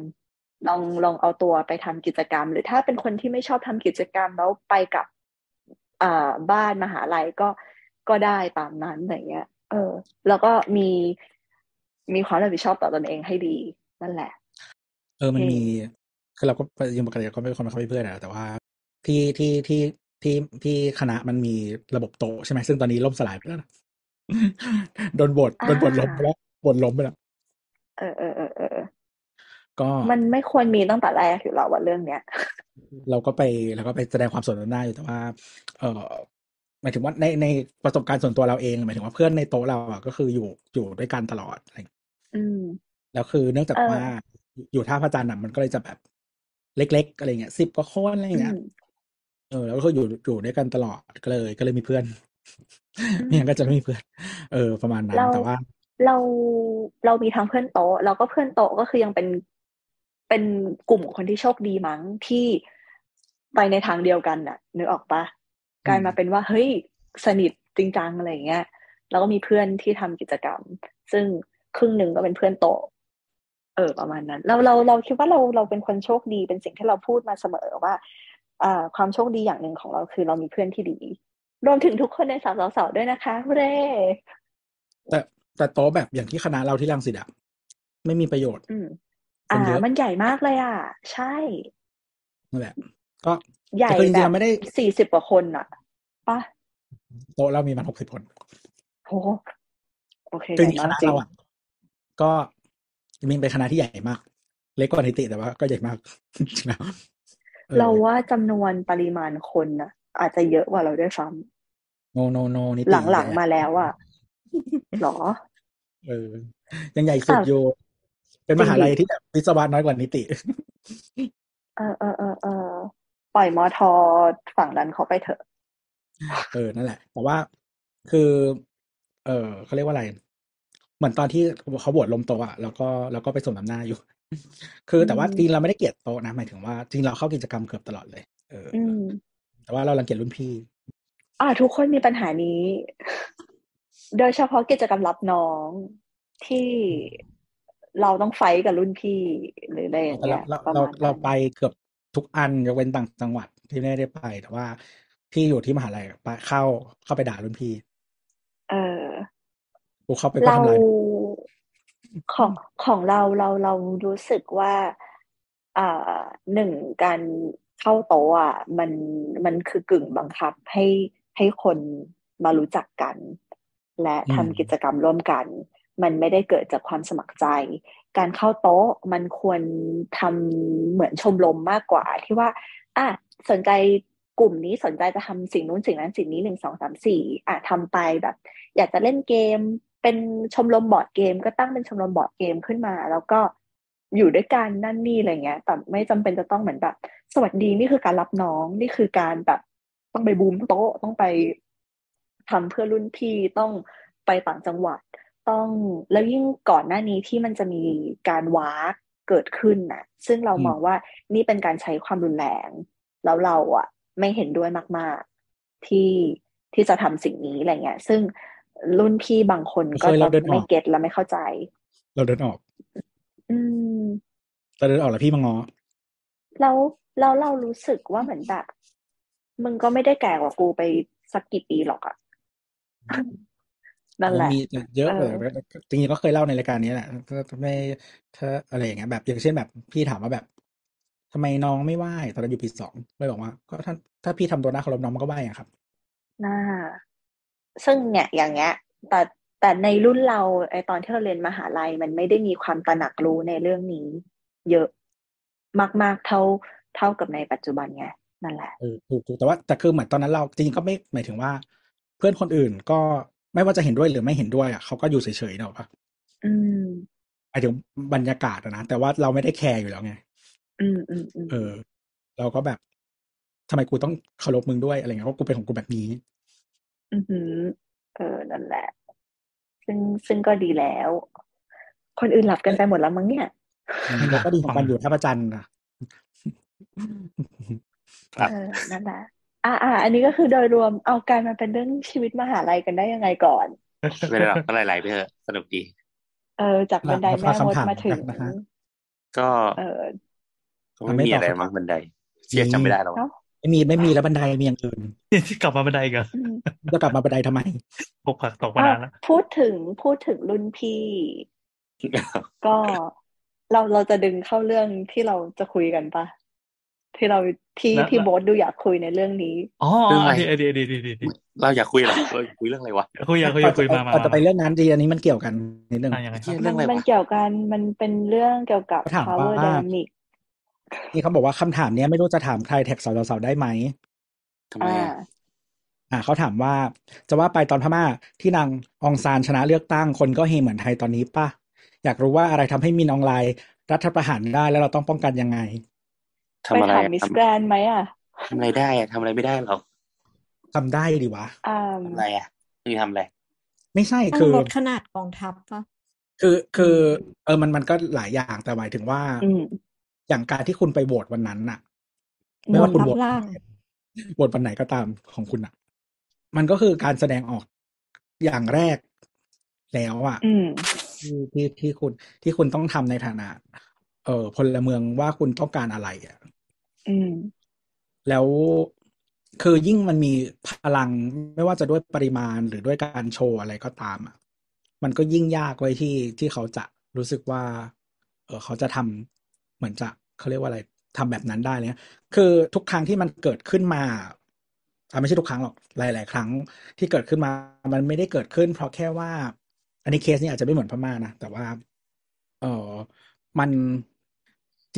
S4: ลองลองเอาตัวไปทำกิจกรรม หรือถ้าเป็นคนที่ไม่ชอบทำกิจกรรมแล้วไปกับอ่าบ้านมหาลัยก็ก็ได้ตามนั้นอะไรเงี้ย เออ แล้วก็มีมีความรับผิดชอบต่อตนเองให้ดีนั่นแหละ
S2: เออมัน
S4: เออ
S2: มีคือเราก็ยังปกติก็ไม่เป็นคนเข้าไปเพื่อนอะแต่ว่าที่ที่ที่ที่ที่คณะมันมีระบบโตะใช่ไหมซึ่งตอนนี้ล่มสลายไปแล้วนะโดนบทโดนบทล้มไปแล้วบทล้มไปแล้ว
S4: เออเออเออเออ
S2: ก็
S4: มันไม่ควรมีตั้งแต่แรกอยู่แล้วว่าเรื่องเนี้ย
S2: เราก็ไปเราก็ไปแสดงความสนใจหน้าอยู่แต่ว่า เออหมายถึงว่าในในประสบการณ์ส่วนตัวเราเองหมายถึงว่าเพื่อนในโต๊ะเราอะก็คืออยู่อยู่ด้วยกันตลอดอะไรอย่างเงี้ย
S4: อืม
S2: แล้วคือเนื่องจาก
S4: เออ
S2: ว่าอยู่ท่าพระจันทร์อะมันก็เลยจะแบบเล็ก ๆ อะไรเงี้ยสิบกว่าคนอะไรอย่างเงี้ย
S4: อืม
S2: เออ แล้วก็อยู่อยู่ด้วยกันตลอดก็เลย ก็เลยมีเพื่อน
S4: อืม
S2: ไม่งั้นก็จะไม่มีเพื่อน เออ ประมาณนั้น
S4: เรา
S2: แต่ว่า
S4: เราเรามีทั้งเพื่อนโต๊ะแล้วก็เพื่อนโต๊ะก็คือยังเป็น เป็นกลุ่มคนที่โชคดีมั้งที่ไปในทางเดียวกันน่ะนึกออกปะกลายมาเป็นว่าเฮ้ยสนิทจริงจังอะไรอย่างเงี้ยแล้วก็มีเพื่อนที่ทำกิจกรรม ซึ่งครึ่งหนึ่งก็เป็นเพื่อนโต๊ะเออประมาณนั้น เราเราเราคิดว่าเราเราเป็นคนโชคดีเป็นสิ่งที่เราพูดมาเสมอว่าอ่าความโชคดีอย่างหนึ่งของเราคือเรามีเพื่อนที่ดี รวมถึงทุกคนในสาวสาวๆด้วยนะคะเร่
S2: แต่แต่โต๊ะแบบอย่างที่คณะเราที่รังสิตอะไม่มีประโยชน์
S4: อืม
S2: คน
S4: อ่า
S2: เยอะ
S4: มันใหญ่มากเลยอะ ใช่
S2: นั่นแหละ ก็
S4: ใหญ่
S2: แต่คือจริงๆ
S4: แบบ
S2: เราไม่ได้
S4: สี่สิบกว่าคนอะปะ
S2: โต๊ะเรามีมันหกสิบคน
S4: โหโอเค
S2: คือ
S4: ให
S2: จ
S4: ญ่
S2: ริงๆค
S4: มาก
S2: ณะ
S4: จริง
S2: เราอะก็มีเป็นคณะที่ใหญ่มาก เล็กกว่านิติแต่ว่าก็ใหญ่มากจริงๆแล้วออ
S4: เราว่าจำนวนปริมาณคนอะอาจจะเยอะกว่าเราด้วยซ้
S2: โนโนโนนิำติ
S4: หลัง
S2: ใญ่
S4: ๆมาแล้วอะหรอ
S2: เออ ยังใหญ่สุด
S4: อะ
S2: อยู่ เป็น
S4: จริ
S2: ม
S4: ง
S2: หา
S4: ดิ
S2: ลัยที่แบบวิศวะน้อยกว่านิติ
S4: เออเออเออเออปล่อยมอทอฝั่งนั้นเขาไปเถอะ
S2: เออ นั่นแหละ แต่ว่าคือ เออเขาเรียกว่าอะไร เหมือนตอนที่เขาบวชลมโตะอะแล้วก็แล้วก็ไปส่งน้ำหน้าอยู่ คือแต่ว่า
S4: อืม
S2: จริงเราไม่ได้เกลียดโต๊ะนะ หมายถึงว่าจริงเราเข้ากิจกรรมเกือบตลอดเลย เอออ
S4: อืม
S2: แต่ว่าเรารังเกียจรุ่นพี่
S4: อ่าทุกคนมีปัญหานี้ โดยเฉพาะกิจกรรมรับน้องที่ เราต้องไฟท์กับรุ่นพี่หรืออะไรอย่าง
S2: แต่
S4: เงี้
S2: เรา
S4: ยประ
S2: เรา
S4: มาณ
S2: เรา
S4: นั้น
S2: ไปเกือบทุกอันยกเว้นต่างจังหวัดที่ไม่ได้ไปแต่ว่าพี่อยู่ที่มหาลัยไปเข้าเข้าไปด่ารุ่นพี่
S4: เออ
S2: กูเข้าไปก็
S4: เรา
S2: ทำลาย
S4: ของของเราเราเรารู้สึกว่าอ่าหนึ่งการเข้าโต๊ะอะมันมันคือกึ่งบังคับให้ให้คนมารู้จักกัน และ
S2: อืม
S4: ทำกิจกรรมร่วมกัน มันไม่ได้เกิดจากความสมัครใจ การเข้าโต๊ะมันควรทำเหมือนชมรมมากกว่า ที่ว่าอะสนใจกลุ่มนี้สนใจจะทำสิ่งนู้นสิ่งนั้นสิ่งนี้หนึ่งสองสามสี่อะทำไปแบบ อยากจะเล่นเกม เป็นชมรมบอร์ดเกม ก็ตั้งเป็นชมรมบอร์ดเกมขึ้นมา แล้วก็อยู่ด้วยกันนั่นนี่อะไรเงี้ย แต่ไม่จำเป็นจะต้องเหมือนแบบ สวัสดีนี่คือการรับน้องนี่คือการแบบต้องไปบูมโต๊ะต้องไปทำเพื่อรุ่นพี่ต้องไปต่างจังหวัด ต้องแล้วยิ่งก่อนหน้านี้ที่มันจะมีการว้าเกิดขึ้นน่ะซึ่งเรา
S2: อืม
S4: มองว่านี่เป็นการใช้ความรุนแรงแล้วเราอะ ไม่เห็นด้วยมาก ๆ ที่ที่จะทำสิ่งนี้อะไรเงี้ย ซึ่งรุ่นพี่บางคนก็
S2: เคย
S4: จะ
S2: เราเดินออก
S4: ไม่เก็ตและไม่เข้าใจ
S2: เราเดินออก
S4: อืม
S2: เราเดินออกแล้วพี่มางอ
S4: แล้วแล้วเรารู้สึกว่าเหมือนแบบมึงก็ไม่ได้แก่กว่ากูไปสักกี่ปีหรอกอะ นั่นแหละ
S2: มีเยอะ
S4: เอ
S2: เล
S4: อ
S2: ยจริงๆก็เคยเล่าในรายการนี้แหละถ้าถ้าไม่ถ้าอะไรอย่างเงี้ยแบบอย่างเช่นแบบพี่ถามว่าแบบทำไมน้องไม่ไหว้ตอนนั้นอยู่ปีสองเลยบอกว่า ก็ถ้าถ้าพี่ทำตัวหน้าเคารพน้องมันก็ไหว้อะครับ
S4: น่า ซึ่งเนี่ยอย่างเงี้ย แต่แต่ในรุ่นเราไอตอนที่เราเรียนมหาลัยมันไม่ได้มีความตระหนักรู้ในเรื่องนี้ เยอะมาก ๆเท่าเท่ากับในปัจจุบันไงนั่นแหละ
S2: เออถูกถูกแต่ว่าแต่คือเหมือนตอนนั้นเราจริงๆก็ไม่หมายถึงว่า เพื่อนคนอื่นก็ ไม่ว่าจะเห็นด้วยหรือไม่เห็นด้วยอะเขาก็อยู่เฉยๆเนอะปะ
S4: อืม
S2: หมายถึงบรรยากาศอะนะแต่ว่าเราไม่ได้แคร์อยู่แล้วไง
S4: อืมอืมอืม
S2: เออ เราก็แบบทำไมกูต้องเคารพมึงด้วยอะไรเงี้ยเพราะกูเป็นของกูแบบนี้
S4: อือหือ เออนั่นแหละ ซึ่งซึ่งก็ดีแล้ว คนอื่นหลับกันไปหมดแล้วมั้งเนี่ย
S2: เราก็ดีของมันอยู่ท่าประจันทร์นะ
S3: ครับ
S4: เออนั่นแหละ อ่าอ่าอันนี้ก็คือโดยรวมเอาการมาเป็นเรื่องชีวิตมหาลัยกันได้ยังไงก่อน
S3: ไม่ได้หรอกก็หลายๆไปเถอะสนุกดี
S4: เออ จากบันไดแม่มดมาถึง
S2: นะฮะ
S3: ก็
S4: เออ
S3: ก็ไม่มีอะไรมั้งบันไดเชียจำไม่ได้แล้ว
S4: เนาะ
S2: ไม่มีไม่มีแล้วบันไดมีอย่างอื่น
S5: ที่กลับมาบันไดอีกัน
S4: อืม
S2: จะกลับมาบันไดทำไม
S5: ปกผักตกมา
S4: อะ
S5: นานแล้ว
S4: พูดถึงพูดถึงรุ่นพี่ ก็เราเราจะดึงเข้าเรื่องที่เราจะคุยกันปะ ที่เราที่
S5: แล้ว
S4: ที่โบ๊ทดูอยากคุยในเรื่องนี้
S5: อ๋อ
S3: เรื่องอะไร
S5: ดีดีดีดีดีดี
S3: เราอยากคุยเหรอเราอยากคุยเรื่องอะไรวะ
S5: คุยอยากคุยอยากคุยมามา
S2: ก่อนจะไปเรื่องนั้นดีอันนี้มันเกี่ยวกันนิดนึง
S5: อะยังไงค
S3: เที่
S5: รับ
S3: ยเรื่องอะไร
S4: มัน
S3: วะ
S4: เกี่ยวกันมันเป็นเรื่องเกี่ยวกับ
S2: เขาถาม
S4: power
S2: ว่า
S4: dynamic
S2: นี่เขาบอกว่าคำถามเนี้ยไม่รู้จะถามใครแท็กสาวๆได้ไหม
S3: ทำไม
S4: อ่า
S3: อะ
S2: อ่าเขาถามว่าจะว่าไปตอนพม่าที่นางองซานชนะเลือกตั้งคนก็เฮเหมือนไทยตอนนี้ป่ะอยากรู้ว่าอะไรทำให้มินออนไลน์รัฐประหารได้แล้วเราต้องป้องกันยังไง
S3: ทำ
S4: ไป
S3: อะไร
S4: ถาม
S3: อะ
S4: มิส
S3: ทำ
S4: แกรนไหมอะ
S3: ทำอะไรได้อะทำอะไรไม่ได้หรอก
S2: ทำได้ดีวะ
S4: อ่า
S3: ทำอะไรอะนี่ทำอะไร
S2: ไม่ใช่
S6: ต้อ
S2: คื
S6: ง
S2: อ
S6: ลดขนาดกองทัพปะ
S2: คือคือ เออมันมันก็หลายอย่างแต่หมายถึงว่า
S4: อืม
S2: อย่างการที่คุณไปโหวตวันนั้นน่ะ
S4: อื
S2: ไม่
S4: ม
S2: ว่าคุณ
S6: ทั
S2: โหว
S6: บ
S2: ต
S6: ล่าง
S2: โหวตวันไหนก็ตามของคุณอะ มันก็คือการแสดงออกอย่างแรกแล้วอะ
S4: อืม
S2: ที่ที่ที่คุณที่คุณต้องทำในฐานะ เอ่อพลเมืองว่าคุณต้องการอะไรอะ
S4: อืม
S2: แล้วคือยิ่งมันมีพลังไม่ว่าจะด้วยปริมาณหรือด้วยการโชว์อะไรก็ตามอะมันก็ยิ่งยากไว้ที่ที่เขาจะรู้สึกว่า เออเขาจะทำเหมือนจะเขาเรียกว่าอะไรทำแบบนั้นได้เลยคือทุกครั้งที่มันเกิดขึ้นมาอะไม่ใช่ทุกครั้งหรอกหลาย ๆ ครั้งที่เกิดขึ้นมา มันไม่ได้เกิดขึ้น เพราะแค่ว่า อันนี้เคสนี้อาจจะไม่เหมือนพม่านะแต่ว่า เออมัน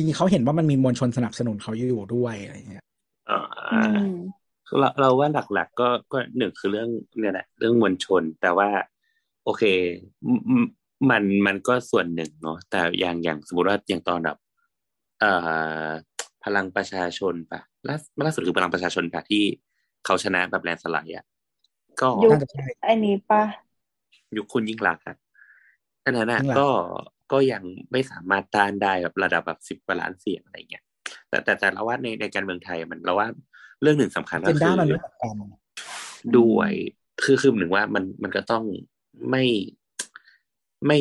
S2: จริงๆเขาเห็นว่ามันมีมวลชนสนับสนุนเขาอยู่ด้วยอะไรอย่างเงี้ย
S3: อ่
S4: อืาม
S3: เราเราว่าหลักๆ ก็ก็หนึ่งคือเรื่องเนี่ยแหละเรื่องมวลชน แต่ว่า โอเคมมมันมันก็ส่วนหนึ่งเนาะแต่อย่างอย่างสมมติว่าอย่างตอนแบบเอ่อพลังประชาชนปะล่าล่าสุดคือพลังประชาชนปะที่เขาชนะแบบแลนด์สไลด์อะก็
S4: ยุค
S2: น่าจะใช่
S4: อันนี้ปะ
S3: ยุคคุณยิ่งรักษณ์อะอันนั้นอะ
S2: ยิ่งรักษณ์
S3: ก็ก็ยังไม่สามารถต้านได้แบบระดับแบบสิบกว่าล้านเสียงอะไรเงี้ยแต่แต่แต่เราว่าในในการเมืองไทยมันเราว่าเรื่องหนึ่งสำคัญ
S2: เจ
S3: ก็
S2: น
S3: คื
S2: ด้า
S3: อ
S2: มันไม่เหมือนกัน
S3: ด้วยคือคือหนึ่งว่ามันมันก็ต้องไม่ไม่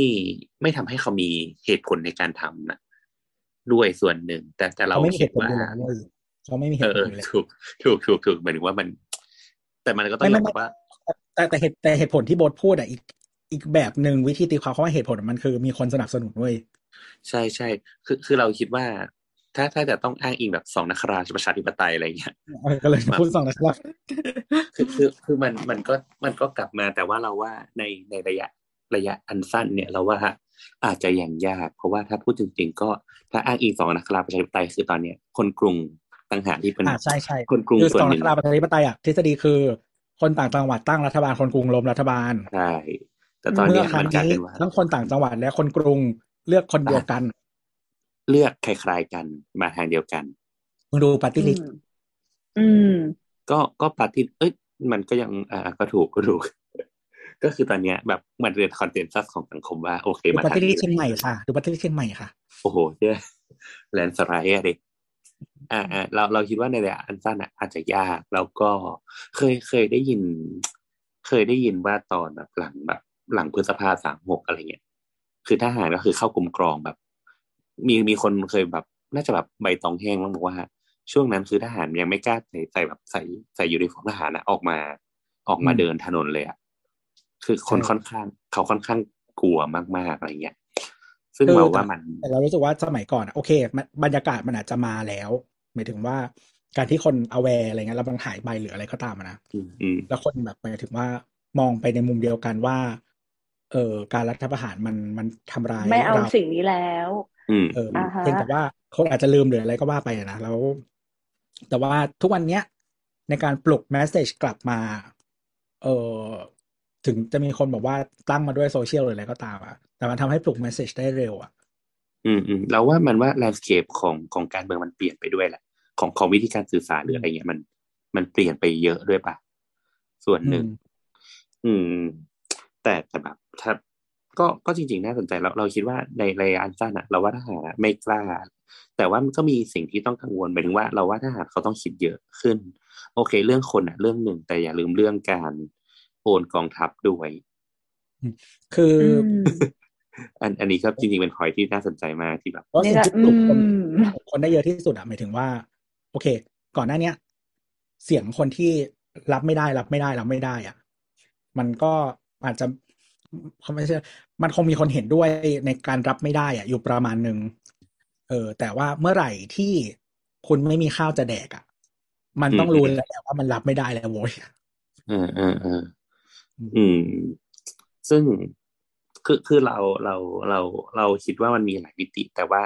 S3: ไม่ทำให้เขามีเหตุผลในการทำนะด้วยส่วนหนึ่ง แต่แต่เรา
S2: เขาไม่มีเห
S3: คิด
S2: ตุผล
S3: ว่า
S2: อยู่แล้วเลยเขาไม่มีเห
S3: เอ
S2: ตุ
S3: อ
S2: ผ
S3: เอ
S2: ล
S3: อ
S2: อยู่แล้ว
S3: ถูกถูกถูกถูกหมายถึงว่ามัน แต่มันก็ต้อง
S2: ไม่
S3: ย
S2: ไม่
S3: อม
S2: ไม่
S3: รับว่า
S2: แต่แต่เหตุแต่เหตุผลที่โบทพูดอะอีก อีกแบบหนึ่งวิธีตีความเขาว่าเหตุผลมันคือมีคนสนับสนุนเว้ย
S3: ใช่ใช่คือคือเราคิดว่า ถ้าถ้าจะต้องอ้างอิงแบบสองนักราชประชาธิปไตยอะไรเงี้ย
S2: เออก็เลยพูดสองนะครับ
S3: คือคือคือมันมันก็มันก็กลับมาแต่ว่าเราว่าในในระยะระยะอันสั้นเนี่ยเราว่าอาจจะยังยาก เพราะว่าถ้าพูดจริงๆก็ถ้าอ้างอิงสองนักราชประชาธิปไตยคือตอนเนี้ยคนกรุงต่างหากที่เป็น
S2: อ่าใช่ใช่
S3: คนกรุง
S2: คือ
S3: ส่วน
S2: สอง
S3: ห
S2: นั
S3: นึ่
S2: ก
S3: ง
S2: ราชประชาธิปไตยอะทฤษฎีคือคนต่างจังหวัดตั้งรัฐบาลคนกรุงล้มรัฐบาล
S3: ใช่ แต่ตอน
S2: เมื่
S3: เนี้
S2: อยครั้
S3: มั
S2: ง
S3: นกลาย
S2: นี้
S3: เป็นว่า
S2: ทั้งคนต่างจังหวัดและคนกรุงเลือกคนเดียวกัน
S3: เลือกคล้ายๆกันมาทางเดียวกัน
S2: มึงดูปฏิริษ
S4: อืมอืม
S3: ก็ก็ปฏิเอ้ยมันก็ยังอ่าก็ถูกก็ถูก ก็คือตอนเนี้ย แบบมันเรียนคอนเทนซัสของสังคมว่าโอเค
S2: ดู
S3: มา
S2: ป
S3: ทาง
S2: ฏิริ
S3: นี้
S2: ษเชียงใหม่ค่ะดูปฏิริษเชียงใหม่ค่ะ
S3: โอ้โหเจ้แลนสไลด์อะดิอ่าอ่าเราเราคิดว่าในระยะอันสั้นอะอาจจะยากแล้วก็เคยเคยได้ยิน เคยได้ยินว่าตอนแบบหลังแบบ หลังพฤษภาสามหกอะไรเงี้ยคือทหารก็คือเข้ากรมกรองแบบ มีมีคนเคยแบบน่าจะแบบใบตองแห้งแล้วบอกว่า ช่วงนั้นคือทหารยังไม่กล้าใส่ใส่แบบใส่ใส่ยูนิฟอร์มทหารนะออกมาออกมา
S2: อืม
S3: เดินถนนเลยอะคือคน
S2: ใช่
S3: ค่อนข้าง เขาค่อนข้างกลัวมากๆอะไรเงี้ยซึ่ง
S2: คือ
S3: เรา
S2: แต่
S3: ว่ามัน
S2: แต่เรารู้สึกว่าสมัยก่อนอะโอเคมันบรรยากาศมันอาจจะมาแล้วหมายถึงว่าการที่คน aware อะไรเงี้ยแล้วมันหายไปหรืออะไรก็ตามอะนะ
S3: อืมอืม
S2: แล้วคนแบบหมายถึงว่ามองไปในมุมเดียวกันว่า เออการรัฐประหารมันมันทำร้าย
S4: ไม่เอา
S2: เรา
S4: สิ่งนี้แล้ว
S3: อืม
S2: เออ
S4: อ่าฮะ
S2: เพียงแต่ว่าคนอาจจะลืมหรืออะไรก็ว่าไปอะนะแล้ว แต่ว่าทุกวันเนี้ย ในการปลุกแมสเซจกลับมา เออถึงจะมีคนบอกว่าตั้งมาด้วยโซเชียลหรืออะไรก็ตามอะแต่มันทำให้ปลุกแมสเซจได้เร็วอะ
S3: อืมอืมเราว่ามันว่าแลนด์สเคปของของการเมืองมันเปลี่ยนไปด้วยแหละของของวิธีการสื่อสารหรืออะไรเงี้ยมัน มันเปลี่ยนไปเยอะด้วยปะส่วนหนึ่ง อืม แต่แต่แบบถ้าก็ก็จริงๆน่าสนใจเราเราคิดว่าในระยะอันสั้นอะเราว่าทหารอะไม่กล้า แต่ว่ามันก็มีสิ่งที่ต้องกังวลหมายถึงว่าเราว่าทหารเขาต้องคิดเยอะขึ้น โอเค เรื่องคนอะเรื่องหนึ่งแต่อย่าลืมเรื่องการโอนกองทัพด้วย
S2: คือ
S4: อื
S2: อ
S4: ม
S3: อันอันนี้ก็จริงๆเป็นพอยที่น่าสนใจมากที่แบบ
S2: เพราะ
S4: นี่
S2: สิ่ง
S4: ก็
S2: ที่ปลุกคน
S4: อืม
S2: คนได้เยอะที่สุดอะหมายถึงว่า โอเค ก่อนหน้าเนี้ย เสียงคนที่รับไม่ได้รับไม่ได้รับไม่ได้อะมันก็ อาจจะเขาไม่ใช่ มันคงมีคนเห็นด้วยในการรับไม่ได้อะอยู่ประมาณหนึ่งเออ แต่ว่าเมื่อไหร่ที่คุณไม่มีข้าวจะแดกอะมันต้องรู้แล้วแหละว่ามันรับไม่ได้แล้วโว้ย
S3: เออเออเอออืม ซึ่งคือคือเราเราเราเราคิดว่ามันมีหลายมิติ แต่ว่า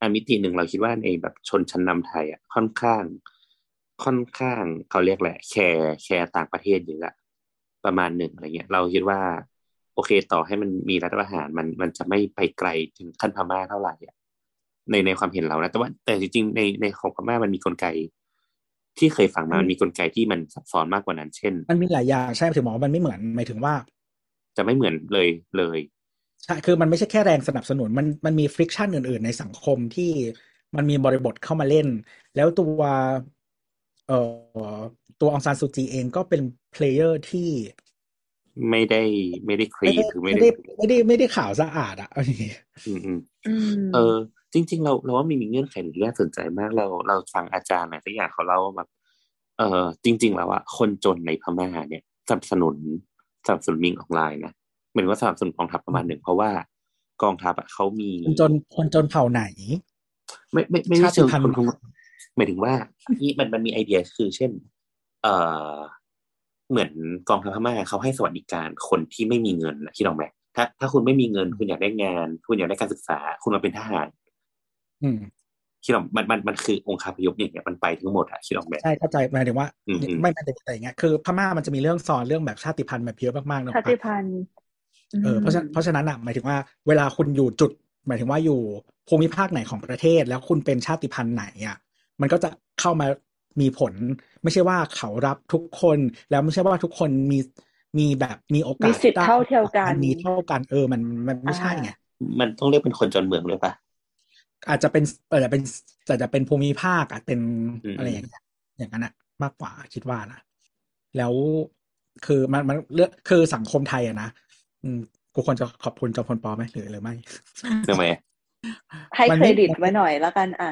S3: อันมิติหนึ่งเราคิดว่าในแบบชนชั้นนำไทยอะค่อนข้าง ค่อนข้างเขาเรียกแหละ care care ต่างประเทศเยอะอะ ประมาณหนึ่งอะไรเงี้ย เราคิดว่า โอเคต่อให้มันมีรัฐประหารมันมันจะไม่ไปไกลถึงขั้นพม่าเท่าไหร่อะในในความเห็นเรานะแต่ว่าแต่จริงๆในในของพม่ามันมีกลไก ที่เคยฟังมามันมีกลไกที่มันซับซ้อนมากกว่านั้น เช่น
S2: มันมีหลายอย่างใช่ถึงบอกว่ามันไม่เหมือนหมายถึงว่า
S3: จะไม่เหมือนเลยเลย
S2: ใช่คือมันไม่ใช่แค่แรงสนับสนุนมันมันมี friction อื่น ๆ ในสังคมที่มันมีบริบทเข้ามาเล่น แล้วตัว เอ่อตัวอองซานซูจีเองก็เป็น player ที่
S3: ไม่ได้ไม่ได้ครี
S2: ไม่
S3: ม
S2: ได้
S3: คือไม่
S2: ไม่
S3: ได้
S2: ได้ไม่ได้ไม่ได้ขาวสะอาดอะเอาอย่างงี้
S3: อืมอืม
S4: อืม
S3: เออ จริง ๆ เราเราว่ามีมีเงื่อนไขหนึ่งที่น่าสนใจมากเราเราฟังอาจารย์อะไรสักอย่างเขาเล่าว่าแบบเออจริง ๆ แล้วอะคนจนในพม่าเนี่ยสนับสนุนสนับสนุนมิงออนไลน์นะเหมือนว่าสนับสนุนกองทัพประมาณหนึ่งเพราะว่ากองทัพอะเขามี
S2: คนจนคนจนเผ่าไหน
S3: ไม่ไม่ไม่ได้เชิง
S2: ชาติพันธุ์
S3: คนทุก หมายถึงว่านี่มันมันมีไอเดียคือ เช่น เอ่อเหมือนกองทัพพม่าเขาให้สวัสดิการคนที่ไม่มีเงินนะคิดออกไหมถ้าถ้าคุณไม่มีเงิน คุณอยากได้งาน คุณอยากได้การศึกษา คุณมาเป็นทหาร
S2: อืม
S3: คิดออกมันมันมันคือองค์คาพยพอย่างเงี้ยมันไปทั้งหมดอะคิดออกไหม
S2: ใช่เข้าใจหมายถึงว่า
S3: อืมอืม
S2: ไม่ไม่แต่แต่อย่างเงี้ยคือพม่ามันจะมีเรื่องสอนเรื่องแบบชาติพันธุ์แบบเยอะมากๆเนอะ
S4: ชาติพันธุ์
S2: เออเพราะฉะนั้นเพราะฉะนั้นอะหมายถึงว่าเวลาคุณอยู่จุด หมายถึงว่าอยู่ภูมิภาคไหนของประเทศแล้วคุณเป็นชาติพันธุ์ไหนอะ มันก็จะเข้ามามีผล ไม่ใช่ว่าเขารับทุกคน แล้วไม่ใช่ว่าทุกคนมีมีแบบมีโอกาส
S4: มีสิทธิ์เท่าเทียมกัน
S2: มีเท่ากันเออมันมันไม่ใช่ไง
S3: มันต้องเรียกเป็นคนจนเมืองเลยปะ
S2: อาจจะเป็นอาจจะเป็นอาจจะเป็นภูมิภาคอาจเป็น
S3: อืม
S2: อะไรอย่างเงี้ยอย่างนั้นอะมากกว่าคิดว่านะแล้วคือมันมันเลือกคือสังคมไทยอะนะอืมกูควรจะขอบคุณจอมพลปอไหมหรือหรือไม่
S3: ทำไม
S4: ให้
S2: มัน
S4: เค
S2: ไม่
S4: รดิตไว้หน่อยแล้วกัน อะ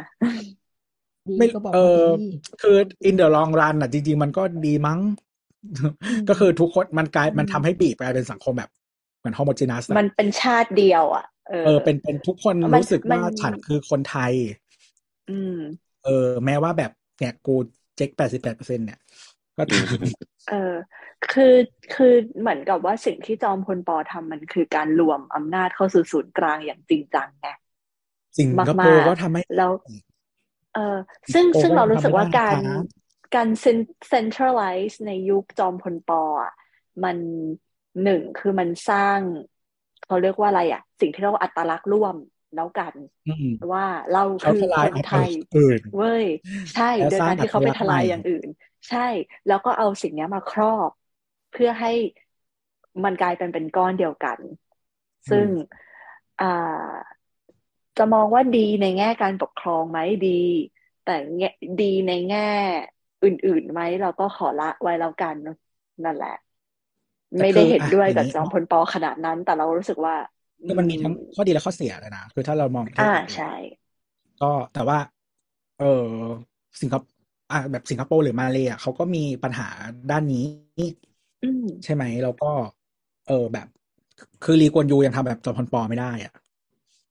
S6: ดี
S2: ไม่
S6: ก็บอก
S2: เอ
S6: ว่า
S2: อ
S6: ดี
S2: คือ in the long run อะ จริง ๆ มันก็ดีมั้ง ก็คือทุกคนมันกลายมันทำให้บีบกลายเป็นสังคมแบบเหมือน homogeneous อะ
S4: มันเป็นชาติเดียว อะ เออ
S2: เออเป็นเป็นทุกคน
S4: มัน
S2: รู้สึก
S4: มัน
S2: ว่าฉันคือคนไทย
S4: อืม
S2: เออ แม้ว่าแบบเนี่ยกูเจ๊กแปดสิบแปดเปอร์เซ็นเนี่ย ก็ตาม
S4: เออ คือคือเหมือนกับว่าสิ่งที่จอมพลปอทำมันคือการรวมอำนาจเข้าสู่ศูนย์กลางอย่างจริงจังไง
S2: สิงคโปร์ก็ทำให้
S4: แล้ว เออซึ่ง
S2: โอ้
S4: ซึ่ง
S2: ก็
S4: เรารู้สึกว่า
S2: ทำไม่ได้
S4: การ
S2: ครับ
S4: การ centralize ในยุคจอมพลปอะมันหนึ่งคือมันสร้างเขาเรียกว่าอะไรอะ สิ่งที่เราอัตลักษณ์ร่วมแล้วกัน
S2: อืม
S4: ว่าเรา
S2: เขา
S4: คือ
S2: ทลาย
S4: คนไทย
S2: อัตลักษณ์อื่น
S4: เว้ยใช่
S2: แล้ว
S4: โดย
S2: สร้าง
S4: การที่เขาไป
S2: อัตลักษณ์
S4: ทลาย
S2: ใหม่
S4: อย่างอื่น ใช่ แล้วก็เอาสิ่งเนี้ยมาครอบ เพื่อให้มันกลายเป็นเป็นก้อนเดียวกัน ซึ่งอ่า จะมองว่าดีในแง่การปกครองไหมดี แต่แง่ดีในแง่อื่นๆไหมเราก็ขอละไว้แล้วกันนั่นแหละ
S2: แต่
S4: ไม่ได้
S2: คือ
S4: เห็น
S2: อะ
S4: ด้วย
S2: อย่าง
S4: กับ
S2: นี้
S4: จอมพลปอขนาดนั้น แต่เรารู้สึกว่า
S2: คือมันมีทั้งข้อดีและข้อเสียเลยนะคือถ้าเรามองเทียบ
S4: อ่า
S2: กัน
S4: ใช่
S2: ก็แต่ว่า เออสิงคโปร์อะแบบสิงคโปร์หรือมาเลย์อะเขาก็มีปัญหาด้านนี้
S4: อืม
S2: ใช่ไหมแล้วก็ เออแบบ คือลีกวนยูยังทำแบบจอมพลปอไม่ได้อะ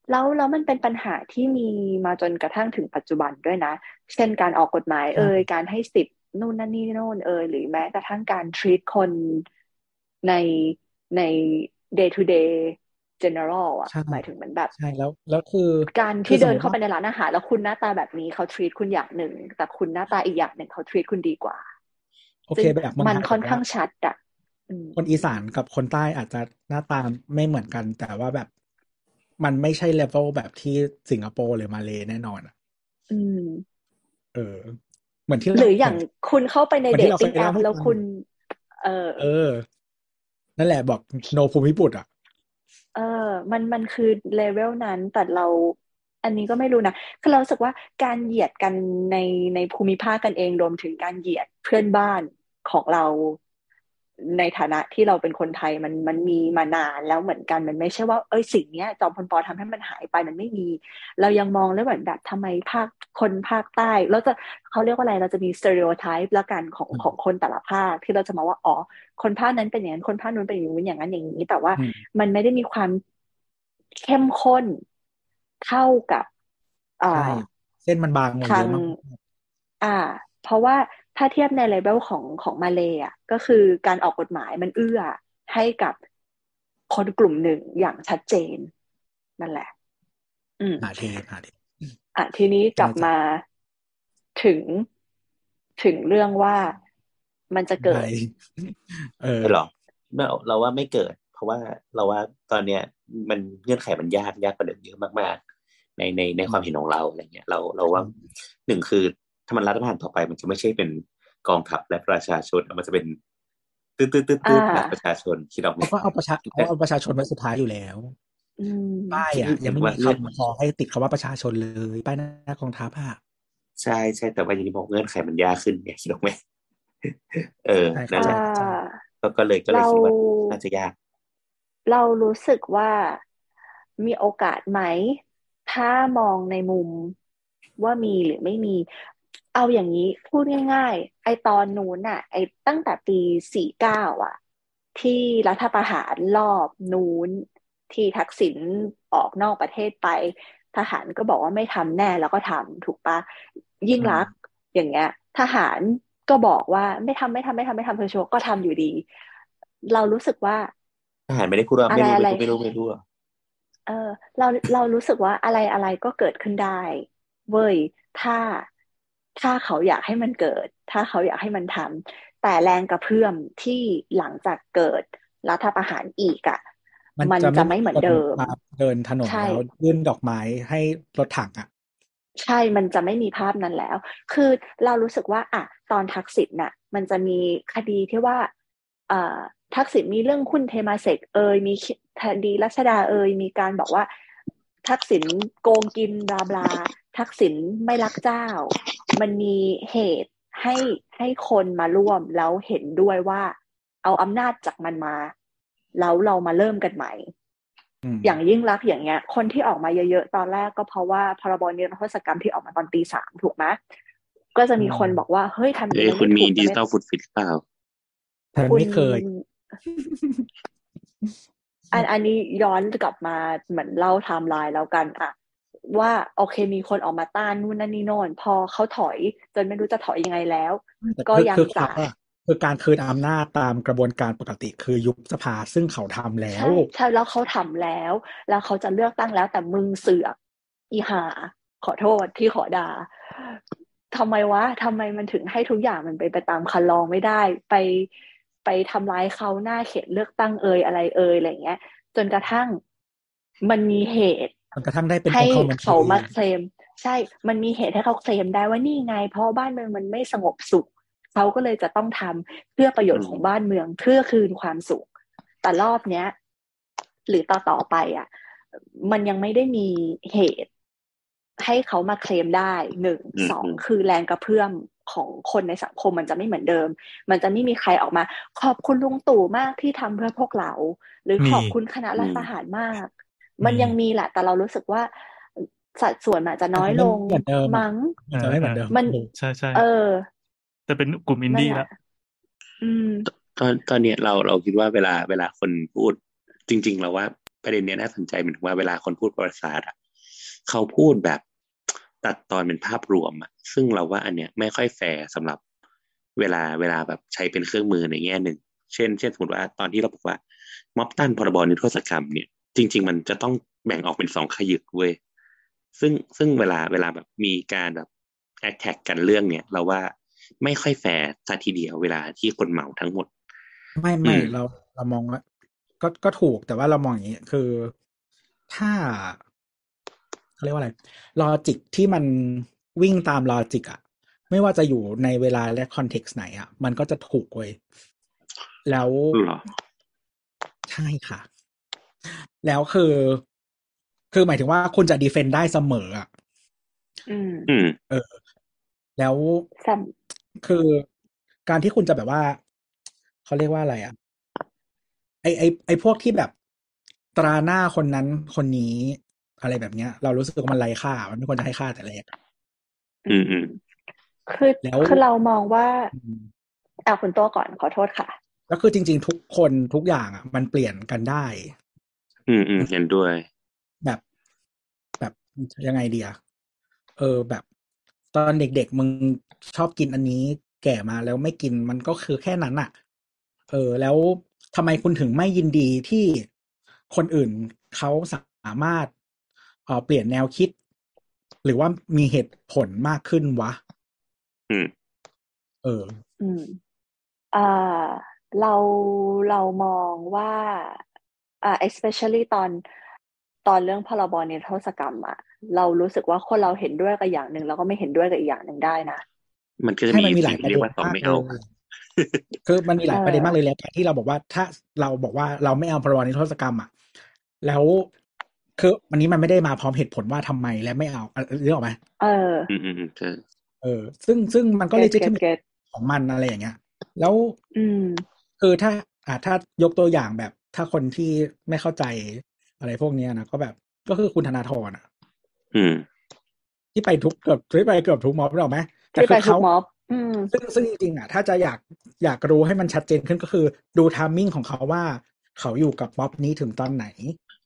S4: แล้วแล้วมันเป็นปัญหาที่มีมาจนกระทั่งถึงปัจจุบันด้วยนะ เช่นการออกกฎหมาย
S2: ใช่
S4: เอ่ยการให้สิทธิ์นู่นนั่นนี่โน่นเอ่ยหรือแม้กระทั่งการ treat คนในใน day to day general อะ
S2: ใช่
S4: หมายถึงเหมือนแบบ
S2: ใช่แล้วแล้วคือ
S4: การที่
S2: คือสม
S4: เดิ
S2: ม
S4: น
S2: ติ
S4: เข้าไป
S2: ว่า
S4: ในร้านอาหารแล้วคุณหน้าตาแบบนี้เขา treat คุณอย่างหนึ่ง แต่คุณหน้าตาอีกอย่างหนึ่งเขา treat คุณดีกว่า
S2: โอเค
S4: ซึ่ง
S2: แบบเมือง
S4: มัน
S2: ไทย
S4: ค่อน
S2: แบบ
S4: ข้าง
S2: ว่า
S4: ชัดอะอืม
S2: คนอีสานกับคนใต้อาจจะหน้าตาไม่เหมือนกัน แต่ว่าแบบ มันไม่ใช่เลเวลแบบที่สิงคโปร์หรือมาเลย์แน่นอนอะ
S4: อืม
S2: เออ เหมือนที่
S4: ห
S2: เรา
S4: รืออย่างคุณเข้าไปใน
S2: เหมือน
S4: เด
S2: ที่
S4: ท
S2: เราเค
S4: ติ้
S2: ย
S4: งแอ
S2: เล่า
S4: ป
S2: ให้
S4: แล้ว
S2: ฟัง
S4: คุณ เออ
S2: เออ นั่นแหละบอกโนภูมิบุตรอะ
S4: เออ มันมันคือเลเวลนั้นแต่เรา อันนี้ก็ไม่รู้นะคือเรารู้สึกว่าการเหยียดกันในในภูมิภาคกันเองรวมถึงการเหยียดเพื่อนบ้านของเรา ในฐานะที่เราเป็นคนไทยมันมันมีมานานแล้วเหมือนกันมันไม่ใช่ว่าเอ้ยสิ่งเนี้ยจอมพลปอทำให้มันหายไปมันไม่มี เรายังมองแล้วเหมือนแบบทำไมภาคคนภาคใต้เราจะเขาเรียกว่าอะไรเราจะมี stereotype ละกันของ
S2: อืม
S4: ของคนแต่ละภาคที่เราจะมาว่าอ๋อคนภาคนั้นเป็นอย่างนั้นคนภาคนู้นเป็นอย่างนู้นอย่างนั้นอย่างนี้ แต่ว่า
S2: อืม
S4: มันไม่ได้มีความเข้มข้นเท่ากับอ่
S2: ใช่าเส้นมันบางลง
S4: ทา
S2: เย
S4: ง
S2: อะมาก
S4: อ่า เพราะว่า ถ้าเทียบในเลเวลของของมาเลยอะก็คือการออกกฎหมายมันเอื้อให้กับคนกลุ่มหนึ่งอย่างชัดเจน นั่นแหละ อืม
S2: หาเทหาเท
S4: อะทีนี้กลับ
S2: ใช่
S4: มาถึงถึงเรื่องว่ามันจะเกิ
S2: ไป
S4: ด
S2: เออ
S3: ไม่หรอกเราเราว่าไม่เกิด เพราะว่าเราว่าตอนเนี้ย มันเงื่อนไขมันยากยากกว่าเดิมเยอะมากๆ ในในในความเห็นของเราอะไรเงี้ย เราเราว่าหนึ่งคือถ้ามันรัฐประหารต่อไป มันจะไม่ใช่เป็นกองทัพและประชาชนมันจะเป็นตืดตืดตืดตืด
S4: อ่า
S3: และประชาชนคิดออกไหม
S2: เขาก็เอาประชาเขาเอาประชาชนไว้สุดท้ายอยู่แล้ว
S4: อืม
S2: ป้ายอะ
S3: ที่
S2: ยังไม่
S3: ว่า
S2: มี
S3: เงื่อน
S2: คำขอให้ติดคำว่าประชาชนเลยป้ายหน้ากองทัพอะ
S3: ใช่ใช่แต่ว่าอย่างที่บอกเงื่อนไขมันยากขึ้นเนี่ยคิดออกไหมเออ
S2: ใช่
S3: นั่นแหละ
S4: อ่า
S3: ก็ก็เลยก็เลยคิดว่า
S4: เรา
S3: น่าจะยาก
S4: เรารู้สึกว่ามีโอกาสไหม ถ้ามองในมุมว่ามีหรือไม่มี เอาอย่างนี้พูดง่ายๆ ไอตอนนู้นน่ะไอตั้งแต่ปีสี่เก้าอะที่รัฐประหารรอบนู้น ที่ทักษิณออกนอกประเทศไป ทหารก็บอกว่าไม่ทำแน่แล้วก็ทำถูกปะยิ่งรักษณ์อย่างเงี้ย ทหารก็บอกว่าไม่ทำไม่ทำไม่ทำไม่ทำเธอโชว์ก็ทำอยู่ดี เรารู้สึกว่า
S3: ทหารไม่ได้พูดว่าไม่รู้
S4: อะไร
S3: ไม่รู้ไม่รู้ไม่รู้หรอ
S4: เออ เราเรารู้สึกว่าอะไรอะไรก็เกิดขึ้นได้เว้ยถ้า ถ้าเขาอยากให้มันเกิด ถ้าเขาอยากให้มันทำแต่แรงกระเพื่อมที่หลังจากเกิดรัฐประหารอีกอะมันจะไม่เหมือนเดิมา
S2: เดินถนน
S4: ใช่
S2: แล้วยื่นดอกไม้ให้รถถังอะ
S4: ใช่ มันจะไม่มีภาพนั้นแล้ว คือเรารู้สึกว่าอะตอนทักษิณน่ะ มันจะมีคดีที่ว่า เอ่อ ทักษิณมีเรื่องหุ้นเทมาเซกเอยมีคดีรัชดาเอยมีการบอกว่า ทักษิณโกงกินบลาบลาทักษิณไม่รักเจ้า มันมีเหตุให้ให้คนมาร่วมแล้วเห็นด้วยว่า เอาอำนาจจากมันมาแล้วเรามาเริ่มกันใหม่
S2: ม
S4: อย่างยิ่งรักษณ์อย่างเงี้ย คนที่ออกมาเยอะๆตอนแรกก็เพราะว่าพรบนิรโทษกรรมที่ออกมาตอนตีสามถูกไหมก็จะมีคนบอกว่าเฮ้ยทำอย่าง
S3: เอ้ย
S4: นี้
S3: คุณมี
S4: ไถูก
S3: ดิจิ
S4: จะ
S3: ตอลฟุตฟิตเปล่า
S2: แต่ไม่เคย
S4: อันอันนี้ย้อนกลับมาเหมือนเล่าไทม์ไลน์แล้วกันอะ ว่าโอเคมีคนออกมาต้านนู่นนั่นนี่โน่นพอเขาถอยจนไม่รู้จะถอยยังไงแล้ว
S2: แต่
S4: ก็
S2: คือ
S4: ยัง
S2: คือ
S4: จะ
S2: เขาอะคือการคืนอำนาจตามกระบวนการปกติคือยุบสภาซึ่งเขาทำแล้ว
S4: ใช่ใช่แล้วเขาทำแล้ว แล้วเขาจะเลือกตั้งแล้วแต่มึงเสือกอีหา ขอโทษที่ขอด่าทำไมวะทำไมมันถึงให้ทุกอย่างมันไปนไปตามคันลองไม่ได้ ไปไปทำร้ายเขาหน้าเขตเลือกตั้งเอ่ยอะไรเอ่ยอะไรเงี้ย จนกระทั่งมันมีเหตุ
S2: มันกระทั่งได้เป็น
S4: ให้
S2: องค์กรบัญชี
S4: เขามาเคลม ใช่ มันมีเหตุให้เขาเคลมได้ว่านี่ไง เพราะบ้านเมืองมันไม่สงบสุขเขาก็เลยจะต้องทำเพื่อประโยชน์ของบ้านเมืองเพื่อคืนความสุข แต่รอบเนี้ย หรือต่อต่อไปอะ มันยังไม่ได้มีเหตุ ให้เขามาเคลมได้หนึ่ง
S3: อืม
S4: สอง
S3: อืม
S4: คือแรงกระเพื่อมของคนในสังคมมันจะไม่เหมือนเดิม มันจะไม่มีใครออกมา ขอบคุณลุงตู่มากที่ทำเพื่อพวกเรา หรือ
S5: มี
S4: ขอบคุณคณะรัฐประหารมาก มันยังมีแหละแต่เรารู้สึกว่าสัดส่วนมันอาจจะน้อยลง
S2: เหมือนเดิมอะ
S4: มั้ง
S2: มันจะไม่เหมือนเดิม
S4: มัน
S5: ใช่ใช่
S4: เออ
S5: แต่เป็นกลุ่มอินดี้
S4: นั่นแห
S5: แล้ว
S4: ละอืม
S3: ตอนตอนเนี้ยเราเราคิดว่าเวลาเวลาคนพูด จริง ๆ เราว่าประเด็นเนี้ยน่าสนใจเหมือนว่าเวลาคนพูดประวัติศาสตร์อะเขาพูดแบบตัดตอนเป็นภาพรวมอะซึ่งเราว่าอันเนี้ยไม่ค่อยแฟร์สำหรับเวลาเวลาแบบใช้เป็นเครื่องมือในแง่หนึ่ง เช่น เช่นสมมติว่าตอนที่เราบอกว่าม็อบต้านพรบนิรโทษกรรมเนี่ย จริง ๆ มันจะต้องแบ่งออกเป็นสองขยักเว้ยซึ่งซึ่งเวลาเวลาแบบมีการแบบ attack กันเรื่องเนี่ย เราว่าไม่ค่อยแฟร์ซะทีเดียวเวลาที่คนเหมาทั้งหมด
S2: ไม่ไม่
S3: อืม
S2: เราเรามองว่าก็ก็ถูกแต่ว่าเรามองอย่างนี้คือถ้าเขาเรียกว่าอะไร logic ที่มันวิ่งตาม logic อะไม่ว่าจะอยู่ในเวลาและคอนเท็กซ์ไหนอะมันก็จะถูกเว้ยแล้ว
S3: เหรอ
S2: ใช่ค่ะ แล้วคือ คือหมายถึงว่าคุณจะดีเฟนได้เสมออะ
S4: อืม
S3: อืม
S2: แล้ว
S4: แซม
S2: คือการที่คุณจะแบบว่า เขาเรียกว่าอะไรอะ ไอไอไอพวกที่แบบตราหน้าคนนั้นคนนี้อะไรแบบเนี้ย เรารู้สึกว่ามันไร้ค่า มันไม่ควรจะให้ค่าแต่แรก
S3: อืมอืม
S4: คือ
S2: แล้ว
S4: คือเรามองว่า
S2: อืม
S4: อะคุณตัวก่อนขอโทษค่ะ
S2: แล้วคือจริง ๆ ทุกคนทุกอย่างอะ มันเปลี่ยนกันได้
S3: อืมอืมเห็นด้วย
S2: แบบ แบบยังไงเดียเออแบบ ตอนเด็กๆมึงชอบกินอันนี้ แก่มาแล้วไม่กินมันก็คือแค่นั้นอะเออ แล้วทำไมคุณถึงไม่ยินดีที่คนอื่นเขาสามารถเอ่อเปลี่ยนแนวคิด หรือว่ามีเหตุผลมากขึ้นวะ
S3: อืม
S2: เออ
S4: อืมอ่าเราเรามองว่า อ่า especially ตอนตอนเรื่องพรบนิรโทษกรรมอะเรารู้สึกว่าคนเราเห็นด้วยกับอย่างหนึ่งแล้วก็ไม่เห็นด้วยกับอีกอย่างหนึ่งได้นะ
S3: มันก็จะ
S2: ให้
S3: มี
S2: มันมีหลา
S3: สิ่
S2: ย
S3: ง
S2: ประ
S3: เรี
S2: เด็
S3: ย
S2: น
S3: กว่าต่อ
S2: มาก
S3: ไม่
S2: เล
S3: เอา
S2: ยคือมันมีหลาย
S4: เออ
S2: ประเด็นมากเลยแล้วการที่เราบอกว่าถ้าเราบอกว่าเราไม่เอาพรบนิรโทษกรรมอะแล้วคือวันนี้มันไม่ได้มาพร้อมเหตุผลว่าทำไมและไม่เอาเออเรื่องออกไหม
S4: เออ
S3: อืมอืมอืมใช่
S2: เออ ซึ่งซึ่งมันก็เลย
S4: เก็
S2: จะ
S4: ตเก็ต
S2: ของมันอะไรอย่างเงี้ย แล้ว
S4: อืม
S2: คือถ้า อ่าถ้ายกตัวอย่างแบบ ถ้าคนที่ไม่เข้าใจอะไรพวกเนี้ยนะก็แบบก็คือคุณธนาธรอะ
S3: อืม
S2: ที่ไปทุกเกือบที่ไปเกือบทุกม็อบหรอกไหมแต่
S4: ที่
S2: คื
S4: ไป
S2: อ
S4: ทุก
S2: เขา
S4: ม็อบอืม
S2: ซึ่งซึ่งจริงๆอะ ถ้าจะอยากอยากรู้ให้มันชัดเจนขึ้นก็คือ ดูทามมิ่งของเขาว่า เขาอยู่กับม็อบนี้ถึงตอนไหน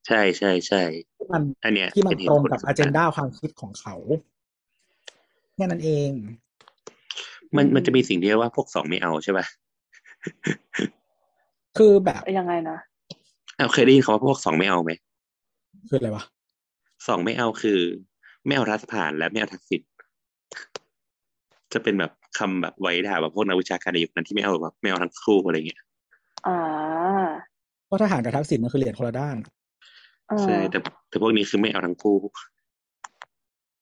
S3: ใช่ใช่ใช่
S2: ที่มัน
S3: อันเนี้ย
S2: ที่มัน
S3: เป็นเห
S2: ตรง
S3: ตุผล
S2: กับ
S3: สำ
S2: อ
S3: คัญ
S2: เจนดาความคิดของเขาแค่นั้นเอง
S3: มัน
S4: อืม
S3: มันจะมีสิ่งที่เรียกว่าพวกสองไม่เอาใช่ป่ะ
S2: คือแบบ
S4: ยังไงนะ
S3: เอาเคยได้ยินคำว่าพวกสองไม่เอาไหม
S2: คืออะไรวะ
S3: สองไม่เอาคือ ไม่เอารัฐผ่านและไม่เอาทักษิณจะเป็นแบบคำแบบไว้ด่าแบบพวกนักวิชาการในยุคนั้นที่ไม่เอาแบบไม่เอาทั้งคู่อะไรเงี้ย
S4: อ่า
S2: เพราะทหารกับทักษิณมันคือเหรียญคนละด้าน
S4: เออ
S3: ใช่แต่แต่พวกนี้คือไม่เอาทั้งคู่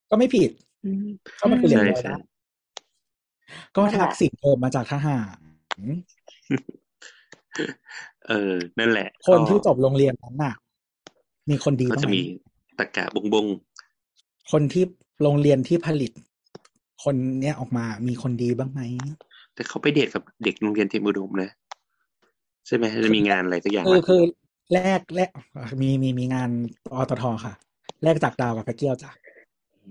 S2: ก็ไม่ผิด
S4: อืม
S2: ก็มันคือเหรียญ
S3: ใช่
S2: คนละ
S3: ใช่
S2: ด้านก็
S4: นั่นแหละ
S2: ทักษิณเกิดมาจากทหาร
S3: เออ นั่นแหละ
S2: คนที่จ
S3: ก็
S2: บโรงเรียนนั้นน่ะ มีคนดี
S3: ก็
S2: บ้าง
S3: จะ
S2: ไหม
S3: มีตะกะบงบง
S2: คนที่โรงเรียนที่ผลิต คนเนี้ยออกมามีคนดีบ้างไหม
S3: แต่เขาไปเดทกับเด็กโรงเรียนเตรียมอุดมนะ ใช่ไหมจะมีงานอะไรสักอย่าง
S2: คือ
S3: วะ
S2: คือแลกแลกมีมีมีงานอตทค่ะแลกจากดาวกับพระเกี้ยวจ้ะ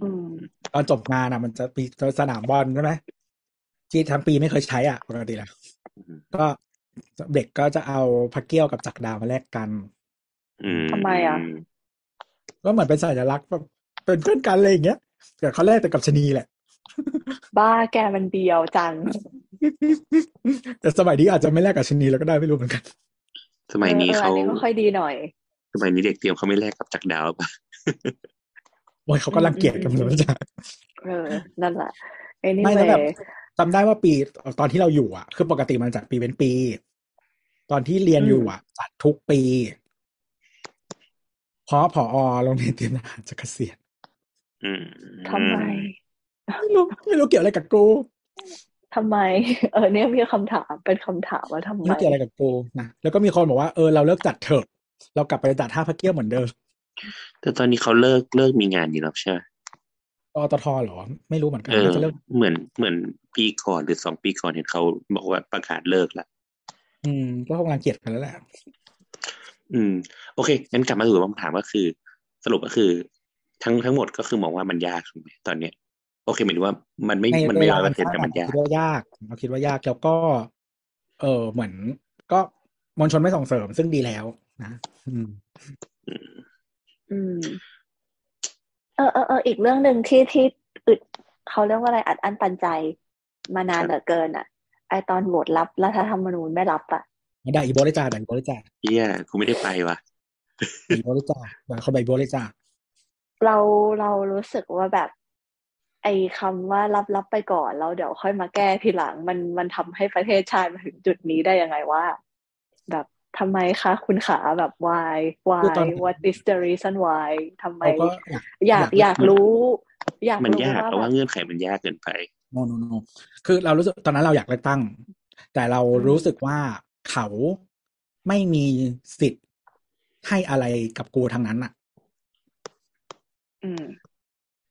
S4: อืม
S2: ตอนจบงานอะ มันจะมีสนามบอลใช่ไหมที่ทั้งปีไม่เคยใช้อะปกติแล้ว
S3: อืม
S2: ก็ เด็กก็จะเอาพระเกี้ยวกับจักรดาวมาแลกกัน
S3: อืม
S4: ทำไมอะ
S2: ก็เหมือนเป็นสัญลักษณ์แบบเป็นเพื่อนกันอะไรอย่างเงี้ยแต่เขาแลกแต่กับชะนีแหละ
S4: บ้าแกมันเบียวจัง
S2: แต่สมัยนี้อาจจะไม่แลกกับชะนีแล้วก็ได้ไม่รู้เหมือนกัน
S3: สมัยนี้
S4: ออออ
S3: เขา
S4: อันนี้ก็ค่อยดีหน่อย
S3: สมัยนี้เด็กเตรียมเขาไม่แลกกับจักรดาวป่ะ
S2: โอ้ยเขาก็รังเกียจกันหมดแล้วจ้ะ
S4: เออ นั่นแหละ
S2: ไม่แล้วแบบ
S4: anyway
S2: จำได้ว่าปีตอนที่เราอยู่อะ คือปกติมันจัดปีเป็นปี ตอนที่เรียนอยู่อะจัดทุกปี เพราะผอโรงเรียนเตรียมทหารจะเกษียณ
S3: อืม
S4: ทำไม
S2: ไม่รู้ไม่รู้เกี่ยวอะไรกับกู
S4: ทำไม เออ เนี่ยมีคำถามเป็นคำถามว่าทำ
S2: ไม่
S4: ไม
S2: รู้เกี่ยวอะไรกับกูนะแล้วก็มีคนบอกว่าเออเราเลิกจัดเถอะเรากลับไปจัดท่าพระเกี้ยวเหมือนเดิม
S3: แต่ตอนนี้เขาเลิกเลิกมีงานอยู่แล้วใช่ไหม
S2: อตทเหรอ ไม่รู้เหมือนกัน
S3: เออ
S2: น่าจะเลิก
S3: เหมือนเหมือนปีก่อนหรือสองปีก่อนเห็นเขาบอกว่าประกาศเลิกละ
S2: อืม ก็คงรังเกียจกันแล้วแหละ
S3: อืม โอเคงั้นกลับมาสู่คำถามก็คือ สรุปก็คือ ทั้งทั้งหมดก็คือมองว่ามันยากถูกไหมตอนเนี้ย โอเคหมายถึงว่ามันไม่
S2: ใน
S3: มันไม่
S2: เว
S3: ร้
S2: ลา
S3: อยเปอ
S2: มัน
S3: ร์เซ็นต์
S2: สั้น
S3: แต่มัน
S2: อะ
S3: ยาก
S2: คิดว่ายากเราคิดว่ายากแล้วก็ เออเหมือน ก็มวลชนไม่ส่งเสริมซึ่งดีแล้ว นะ อืม
S3: อืม
S4: อืม เออเออเอออีกเรื่องหนึ่งที่ที่อึดเขาเรียกว่าอะไรอัดอั้นตันใจมานานเหลือเกินอะ ไอตอนโหวตรับรัฐธรรมนูญไม่รับอะ
S2: ได้อีโบเลยจ้าได้อีโบเลยจ้า
S3: เฮียกูไม่ได้ไปว่ะ
S2: อีโบเลยจ้าได้เขาไปอีโบเลยจ้า
S4: เราเรารู้สึกว่าแบบ ไอ้คำว่ารับรับไปก่อนแล้วเดี๋ยวค่อยมาแก้ทีหลัง มันมันทำให้ประเทศชาติมาถึงจุดนี้ได้ยังไงว่า แบบ ทำไมคะคุณขาแบบ why
S2: คือ
S4: why
S2: ตอน
S4: what is the reason why ทำไม
S2: เราก็อยาก
S4: อยากอยากรู้ อยาก
S3: มัน
S4: รู้
S3: ยาก
S4: ว่า
S3: เพราะ
S4: แบ
S3: ว่า
S4: บ
S3: เงื่อนไขมันยากเกินไป
S2: โนโนโนคือเรารู้สึกตอนนั้นเราอยากเลือกตั้ง แต่เรารู้สึกว่าเขาไม่มีสิทธิ์ให้อะไรกับกูทางนั้นอะ
S4: อืม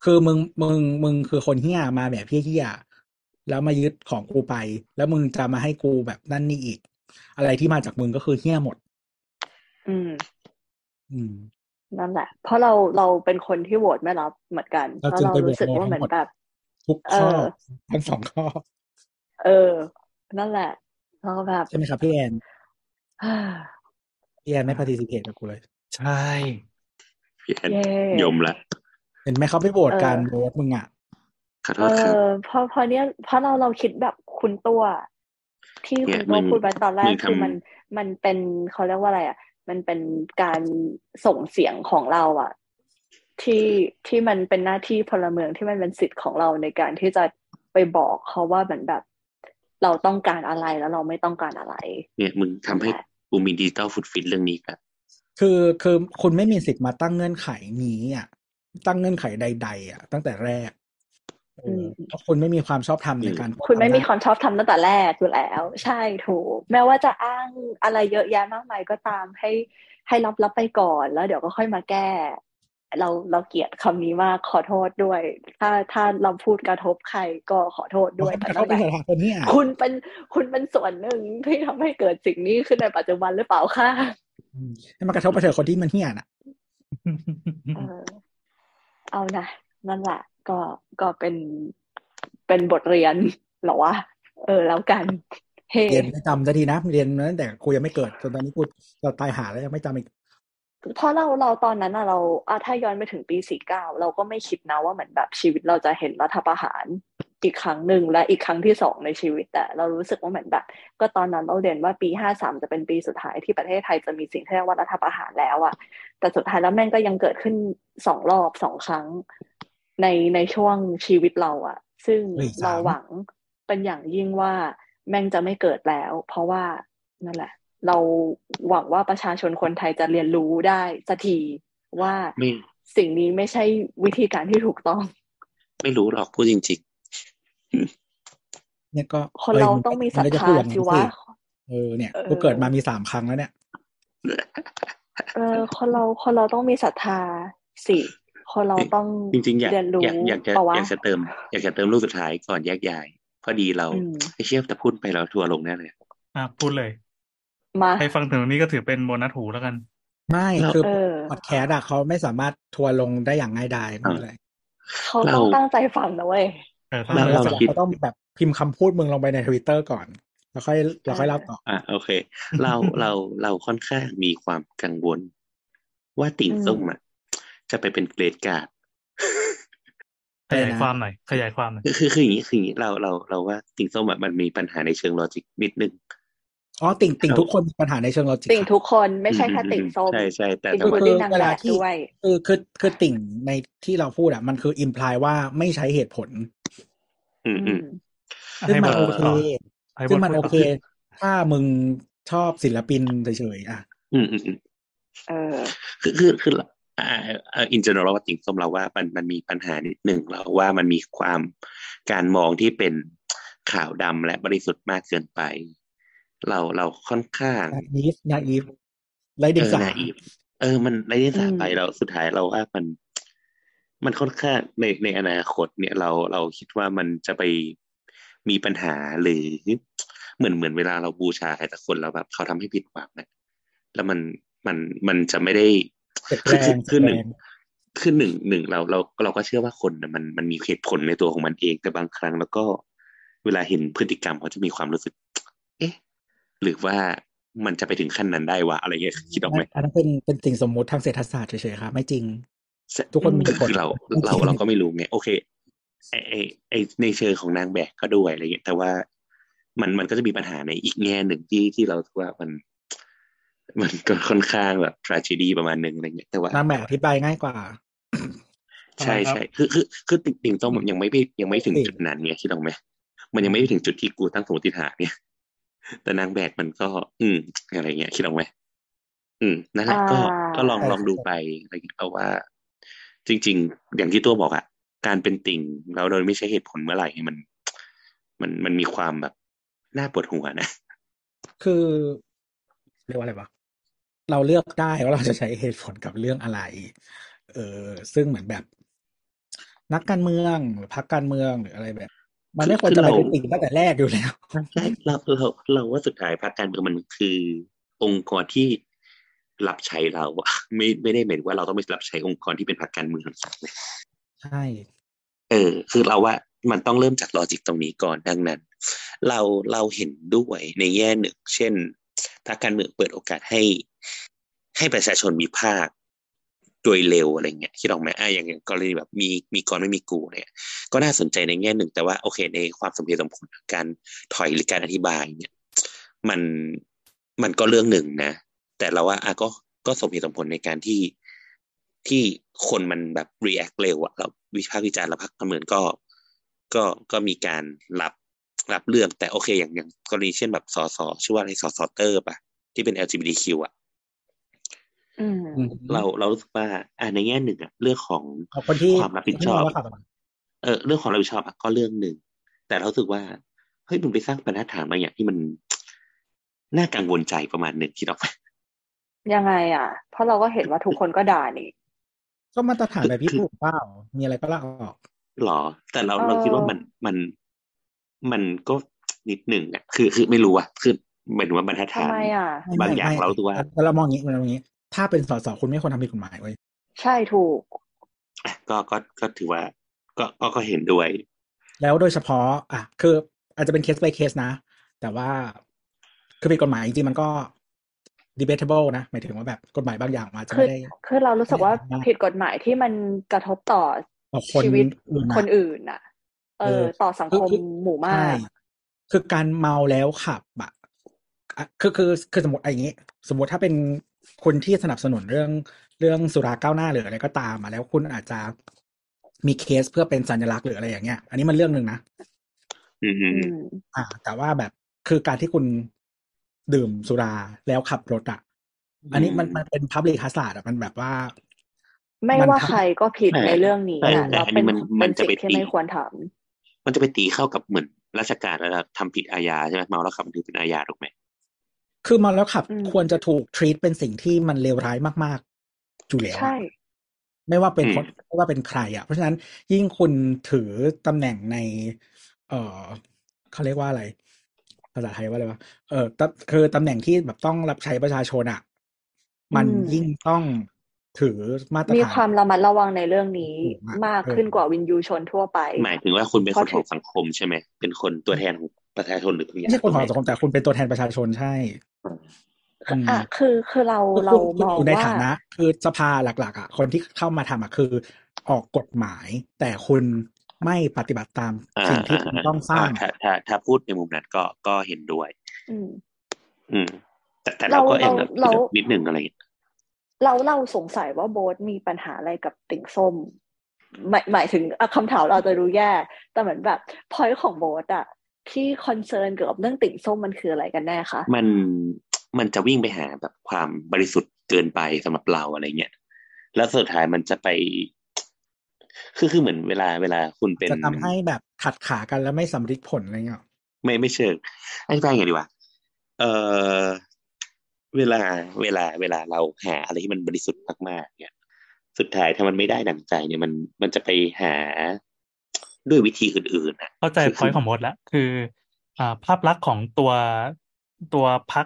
S2: คือมึงมึงมึงคือคนเฮี้ยมาแบบเฮี้ยๆแล้วมายึดของกูไป แล้วมึงจะมาให้กูแบบนั่นนี่อีก อะไรที่มาจากมึงก็คือเฮี้ยหมด
S4: อืม
S2: อืม
S4: นั่นแหละ เพราะเราเราเป็นคนที่โหวตไม่รับเหมือนกัน
S2: เรา
S4: แล้ว
S2: จึง
S4: เรา
S2: ไปโหวต
S4: รู้สึก
S2: โน
S4: ว่า
S2: ทั้ง
S4: เหมือ
S2: หม
S4: น
S2: ด
S4: แบบ
S2: ทุกข้อ
S4: เออ
S2: ทั้งสองข้อ
S4: เออ นั่นแหละแล้วก็แบบ
S2: ใช่ไหมครับพี่แอนพี่แอนไม่ participate กับกูเลย
S5: ใช่
S3: พี่แอน
S4: เย่
S3: ยมละ
S2: เห็นไหมเขาไม่โหวต
S4: เออ
S2: การโหวตมึงอะ
S3: ขอโท
S4: เอ
S3: ษครับ
S4: อเพราะเพราะเนี้ยเพราะเราเราคิดแบบคุณตัว ที่
S3: เนี่
S4: คุ
S3: ย
S4: ณตัว
S3: มึง
S4: พูดไปตอนแรก
S3: มึง
S4: คือ
S3: ทำ
S4: มันมันเป็นเขาเรียกว่าอะไรอะ มันเป็นการส่งเสียงของเราอะ ที่ที่มันเป็นหน้าที่พลเมืองที่มันเป็นสิทธิ์ของเราในการที่จะไปบอกเขาว่าเหมือนแบบ เราต้องการอะไรแล้วเราไม่ต้องการอะไร
S3: เนี่ยมึงทำให้กูมีดิจิตอลฟุตฟิตเรื่องนี้ครับ
S2: คือคือคุณไม่มีสิทธิ์มาตั้งเงื่อนไขนี้อะตั้งเงื่อนไขใด ๆ อะ ตั้งแต่แรก เออ
S4: ม
S2: เพราะคุณไม่มีความชอบธรรมในการ
S4: คุณไม่มี
S2: ทำ
S4: ความชอบทำตั้งแต่แรกอยู่แล้ว ใช่ถูก แม้ว่าจะอ้างอะไรเยอะแยะมากมายก็ตามให้ให้รับรับไปก่อนแล้วเดี๋ยวก็ค่อยมาแก้ เราเราเกลียดคำนี้มากขอโทษด้วย ถ้าถ้าเราพูดกระทบใครก็ขอโทษด้วย
S2: แต่
S4: แต่
S2: เขา
S4: นั่น
S2: เป็น
S4: แหละ
S2: สถาคนเนี่ย
S4: คุณเป็นคุณเป็นส่วนหนึ่งที่ทำให้เกิดสิ่งนี้ขึ้นในปัจจุบันหรือเปล่าคะ
S2: อืมให้มันกระทบไปเถอะคนที่มันเหี้ยน่ะ
S4: เออเอานะ นั่นแหละ ก็ก็เป็นเป็นบทเรียนเหรอวะเออ แล้วกันเฮ้
S2: เรียนไม่จำสักทีนะเรียนมาตั้งแต่กูยังไม่เกิดจนตอนนี้กูจะตายหาแล้วยังไม่จำอีก
S4: เพราะเราเราตอนนั้นอะเราอะถ้าย้อนไปถึงปีสี่เก้าเราก็ไม่คิดนะว่าเหมือนแบบชีวิตเราจะเห็นรัฐประหารอีกครั้งหนึ่งและอีกครั้งที่สองในชีวิตแต่เรารู้สึกว่าเหมือนแบบ ก็ตอนนั้นเราเรียนว่าปีห้าสามจะเป็นปีสุดท้ายที่ประเทศไทยจะมีสิ่งที่เรียกว่ารัฐประหารแล้วอะแต่สุดท้ายแล้วแม่งก็ยังเกิดขึ้นสองรอบสองครั้ง ในในช่วงชีวิตเราอะซึ่ง
S2: เฮ้ยสาม
S4: เราหวังเป็นอย่างยิ่งว่าแม่งจะไม่เกิดแล้ว เพราะว่านั่นแหละ เราหวังว่าประชาชนคนไทยจะเรียนรู้ได้สักทีว่า
S3: ไม่
S4: สิ่งนี้ไม่ใช่วิธีการที่ถูกต้อง
S3: ไม่รู้หรอกพูดจริง
S2: เนี่ยก็
S4: คน
S2: อ้ย
S4: เรา
S2: มึ
S4: ต้องมีศ
S2: มึ
S4: รัท
S2: ก็จะ
S4: ธา
S2: พูดอย่าง
S4: สิ
S2: นั้น
S4: วะ
S2: เออเนี่ย
S4: เออ
S2: กูเกิดมามีสามครั้งแล้วเนี่ย
S4: เออคนเราคนเราต้องมีศรัทธาสิ คนเราต้อง
S3: ๆจริงๆอยาก
S4: เรียนรู้
S3: อยากอยากจะ
S4: เปล่าวะ
S3: อยากจะเติม อยากจะเติมลูกสุดท้ายก่อนแยกย้าย พอดีเรา
S4: อืม
S3: ไอเชี่ยแต่พูดไปเราทัวร์ลงแน่เลย
S5: อะพูดเลย
S4: มา
S5: ใครฟังถึงตรงนี้ก็ถือเป็นโบนัสหูแล้วกัน
S2: ไม่
S3: เรา
S2: คือ
S4: เออ
S2: พอดแคสต์อะเขาไม่สามารถทัวร์ลงได้อย่างง่ายดายไม่เป็นไร
S4: เขาต้องตั้งใจฟังนะเว้ย
S5: เออ
S3: เรา
S2: แล้ว
S3: เรา
S2: เสร็จ
S3: คิด
S2: เขาต้องแบบพิมพ์คำพูดมึงลงไปในทวิตเตอร์ก่อน แล้วค่อยแล้วค่อยเล่าต่อ
S3: อะโอเค เราเราเราค่อนข้างมีความกังวล ว่าติ่ง
S4: อืม
S3: ส้มอะ จะไปเป็นเกรดการ์ด
S5: ขยายความหน่อยขยายความหน่อย
S3: คือคือคืออย่างนี้คืออย่างนี้เราเราเราว่าติ่งส้มอะมันมีปัญหาในเชิงลอจิกนิดนึง
S2: อ๋อติ่งติ่ง
S3: เขา
S2: ทุกคนมีปัญหาในเชิงลอจิก
S4: ติ่ง
S2: ค่ะ
S4: ทุกคนไม่ใช่แค่
S3: อืม
S4: ติ่งส้ม
S3: ใช่ใช่แต่
S4: อิน
S3: แต่
S4: คลู
S3: ว่า
S4: ดิ้งนาง
S2: เว
S4: แบ
S2: ลา
S4: บ
S2: ที่
S4: ด้วย
S2: คือคือคือติ่งในที่เราพูดอะมันคืออิมพลายว่าไม่ใช้เหตุผล
S3: อืม
S4: อื
S3: อืม
S4: ม
S2: ซึ่ง
S5: ให้
S2: มัน
S5: บ
S2: โอ
S5: ท
S2: เค
S5: ต่อให้
S2: ซึ่ง
S5: บท
S2: มัน
S5: พู
S2: โอ
S5: ดต่อ
S2: เค ถ้ามึงชอบศิลปินเฉยๆอะ
S3: อืมอืมอืม
S4: เออ
S3: คือคือคือ อ่าอ่าอินเจเนอรัลว่าติ่งส้มเราว่ามันมันมีปัญหานิดหนึ่งเราว่ามันมีความการมองที่เป็นขาวดำและบริสุทธิ์มากเกินไป เราเราค่อนข้าง
S2: นาอีฟนาอีฟไร
S3: เอ
S2: เดียง
S3: อ
S2: สา
S3: นาอีฟเออ มันในที่สา
S4: อืม
S3: ไปเราสุดท้ายเราว่ามัน มันค่อนข้างในในอนาคต เนี่ยเราเราคิดว่ามันจะไปมีปัญหาหรือเหมือนเหมือนเวลาเราบูชาใครสักคนแล้วแบบเขาทำให้ผิดหวังนะแล้วมันมันมันจะไม่ได้
S2: เจ็บ
S3: คื
S2: แร
S3: อคืองคือห
S2: เจ็บแร
S3: นึ่ง
S2: ง
S3: คือหนึ่งหนึ่งเราเราเราก็เชื่อว่าคนน่ะมันมันมีเหตุผลในตัวของมันเองแต่บางครั้ง แล้วก็เวลาเห็นพฤติกรรมเขาจะมีความรู้สึก เอ๊ะ หรือว่ามันจะไปถึงขั้นนั้นได้วะอะไรเงี้ยคิดออกไหม
S2: อันนั้นเป็นเป็นสิ่งสมมุติทางเศรษฐศาสตร์เฉยๆค่ะไม่จริง ทุกคนมี
S3: คือ
S2: ผล
S3: คือเรา
S2: ไม่จ
S3: เรา
S2: ริง
S3: เราก็ไม่รู้ไงโอเคไอไอไอในเชิงของนางแบบก็ด้วยอะไรเงี้ยแต่ว่ามันมันก็จะมีปัญหาในอีกแง่หนึ่งที่ที่เราว่ามัน มันก็ค่อนข้างแบบ tragedy ประมาณหนึ่งอะไรเงี้ยแต่ว่า
S2: นางแบบอธิบายง่ายกว่า
S3: ใช่
S5: ทำไมครับ
S3: ใช่คือคือคือติ่งติ่งต้องมันยังไม่ไปยังไม่ถึง
S2: จริง
S3: จุดนั้นเนี่ยคิดออกไหมมันยังไม่ไปถึงจุดที่กูตั้งสมมติฐานเนี่ย แต่นางแบบมันก็ อืมอะไรเงี้ยคิดออกไหมอืมนั่นแหละก็
S4: อ่า
S3: ก็ลองลองดูไปอะไรเงี้ยเพราะว่า จริง ๆ อย่างที่ตัวบอกอะการเป็นติ่งแล้วโดยไม่ใช้เหตุผลเมื่อไหร่มัน มันมันมีความแบบน่าปวดหัวนะ
S2: คือ เรียกว่าอะไรวะเราเลือกได้ว่าเราจะใช้เหตุผลกับเรื่องอะไร เออซึ่งเหมือนแบบ นักการเมืองหรือพรรคการเมืองหรืออะไรแบบ มันไม่ควรจะไปเป็นติ่งตั้งแต่แรกอยู่แล้ว
S3: ใช่เราเราเราว่าสุดท้ายพรรคการเมืองมันคือ องค์กรที่รับใช้เราอะไม่ไม่ได้หมายถึงว่าเราต้องไปรับใช้องค์กรที่เป็นพรรคการเมือง
S2: ใช่
S3: เออ คือเราว่ามันต้องเริ่มจากลอจิกตรงนี้ก่อนดังนั้น เราเราเห็นด้วยในแง่หนึ่ง เช่น พรรคการเมืองเปิดโอกาสให้ ให้ประชาชนมีภาคโดยเร็วอะไรเงี้ยคิดออกไหมอะอย่างอย่างกรณีแบบมีมีกรไม่มีกูเนี่ย ก็น่าสนใจในแง่หนึ่ง แต่ว่าโอเคในความสมเหตุสมผลการถอยหรือการอธิบายเนี่ย มันมันก็เรื่องหนึ่งนะ แต่เราว่าอะก็ก็สมเหตุสมผลในการที่ที่คนมันแบบ react เร็วอะเราวิพากษ์วิจารณ์แล้วพักการเมืองก็ก็ก็มีการรับ รับเรื่องแต่โอเคอย่างอย่างกรณีเช่นแบบสสชื่อว่าอะไรสสเตอร์ปะที่เป็น LGBTQ อะ
S4: อืม
S2: อืม
S3: เราเรารู้สึกว่าอ่าในแง่หนึ่งอะเรื่องของ
S2: เอาคนที่
S3: ความรับผิดชอบ
S2: ที่เราว่าขับ
S3: เออเรื่องของรับผิดชอบอะก็เรื่องหนึ่ง แต่เรารู้สึกว่าเฮ้ยมึงไปสร้างบรรทัดฐานบางอย่างที่มันน่ากังวลใจประมาณหนึ่งคิดออกไหม
S4: ยังไงอะ เพราะเราก็เห็นว่าทุกคนก็ด่านี่
S2: ก็มาตรฐานแบบพี่ถูกเปล่ามีอะไรก็ลาออก
S3: หรอ แต่เรา
S4: เออ
S3: เราคิดว่ามันมัน มันก็นิดหนึ่งอะคือคือไม่รู้อะคือหมายถึงว่าบรรทัด
S4: ทำ
S3: ฐาน
S4: ไมอะ
S2: ไม่
S3: บาง
S2: ไม่
S3: อย่าง
S2: ไม่
S3: เรารู้สึกว่า
S2: เรามองอย่างนี้เรามองอย่างนี้ ถ้าเป็นสสคุณไม่ควรทำผิดกฎหมายเว้ย
S4: ใช่ถูก
S3: อะก็ก็ก็ถือว่าก็ก็ก็เห็นด้วย
S2: แล้วโดยเฉพาะ อะ คือ อาจจะเป็นเคส by เคสนะ แต่ว่าคือผิดกฎหมายจริงๆมันก็ debatable นะหมายถึงว่าแบบกฎหมายบางอย่างมันอาจจะ
S4: คือ
S2: ไม่ได้
S4: คือเรารู้สึกว่า
S2: ไม่ได้
S4: ผิดกฎหมายที่มันกระทบต่อ
S2: ต่อคน
S4: ชีวิต
S2: อื่นอะ
S4: คนอื่นน่ะ เอ
S2: เอ
S4: อ
S2: อ
S4: ต่อสังคม
S2: คือ
S4: หมู่มา
S2: ใช่
S4: ก
S2: คือการเมาแล้วขับอะอะคือคือคือสมมติอะไรอย่างนี้ สมมติถ้าเป็นคนที่สนับสนุนเรื่องเรื่องสุราก้าวหน้าหรืออะไรก็ตามมาแล้วคุณอาจจะมีเคสเพื่อเป็นสัญลักษณ์หรืออะไรอย่างเงี้ย อันนี้มันเรื่องหนึ่งนะ
S3: อืมอื
S4: อื
S3: ม
S4: ม
S2: อ่า แต่ว่าแบบคือการที่คุณดื่มสุราแล้วขับรถอะ อันนี้มันมันเป็น public hazard อะมันแบบว่า
S4: ไม่
S2: มัน
S4: ว่า
S2: ทำ
S4: ใครก็ผิด
S3: แต่
S4: ในเรื่องนี้
S3: แต่
S4: อะ
S3: แต่
S4: แล้ว
S3: อัน
S4: เป็
S3: นี้
S4: น
S3: มัน
S4: เป็
S3: มัน
S4: น
S3: จะ
S4: สิ่
S3: ไป
S4: งที่
S3: ตี
S4: ไม่ควรท
S3: มันจะไปตีเข้ากับเหมือนราชการแล้วทำผิดอาญาใช่ไหมเมาแล้วขับมันถือเป็นอาญาถูกไหม
S2: คือเมาแล้วขับ
S4: อืม
S2: ควรจะถูก treat เป็นสิ่งที่มันเลวร้ายมากๆอยู่แล้วำ
S4: ใช่
S2: อะไม่ว่าเป็น
S3: อืม
S2: คนไม่ว่าเป็นใครอะ เพราะฉะนั้นยิ่งคุณถือตำแหน่งใน เออเขาเรียกว่าอะไร ภาษาไทยว่าอะไรวะเออตำคือตำแหน่งที่แบบต้องรับใช้ประชาชนอะ มัน
S4: อืม
S2: ยิ่งต้อง ถือมาตรฐาน
S4: มีความระมัดระวังในเรื่องนี้
S2: ถูกมาก
S4: มาก
S2: เออ
S4: ขึ้นกว่าวินยูชนทั่วไป
S3: หมายถึงว่าคุณเป็น
S4: เพ
S3: ค
S4: ราะ
S3: น
S4: ถื
S3: ข
S4: อ
S3: องสังคมใช่ไหมเป็นคนตัวแทนของประชาชนหรืออะไร
S2: ไม่ใช่คนของสังคมแต่คุณเป็นตัวแทนประชาชนใช่อืม
S4: อะคือคือเรา
S2: คือ
S4: เรา
S2: คุณคุณ
S4: มอง
S2: อยู่ใน
S4: ว่า
S2: ฐานะ คือสภาหลัก ๆ อะ คนที่เข้ามาทำอะคือ ออกกฎหมาย แต่คุณไม่ปฏิบัติตาม
S3: อ่า
S2: สิ่งที่คุณต้องสร้าง
S3: ถ้าถ้าถ้าพูดในมุมนั้นก็ก็เห็นด้วย
S4: อืม
S3: อืม แต่แต่เรา
S4: เรา
S3: ก็แอบ
S4: เรา
S3: แบบ
S4: เรา
S3: นิดนึงอะไรอย่างเงี้ย
S4: เราเราสงสัยว่าโบ๊ทมีปัญหาอะไรกับติ่งส้ม หมายหมายถึงอะคำถามเราจะรู้แย่ แต่เหมือนแบบพอยของโบ๊ทอะที่คอนเซิร์นเกี่ยวกับเรื่องติ่งส้มมันคืออะไรกันแน่คะ
S3: มันมันจะวิ่งไปหาแบบความบริสุทธิ์เกินไปสำหรับเราอะไรเงี้ยแล้วสุดท้ายมันจะไป คือคือเหมือนเวลาเวลาคุณเป็น
S2: จะทำให้แบบขัดขากันแล้วไม่สำลิดผลอะไรเงี้ย
S3: ไม่ไม่เชิงอธิบายไงดีวะเออ เวลาเวลาเวลาเราหาอะไรที่มันบริสุทธิ์มากๆเนี่ยสุดท้ายถ้ามันไม่ได้ดังใจเนี่ยมันมันจะไปหาด้วยวิธีอื่นๆนะ
S5: เข้าใจ
S3: คือ
S5: พอยของมดแล้วคืออ่าภาพลักษณ์ของตัวตัวพัก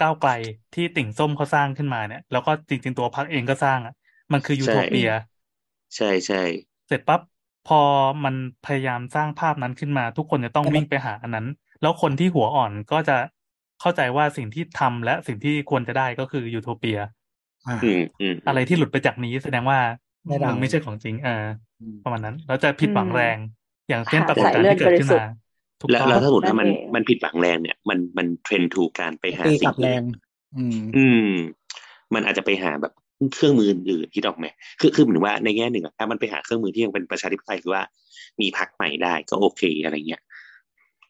S5: ก้าวไกลที่ติ่งส้มเขาสร้างขึ้นมาเนี่ย แล้วก็จริงๆตัวพักเองก็สร้างอะ มันคือยูโทเปีย
S3: ใช่ใช่
S5: เสร็จปั๊บพอมันพยายามสร้างภาพนั้นขึ้นมา ทุกคนจะต้องวิ่งไปหาอันนั้น แล้วคนที่หัวอ่อนก็จะ เข้าใจว่าสิ่งที่ทำและสิ่งที่ควรจะได้ก็คือยูโทเปีย
S2: อ่า
S3: อืมอืม
S5: อะไรที่หลุดไปจากนี้แสดงว่า
S2: ไม่ได้
S5: มันไม่ใช่ของจริงเออ
S2: อืม
S5: ประมาณนั้นแล้วจะผิดหวัง
S4: อืม
S5: แรง อย่างเช่น
S4: หา
S5: ปรากฏการณ์
S4: สายเลือด
S5: ที่เกิดขึ้น
S4: บริสุท
S5: มา
S4: ธิ์
S5: ถูก
S3: แล้ว
S5: ต้อง
S3: แล้วถ้าสมมติว่ามัน
S4: นั่นเอง
S3: มันผิดหวังแรงเนี่ย มันมันเทรนทูการไปหา
S2: ตี
S3: สิ่
S2: กลั
S3: ง
S2: บแร
S3: อื่น
S2: งอืม
S3: อืม มันอาจจะไปหาแบบเครื่องมืออื่นๆที่ดอกไหมคือคือเหมือนว่าในแง่หนึ่งอะถ้ามันไปหาเครื่องมือที่ยังเป็นประชาธิปไตยคือว่า มีพรรคใหม่ได้ก็โอเคอะไรเงี้ย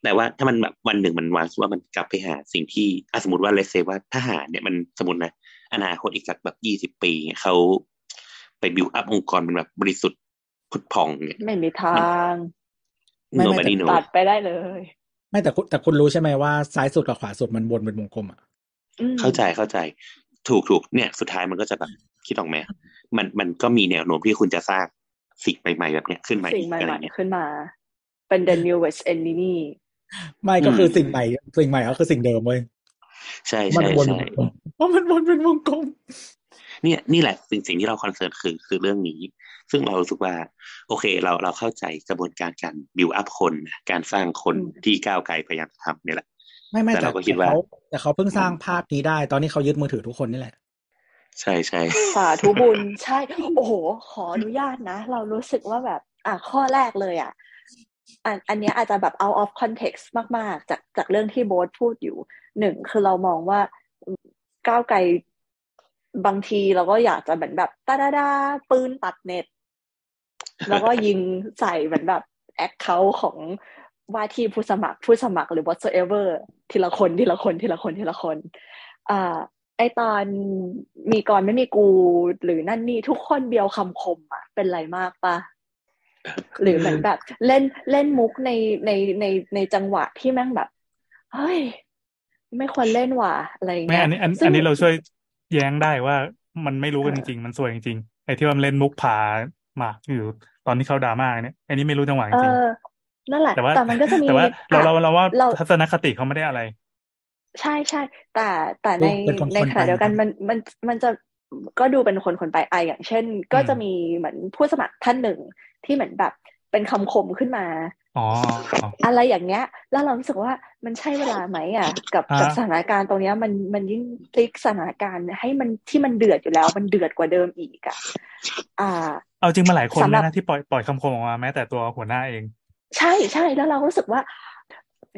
S3: แต่ว่าถ้ามันแบบวันหนึ่งมันวางว่ามันกลับไปหาสิ่งที่อะสมมติว่าเลเซว่าทหารเนี่ยมันสมมตินะอนาคตอีกสักแบบยี่สิบปีเนี่ยเขาไปบิวอัพองค์กรเป็นแบบบริสุทธิ์ผุดผ่องเนี่ย
S4: ไม่มีทาง
S2: ไม่ไม่
S3: nobody
S2: แต่
S3: knows
S4: ตัดไปได้เลย
S2: ไม่แต่คุณแต่คุณรู้ใช่ไหมว่าซ้ายสุดกับขวาสุดมันวนเป็นวงกลมอะ
S4: อืม
S3: เข้าใจเข้าใจ ถูกถูกเนี่ย สุดท้ายมันก็จะแบบคิดออกไหมมันมันก็มีแนวโน้มที่คุณจะสร้างสิ่งใหม่ๆแบบเนี้ยขึ้นมา
S4: สิ่
S3: อี
S4: ง
S3: ก
S4: ให
S3: อะไร
S4: ม่
S3: เงี้ย
S4: ๆขึ้นมา เป็น the newest enemy
S2: ไม่ก็คืออ
S3: ม
S2: สิ่งใหม่สิ่งใหม่ก็คือสิ่งเดิมเว้ย
S3: ใช่
S2: มัน
S3: ใช่
S2: วน
S3: ใช่
S2: เพราะมันวนเป็นวงกลม
S3: เนี่ยนี่แหละสิ่งสิ่งที่เราคอนเซิร์นคือคือเรื่องนี้ ซึ่งเรารู้สึกว่า โอเค เราเราเข้าใจกระบวนการการบิวอัพคนนะการสร้างคน
S4: อืม
S3: ที่ก้าวไกลพยายามจะทำเนี่ยแหละ
S2: ไม่ไม่
S3: แต่
S2: แต่
S3: เราก็คิดว่า
S2: แต่เขาแต่เขาเพิ่งสร้างภาพนี้ได้ ตอนนี้เขายึดมือถือทุกคนนี่แหละ
S3: ใช่ใช่
S4: สาธุบุญใช่ โอ้โห ขออนุญาตนะ เรารู้สึกว่าแบบ อะข้อแรกเลยอะ อันอันเนี้ยอาจจะแบบ out of context มาก ๆ จากจากเรื่องที่โบ๊ทพูดอยู่หนึ่งคือเรามองว่าก้าวไกลบางทีเราก็อยากจะเหมือนแบบตาดาดาปืนตัดเน็ต แล้วก็ยิงใส่เหมือนแบบแอคเคาท์ของว่าที่ผู้สมัครผู้สมัครหรือ whatsoever ทีละคนทีละคนทีละคนทีละคนอ่าไอตอนมีกรไม่มีกู หรือนั่นนี่ทุกคนเบียวคำคมอะเป็นไรมากปะ หรือเหมือนแบบ เล่นเล่นมุกในในในในจังหวะที่แม่งแบบเฮ้ยไม่ควรเล่นว่ะอะไรอย่าง
S5: ไม่
S4: เงี้ย
S5: อันนี้อัน
S4: ซึ่ง
S5: อันนี้เราช่วยแย้งได้ว่ามันไม่รู้กัน
S4: เอ
S5: จ
S4: อ
S5: ริงๆ มันสวยจริงๆไอ้ที่ว่ามันเล่นมุกผาหมากอยู่ตอนที่เขาดราม่าเนี่ยอันนี้ไม่รู้จังหวะจ
S4: เอ
S5: ริง
S4: อนั่นแหละ
S5: ๆแต่ว่า
S4: แต่มันก็จะมี
S5: แต่ว่าเรา
S4: อะ
S5: เราเราว่า
S4: เรา
S5: ทัศนคติเขาไม่ได้อะไร
S4: ใช่ใช่แต่แต่ใน
S2: เป็นคนๆ
S4: ในขณะ
S2: ไป
S4: เดียวกัน
S2: ครับ
S4: มันมันมันจะก็ดูเป็นคนคนไปไอะอย่างเช่น ก็
S5: อืม
S4: จะมีเหมือนผู้สมัครท่านหนึ่งที่เหมือนแบบเป็นคำคมขึ้นมา
S5: อ๋ออ๋อ
S4: อะไรอย่างเงี้ย แล้วเรารู้สึกว่ามันใช่เวลาไหมอะ กับ
S5: อ่า
S4: กับสถานการณ์ตรงเนี้ยมันมันยิ่งพลิกสถานการณ์ให้มันที่มันเดือดอยู่แล้ว มันเดือดกว่าเดิมอีกอะอ่า
S5: เอาจริงมาหลายคน
S4: สำหรับ
S5: นะที่ปล่อยปล่อยคำคมออกมาแม้แต่ตัวหัวหน้าเอง
S4: ใช่ใช่แล้วเรารู้สึกว่า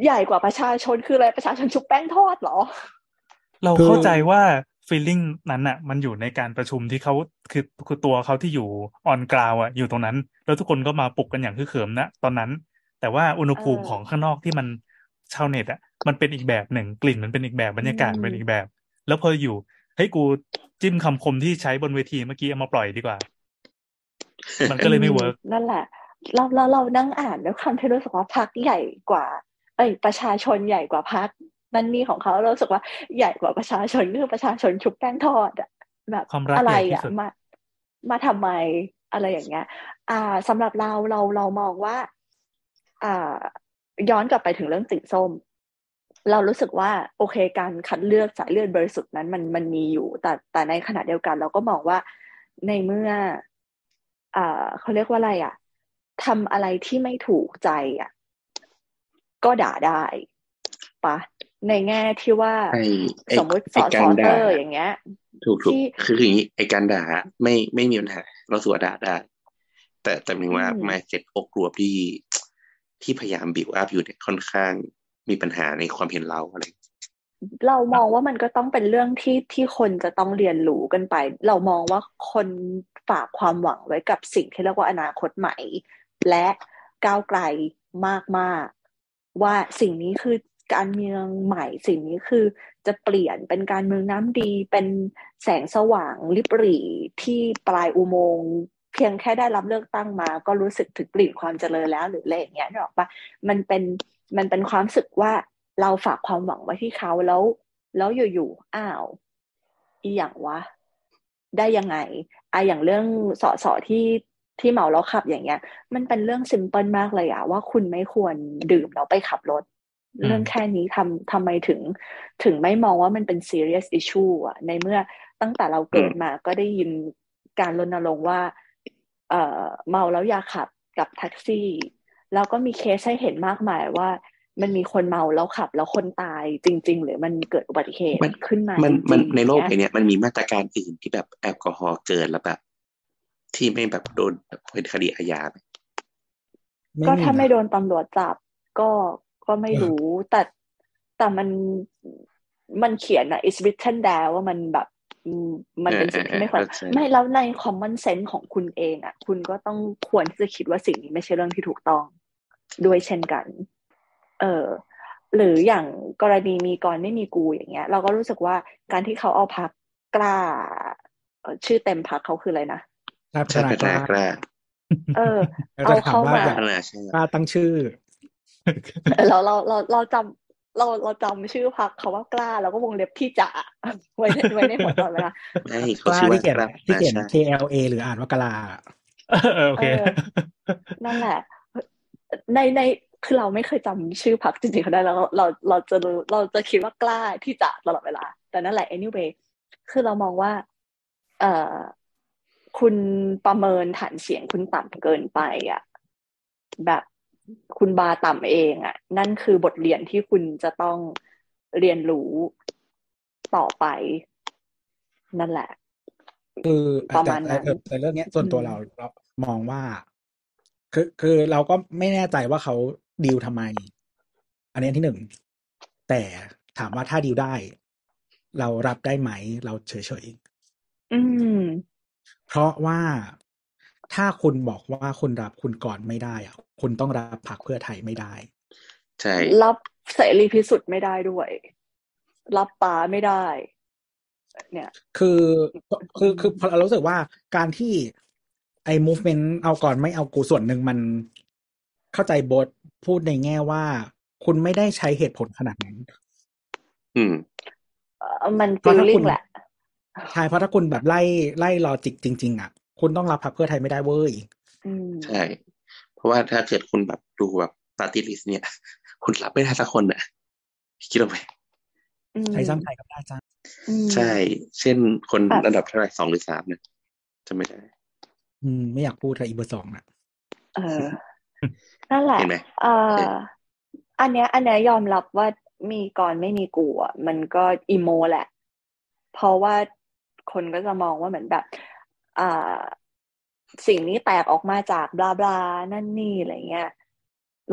S4: ใหญ่กว่าประชาชนคืออะไรประชาชนชุบแป้งทอดเหรอ
S5: เรา
S2: คือ
S5: เข้าใจว่า feeling นั้นอะมันอยู่ในการประชุมที่เขาคือคือตัวเขาที่อยู่ on ground อะอยู่ตรงนั้น แล้วทุกคนก็มาปลุกกันอย่างคือฮึกเหิมนะตอนนั้น แต่ว่าอุณหภูมิ
S4: เออ
S5: ของข้างนอกที่มันชาวเน็ตอะมันเป็นอีกแบบหนึ่งกลิ่นมันเป็นอีกแบบบรรยากาศ
S4: อืม
S5: เป็นอีกแบบ แล้วพออยู่เฮ้ยกูจิ้มคำคมที่ใช้บนเวทีเมื่อกี้เอามาปล่อยดีกว่า มันก็เลยไม่ work
S4: อืมนั่นแหละ เราเราเรานั่งอ่านด้วยความที่รู้สึกว่าพักใหญ่กว่า เอ้ยประชาชนใหญ่กว่าพัก นั่นนี่ของเขาเรารู้สึกว่าใหญ่กว่าประชาชนคือประชาชนชุบแป้งทอดอะแบบ
S5: ความรัก
S4: อะไร
S5: ใหญ่ที่
S4: อะ
S5: สุด
S4: มามาทำไมอะไรอย่างเงี้ย อ่าสำหรับเราเราเรามองว่า อ่า ย้อนกลับไปถึงเรื่องติ่งส้ม เรารู้สึกว่าโอเคการคัดเลือกสายเลือดบริสุทธิ์นั้นมันมันมีอยู่ แต่แต่ในขณะเดียวกัน เราก็มองว่าในเมื่อ อ่าเขาเรียกว่าอะไรอะทำอะไรที่ไม่ถูกใจอะ ก็ด่าได้ปะ ในแง่ที่ว่า
S3: ไอ้ไอ้
S4: สมมติส
S3: ไอ้
S4: อส
S3: การ
S4: อ
S3: ด่า
S4: เตอร์อย่างเงี้ย
S3: ถูกถูก
S4: ที่
S3: คือคืออย่างนี้ไอการด่าไม่ไม่มีปัญหาเราสวดด่าได้แต่แต่หมายถึงว่า
S4: อืม
S3: มาเก็ตอกรวบที่ที่พยายามบิวอัพอยู่เนี่ยค่อนข้างมีปัญหาในความเห็นเราอะไร
S4: เรามองว่ามันก็ต้องเป็นเรื่องที่ที่คนจะต้องเรียนรู้กันไป เรามองว่าคนฝากความหวังไว้กับสิ่งที่เรียกว่าอนาคตใหม่ และก้าวไกลมากๆ ว่าสิ่งนี้คือ การเมืองใหม่สิ่งนี้คือจะเปลี่ยนเป็นการเมืองน้ำดีเป็นแสงสว่างลิบหรี่ที่ปลายอุโมงค์เพียงแค่ได้รับเลือกตั้งมา ก็รู้สึกถึงกลิ่นความเจริญแล้วหรืออะไรอย่างเงี้ยนึกอกปะมันเป็นมันเป็นความสึกว่าเราฝากความหวังไว้ที่เขาแล้ว แล้วอยู่ๆอ้าว อีอย่างวะ ได้ยังไงไออย่างเรื่องสอสอที่ที่เมาแล้วขับอย่างเงี้ย มันเป็นเรื่องซิมเพิลมากเลยอะว่าคุณไม่ควรดื่มแล้วไปขับรถ เรื่องแค่นี้ทำทำไมถึง ถึงไม่มองว่ามันเป็น serious issue อะในเมื่อตั้งแต่เราเกิดมาก็ได้ยินการรณรงค์ว่า เอ่อเมาแล้วอย่าขับกับแท็กซี่ แล้วก็มีเคสให้เห็นมากมายว่ามันมีคนเมาแล้วขับ แล้วคนตายจริง ๆ หรือมันเกิดอุบัติเหตุ
S3: มัน
S4: ขึ้นมา
S3: มัน
S4: จริงๆ
S3: มันในโลก
S4: เย
S3: ไอเนี้ยมันมีมาตรการอื่นที่แบบแอลกอฮอล์เกินแล้วแบบ ที่ไม่แบบโดนเป็นคดีอาญาไหม
S4: ก็ถ้าไม่
S2: นะ
S4: โดนตำรวจจับก็ ก็ไม่
S2: เออ
S4: รู้ แต่แต่มันมันเขียนอะ is written there ว่ามันแบบอืมมันเป็นสิ่งที่ไม่ควร
S3: เออเออเข้าใจ
S4: ไม่แล้วใน common sense ของคุณเองอะคุณก็ต้องควรที่จะคิดว่าสิ่งนี้ไม่ใช่เรื่องที่ถูกต้องด้วยเช่นกัน เออหรืออย่างกรณีมีกรไม่มีกูอย่างเงี้ย เราก็รู้สึกว่าการที่เขาเอาพักกล้าเอ่อชื่อเต็มพักเขาคืออะไรนะ
S2: ชาติพัฒ
S3: ชาติ
S2: นา
S3: พัฒ
S2: ก
S3: นา
S2: ล้าก
S3: ล้า
S4: เออ
S2: แล้ว
S4: เอา
S2: จะถาม
S4: เข้า
S2: ว่า
S4: มา
S2: แบบ
S3: พัฒนาชาติ
S2: กล้าตั้งชื่อ
S4: เราเราเราเราจำเราเราจำชื่อพักเขาว่ากล้า แล้วก็วงเล็บที่จะไว้ในไว้ในหัวตลอดเวลา
S3: ไม่
S2: ก
S3: เขา
S2: ล้า
S3: ชื่อว่า
S2: ที่เขียน
S3: กล้า
S2: ที่เขียน
S3: พัฒาชาติ
S2: K L A หรืออ่านว่ากะลา
S5: เออโอเค
S4: เออนั่นแหละ ในในคือเราไม่เคยจำชื่อพักจริงๆเขาได้แล้วเราเราจะรู้เราจะคิดว่ากล้าที่จะตลอดเวลา แต่นั่นแหละ anyway คือเรามองว่า เอ่อคุณประเมินฐานเสียงคุณต่ำเกินไปอะแบบ คุณบาต่ำเองอะ นั่นคือบทเรียนที่คุณจะต้องเรียนรู้ต่อไป นั่นแหละ
S2: คือ
S4: ประมาณนั้น
S2: แต่แต่แต่เรื่องเนี้ยส่วนตัว
S4: อืม
S2: เราเรามองว่า คือคือเราก็ไม่แน่ใจว่าเขาดีลทำไม อันนี้อันที่หนึ่ง แต่ถามว่าถ้าดีลได้ เรารับได้ไหม เราเฉย
S4: อืม
S2: ๆเพราะว่าถ้าคุณบอกว่าคุณรับคุณก่อนไม่ได้อะ คุณต้องรับพรรคเพื่อไทยไม่ได้
S3: ใช่
S4: รับเสรีพิสุทธิ์ไม่ได้ด้วย รับปาไม่ได้ เนี่ย
S2: คือคือคือพอเรารู้สึกว่าการที่ไอ้ movement เอาก่อนไม่เอากูส่วนหนึ่งมันเข้าใจบทพูดในแง่ว่า คุณไม่ได้ใช้เหตุผลขนาดนั้น
S3: อืม
S4: เอ่อมัน
S2: เพราะ
S4: ฟีล
S2: ถ้า
S4: ลิ่
S2: คุ
S4: ง
S2: ณ
S4: แหละ
S2: ใช่เพราะถ้าคุณแบบไล่ไล่ลอจิกจริง ๆ อะ คุณต้องรับพรรคเพื่อไทยไม่ได้เว้ย
S4: อืม
S3: ใช่ เพราะว่าถ้าเกิดคุณแบบดูแบบปาร์ตี้ลิสเนี่ย คุณรับไม่ได้สักคนน่ะคิดเอาไหม
S4: อืม
S2: ไทยสร้างไทยก็ได้จ้า
S4: อืม
S3: ใช่ เช่นคน
S4: แบบ
S3: ระดับเท่าไหร่สองหรือสามเนี่ยจะไม่ได้
S2: อืม ไม่อยากพูดเลยอีเบอร์สองอะ
S4: เออ นั่นแหละ
S3: เห็นไหม
S4: เอ่อ
S3: เห็น
S4: อันเนี้ย อันเนี้ยยอมรับว่ามีก่อนไม่มีกูอะมันก็อีโมแหละ เพราะว่าคนก็จะมองว่าเหมือนแบบ อ่า สิ่งนี้แตกออกมาจากบลาบลานั่นนี่อะไรเงี้ย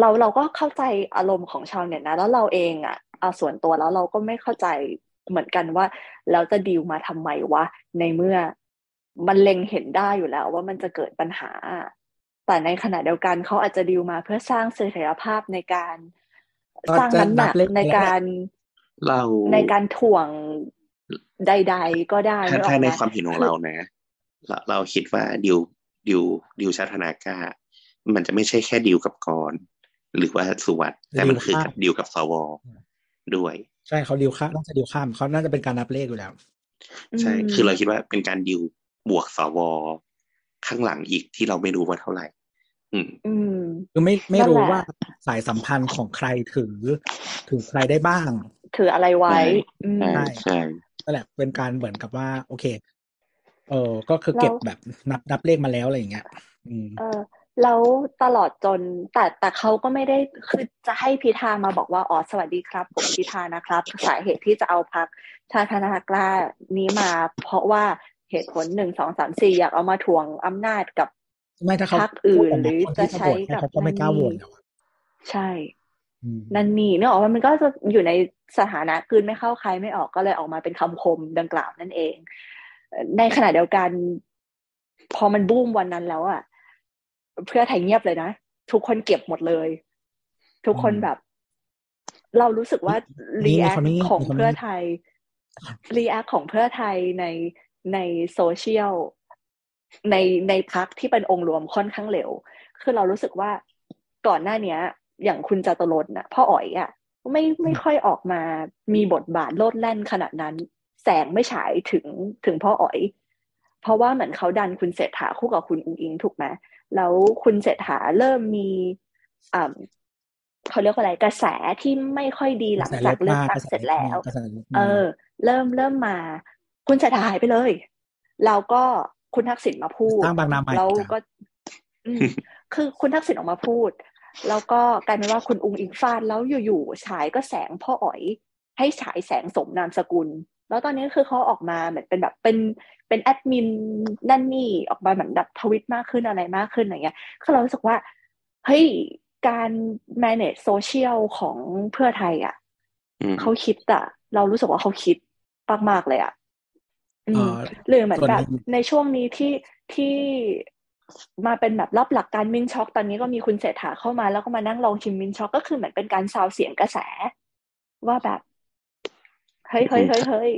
S4: เราเราก็เข้าใจอารมณ์ของชาวเน็ตนะ แล้วเราเองอะเอาส่วนตัวแล้วเราก็ไม่เข้าใจเหมือนกันว่าแล้วจะดีลมาทำไมวะในเมื่อมันเล็งเห็นได้อยู่แล้ว ว่ามันจะเกิดปัญหา แต่ในขณะเดียวกันเขาอาจจะดีลมาเพื่อสร้างเสถียรภาพในการ
S2: ก็
S4: สร้างน้ำหนัก
S2: จะนับเลข
S4: ใน
S2: แล้วแหละ
S4: การ
S3: เรา
S4: ในการถ่วงใด ๆ ก็ได้
S3: ถ้า
S4: นึกอ
S3: ถ้า
S4: อกไห
S3: ใน
S4: ม
S3: ความเห็นของ
S4: คือ
S3: เรานะเราเราคิดว่าดิว ดิวดิวชาติธนากล้ามันจะไม่ใช่แค่ดิวกับกรหรือว่าสุวัสด์แต่มันคือกับดิวกับสวด้วย
S2: ใช่เขาดีลข้ามน่าจะดีลข้ามเขาน่าจะเป็นการนับเลขอยู่แล้ว
S3: ใช่
S4: อืม
S3: คือเราคิดว่าเป็นการดิวบวกสวข้างหลังอีกที่เราไม่รู้ว่าเท่าไหร่ อืม
S4: อืม
S2: คือไม่ไม่
S4: นั่น
S2: รู้
S4: แหละ
S2: ว่าสายสัมพันธ์ของใครถือถือใครได้บ้าง
S4: ถืออะไรไว้อืม
S3: ใช่ใช่
S2: นั่นแหละเป็นการเหมือนกับว่า โอเค เออก็คือเก็บ
S4: แล้ว
S2: แบบนับนับเลขมาแล้วอะไรอย่างเงี้ยอืม
S4: เออแล้วตลอดจนแต่แต่เขาก็ไม่ได้คือจะให้พิธามาบอกว่าอ๋อสวัสดีครับ ผมพิธานะครับ สาเหตุที่จะเอาพักชาติพัฒนากล้านี้มา เพราะว่าเหตุผลหนึ่งสองสามสี่อยากเอามาทวงอำนาจกับ
S2: ไม่ถ้าเขา
S4: พรรคอื่น
S2: พูดกมา
S4: หรือ
S2: คน
S4: จะ
S2: ที่
S4: ใช้
S2: โหวตให้
S4: กับ
S2: เขาก็ไม่กล้าโหวต
S4: นั่นนี่
S2: แล้วอะ
S4: ใช่
S2: อืม
S4: นั่นนี่เนกอะว่ามันก็จะอยู่ในสถานะกลืนไม่เข้าใครไม่ออกก็เลยออกมาเป็นคำคมดังกล่าวนั่นเองเอ่อ ในขณะเดียวกัน พอมันบูมวันนั้นแล้วอะเพื่อไทยเงียบเลยนะ ทุกคนเก็บหมดเลย ทุกคนแบบ เรารู้สึกว่าreact ของเพื่อไทย react ของเพื่อไทยในในโซเชียลในในพรรคที่เป็นองค์รวมค่อนข้างเร็ว คือเรารู้สึกว่าก่อนหน้าเนี้ย อย่างคุณจาตุรนต์น่ะพ่ออ๋อยอะไม่ไม่ค่อยออกมามีบทบาทโลดแล่นขนาดนั้น แสงไม่ฉายถึงถึงพ่ออ๋อย เพราะว่าเหมือนเขาดันคุณเศรษฐาคู่กับคุณอุ๊งอิ๊งถูกไหมแล้วคุณเศรษฐาเริ่มมีอ่าเขาเรียกว่าอะไรกระแสที่ไม่ค่อยดีหลังจากเลือกตั้งเสร็จแล้ว
S2: กระแสลบมา
S4: เออ เริ่มเริ่มมา คุณเศรษฐาหายไปเลยแล้วก็คุณทักษิณมาพูด
S2: สร้างบางนาใหม่
S4: แล้ว
S2: จ้ะ
S4: ก็อืมคือคุณทักษิณออกมาพูด แล้วก็กลายเป็นว่าคุณอุงอิงฟาดแล้วอยู่ๆฉายก็แสงพ่ออ๋อย ให้ฉายแสงสมนามสกุล แล้วตอนนี้คือเขาออกมาเหมือนเป็นแบบเป็นเป็นแอดมินนั่นนี่ออกมาเหมือนแบบทวิตมากขึ้นอะไรมากขึ้นอะไรเงี้ยคือเรารู้สึกว่าเฮ้ยการ manage โซเชียลของเพื่อไทยอะ
S3: อืม
S4: เขาคิดอะเรารู้สึกว่าเขาคิดมากๆเลยอะอื
S2: เอ่
S4: ม
S2: อ
S4: หรือเหมือน
S2: ส่วน
S4: แบบ
S2: หนึ่ง
S4: ในช่วงนี้ที่ที่มาเป็นแบบรับหลักการ mint choc ตอนนี้ก็มีคุณเศรษฐาเข้ามาแล้วก็มานั่งลองชิม mint choc ก็คือเหมือนเป็นการซาวเสียงกระแส ว่าแบบ เฮ้ยเฮ้ยเฮ้ยเฮ้ย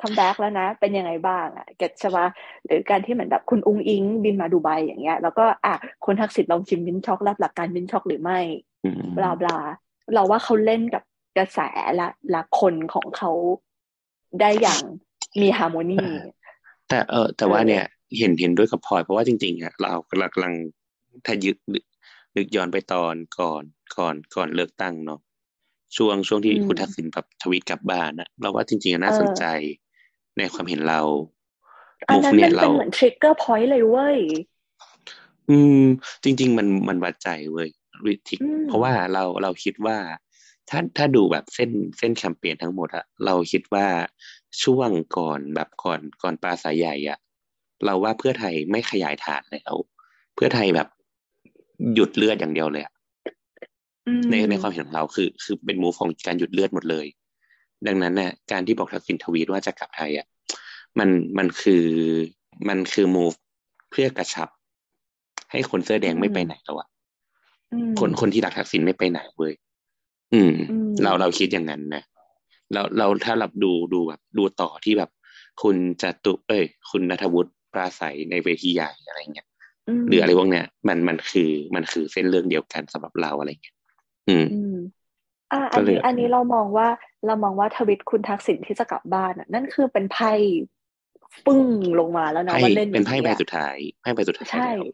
S4: come back แล้วนะ เป็นยังไงบ้างอะ get ใช่ปะหรือการที่เหมือนแบบคุณอุงอิงบินมาดูไบอย่างเงี้ย แล้วก็อะคุณทักษิณลองชิม mint choc รับหลักการ mint choc หรือไม่
S3: อืม
S4: blah blah เราว่าเขาเล่นกับกระแสและและคนของเขาได้อย่างมี harmony
S3: แต่เออแต่ว่า
S4: เออ
S3: เนี่ยเห็นเห็นด้วยกับพลอยเพราะว่าจริงๆอะเรากำลังถ้ายึดนึกย้อนไปตอนก่อนก่อนก่อนเลือกตั้งเนาะ ช่วงช่วงที่คุณทักษิณแบบทวีตกลับบ้านนะเราว่าจริงๆอะน่าสนใจในความเห็นเรา
S4: อัน
S3: มุก
S4: นั้น
S3: เนี่
S4: มัน
S3: เรา
S4: เป็นเหมือน trigger point เลยเว้ย
S3: อืม จริง ๆ มันมันวัดใจเว้ยวิธี
S4: อืม
S3: เพราะว่าเราเราคิดว่า ถ้าถ้าดูแบบเส้นเส้นแคมเปญทั้งหมดอะเราคิดว่าช่วงก่อนแบบก่อนก่อนปราศรัยใหญ่อะเราว่าเพื่อไทยไม่ขยายฐานแล้ว เพื่อไทยแบบหยุดเลือดอย่างเดียวเลยอะ
S4: อืม
S3: ในในความเห็นของเราคือ คือเป็น move ของการหยุดเลือดหมดเลย ดังนั้นเนี่ยการที่บอกทักษิณทวีตว่าจะกลับไทยอะมันมันคือมันคือมูฟเพื่อกระชับ ให้คนเสื้อแดงไม่ไปไหนแล้วอะ
S4: อืม
S3: คนคนที่รักทักษิณไม่ไปไหนเว้ยอืม
S4: อืม
S3: เราเราคิดอย่างนั้นนะเราเราถ้าเราดูดูแบบดูต่อที่แบบ คุณจตุ เอ้ย คุณนัทวุฒิปราศัยในเวทีใหญ่อะไรเงี้ย
S4: ม
S3: หรืออะไรพวกเนี้ยมันมันคือมันคือเส้นเรื่องเดียวกันสำหรับเราอะไรเงี้ย อืม
S4: อืมอ่า
S3: ก็
S4: อัน
S3: เลย
S4: นี้อันนี้เรามองว่าเรามองว่าทวิตคุณทักษิณที่จะกลับบ้านอะนั่นคือเป็นไพ่ปึ้งลงมาแล้วนะ
S3: ไพ่
S4: ว่าเล่นอ
S3: เป็น
S4: ย่าง
S3: ไพ่
S4: นี้
S3: ใบ
S4: อะ
S3: สุดท้ายไพ่ใบสุดท้าย
S4: ใช่
S3: แล้ว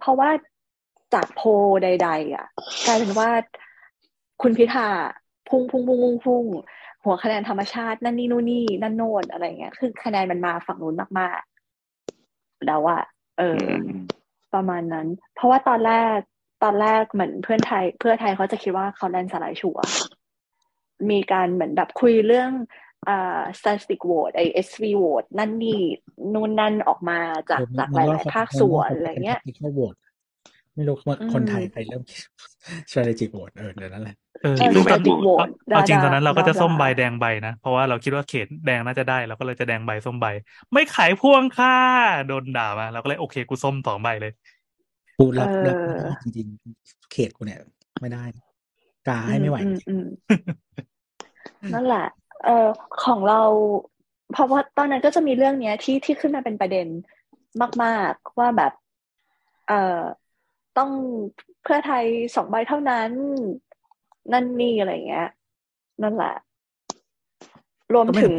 S4: เพราะว่าจากโพลใด ๆ อะกลายเป็นว่าคุณพิธาพุ่งพุ่งพุ่งพุ่งพุ่งหัวคะแนนธรรมชาตินั่นนี่นู่นนี่นั่นโน่นอะไรเงี้ย คือคะแนนมันมาฝั่งนู้นมากๆแล้วอะเออ
S3: อื
S4: อ
S3: ม
S4: ประมาณนั้น เพราะว่าตอนแรก ตอนแรกเหมือนเพื่อนไทย เพื่อไทยเขาจะคิดว่าเขาแลนด์สไลด์ชัวร์มีการเหมือนแบบคุยเรื่องอ่า statistic vote ไอ SV vote นั่นนี่นู่นนั่นออกมาจากจากหลายๆภาคส่วนอะไรเงี้ย
S2: เขาโหวตไม่รู้ว่า
S4: อืม
S2: คนไทยใครเริ่ม strategic vote เออเดี๋ยวนั้นแหละ
S5: เออ
S4: เออ
S3: รู้
S5: ต
S3: แบ
S5: อน
S3: บ
S4: static vote
S5: เอาจริงตอนนั้นเราก็จะ
S4: บลาบลา
S5: ส้มใบแดงใบนะ เพราะว่าเราคิดว่าเขตแดงน่าจะได้เราก็เลยจะแดงใบส้มใบ ไม่ขายพ่วงค่ะโดนด่ามาเราก็เลยโอเคกูส้มสองใบเลย
S2: กูรับ
S4: เออ
S2: รับไม่ได้จริงๆเขตกูเนี่ย ไม่ได้กาให้ไม่ไหว
S4: อืมอืมอืมนั่นแหละ เออของเรา เพราะว่าตอนนั้นก็จะมีเรื่องเนี้ยที่ที่ขึ้นมาเป็นประเด็นมาก ๆ ว่าแบบ เอ่อต้องเพื่อไทยสองใบเท่านั้น นั่นนี่อะไรเงี้ย นั่นแหละ รวมถึง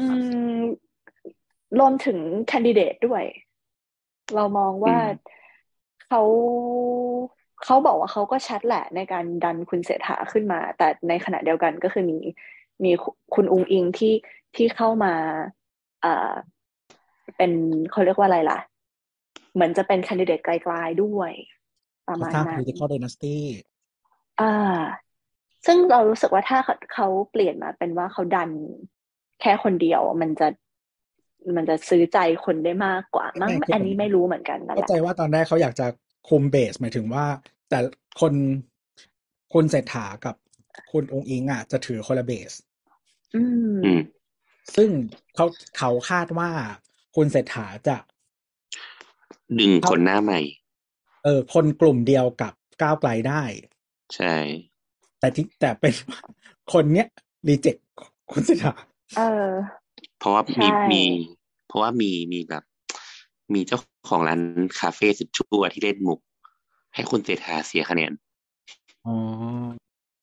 S4: อืมรวมถึงแคนดิเดตด้วย เรามองว่า
S3: อืม
S4: เขาเขาบอกว่าเขาก็ชัดแหละในการดันคุณเศรษฐาขึ้นมา แต่ในขณะเดียวกันก็คือมีมีคุณอุงอิงที่ที่เข้ามาเอ่อเป็นเขาเรียกว่าอะไรล่ะ เหมือนจะเป็นคนดิเดตไกลๆด้วย ประมาณ
S2: สร้าง
S4: นั้น
S2: political dynasty
S4: อ่า ซึ่งเรารู้สึกว่าถ้าเขาเขาเปลี่ยนมาเป็นว่าเขาดันแค่คนเดียวมันจะ มันจะซื้อใจคนได้มากกว่ามั้ง
S2: ไม่คืออั
S4: อันนี้ไม่รู้เหมือนกันนั่นแห
S2: เข้า
S4: ละ
S2: ใจว่าตอนแรกเขาอยากจะคุมเบสหมายถึงว่า แต่คนคุณเศรษฐากับคุณองค์อิงอะจะถือคนละเบส
S4: อืม
S3: อืม
S2: ซึ่งเขาเขาคาดว่าคุณเศรษฐาจะ
S3: ดึงคนหน้าใหม่
S2: เออ คนกลุ่มเดียวกับก้าวไกลได้
S3: ใช่
S2: แต่ที่แต่เป็นคนเนี้ยรีเจ็คคุณเศรษฐา
S4: เออ
S3: เพราะว่ามี
S4: ใช่
S3: มี เพราะว่ามีมีแบบ มีเจ้าของร้านคาเฟ่สุดชั่วที่เล่นมุก ให้คุณเศรษฐาเสียคะแนน
S2: อ๋อ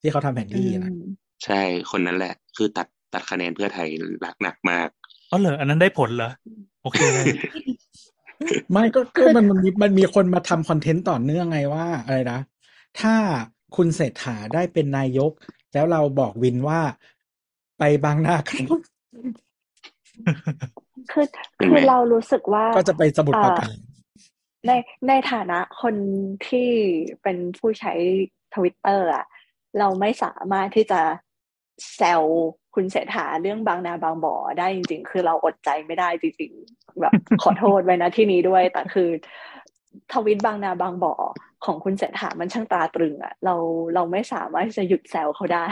S2: ที่เขาทำแผน
S4: อื
S2: ที่นะ
S4: ม
S3: ใช่คนนั้นแหละ คือตัดตัดคะแนนเพื่อไทยหนักหนักมาก
S5: อ๋อเหรออันนั้นได้ผลเหรอโอเคเลย
S2: ไม่ก็ก็มันมันมีมันมีคนมาทำคอนเทนต์ต่อเนื่องไงว่าอะไรนะ ถ้าคุณเศรษฐาได้เป็นนายก แล้วเราบอกวินว่าไปบางนาครับ
S4: คือ
S3: เห็น
S4: คื
S3: ไหม
S4: อเรารู้สึกว่า
S2: ก็จะไปสมุดปราการ
S4: ในในฐานะคนที่เป็นผู้ใช้ทวิตเตอร์อะเราไม่สามารถที่จะแซวคุณเศรษฐาเรื่องบางนาบางบ่อได้จริง ๆ คือเราอดใจไม่ได้จริงๆแบบขอโทษไว้นะที่นี้ด้วย แต่คือทวิตบางนาบางบ่อของคุณเศรษฐามันช่างตราตรึงอะเราเราไม่สามารถที่จะหยุดแซวเขาได้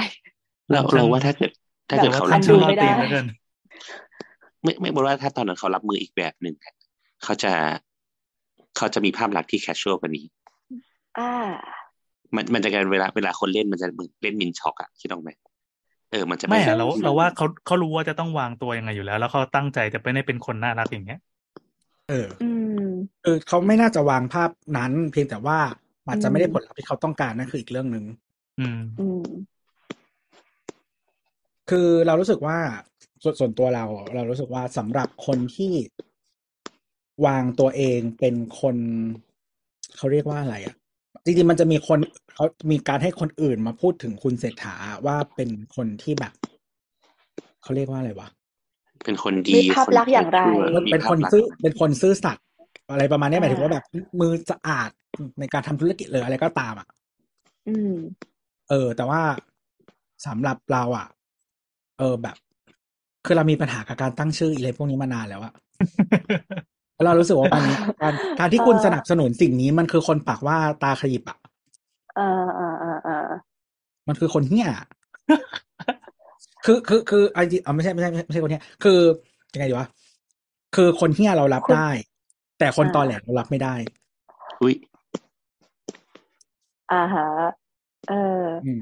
S3: เรา
S5: ฉัน
S3: เราว่าถ้าเกิดถ้าเกิด
S4: แบบ
S3: เขา
S4: อั
S3: รับ
S4: น
S5: ฉั
S4: ดู
S5: น
S3: มือ
S4: ไม่ได้
S5: ตีนแล้วกัน
S3: ไม่ไม่บอกว่าถ้าตอนนั้นเขารับมืออีกแบบหนึ่งอะเขาจะเขาจะมีภาพลักษณ์ที่แคชชวลกว่านี้
S4: อ่า
S3: มันมันจะกลายเป็นเวลาเวลาคนเล่นมันจะเหมือนเล่นมินช็อกอะคิดออกไหมเออ มันจะ
S5: ไม่
S3: ใช่
S5: อะเราเราว่าเขาเขารู้ว่าจะต้องวางตัวยังไงอยู่แล้ว แล้วเขาตั้งใจจะไปได้เป็นคนน่ารักอย่างเงี้ย
S2: เออ
S4: อืม
S2: เออเขาไม่น่าจะวางภาพนั้น เพียงแต่ว่าอาจจะไม่ได้
S4: อืม
S2: ผลลัพธ์ที่เขาต้องการนั่นคืออีกเรื่องหนึ่ง
S5: อืม
S4: อืม
S2: คือเรารู้สึกว่า ส่วนส่วนตัวเรา เรารู้สึกว่าสำหรับคนที่วางตัวเองเป็นคนเขาเรียกว่าอะไรอะจริงๆมันจะมีคนเขามีการให้คนอื่นมาพูดถึงคุณเศรษฐาว่าเป็นคนที่แบบเขาเรียกว่าอะไรวะ
S3: เป็นคนดี
S4: มีภาพลักษณ์อย่างไร
S3: ชั่วมี
S2: เป็น
S3: ภา
S2: ค
S3: พ
S2: น
S3: ลักษณ์
S2: ซื่อเป็นคนซื่อสัตย์อะไรประมาณเนี้ยหมายถึงว่า
S4: อ่า
S2: แบบมือสะอาดในการทำธุรกิจหรืออะไรก็ตามอะ
S4: อืม
S2: เออ แต่ว่าสำหรับเราอะ เออแบบ คือเรามีปัญหากับการตั้งชื่ออะไรพวกนี้มานานแล้วอะแล้วเรารู้สึกว่ามันการการที่คุณ
S4: เออ
S2: สนับสนุนสิ่งนี้มันคือคนปากว่าตาขยิบอะ
S4: เออเออเออเออ
S2: มันคือคนเหี้ยคือคือคือไอ้ที่เอาไม่ใช่ไม่ใช่ไม่ใช่คนเหี้ย คือยังไงดีวะคือคนเหี้ยเรารับ
S4: คุณ
S2: ได้ แต่คน
S4: อ่า
S2: ตอแหลเรารับไม่ได้
S3: อุ้ย
S4: อ่าฮะเออ
S2: อืม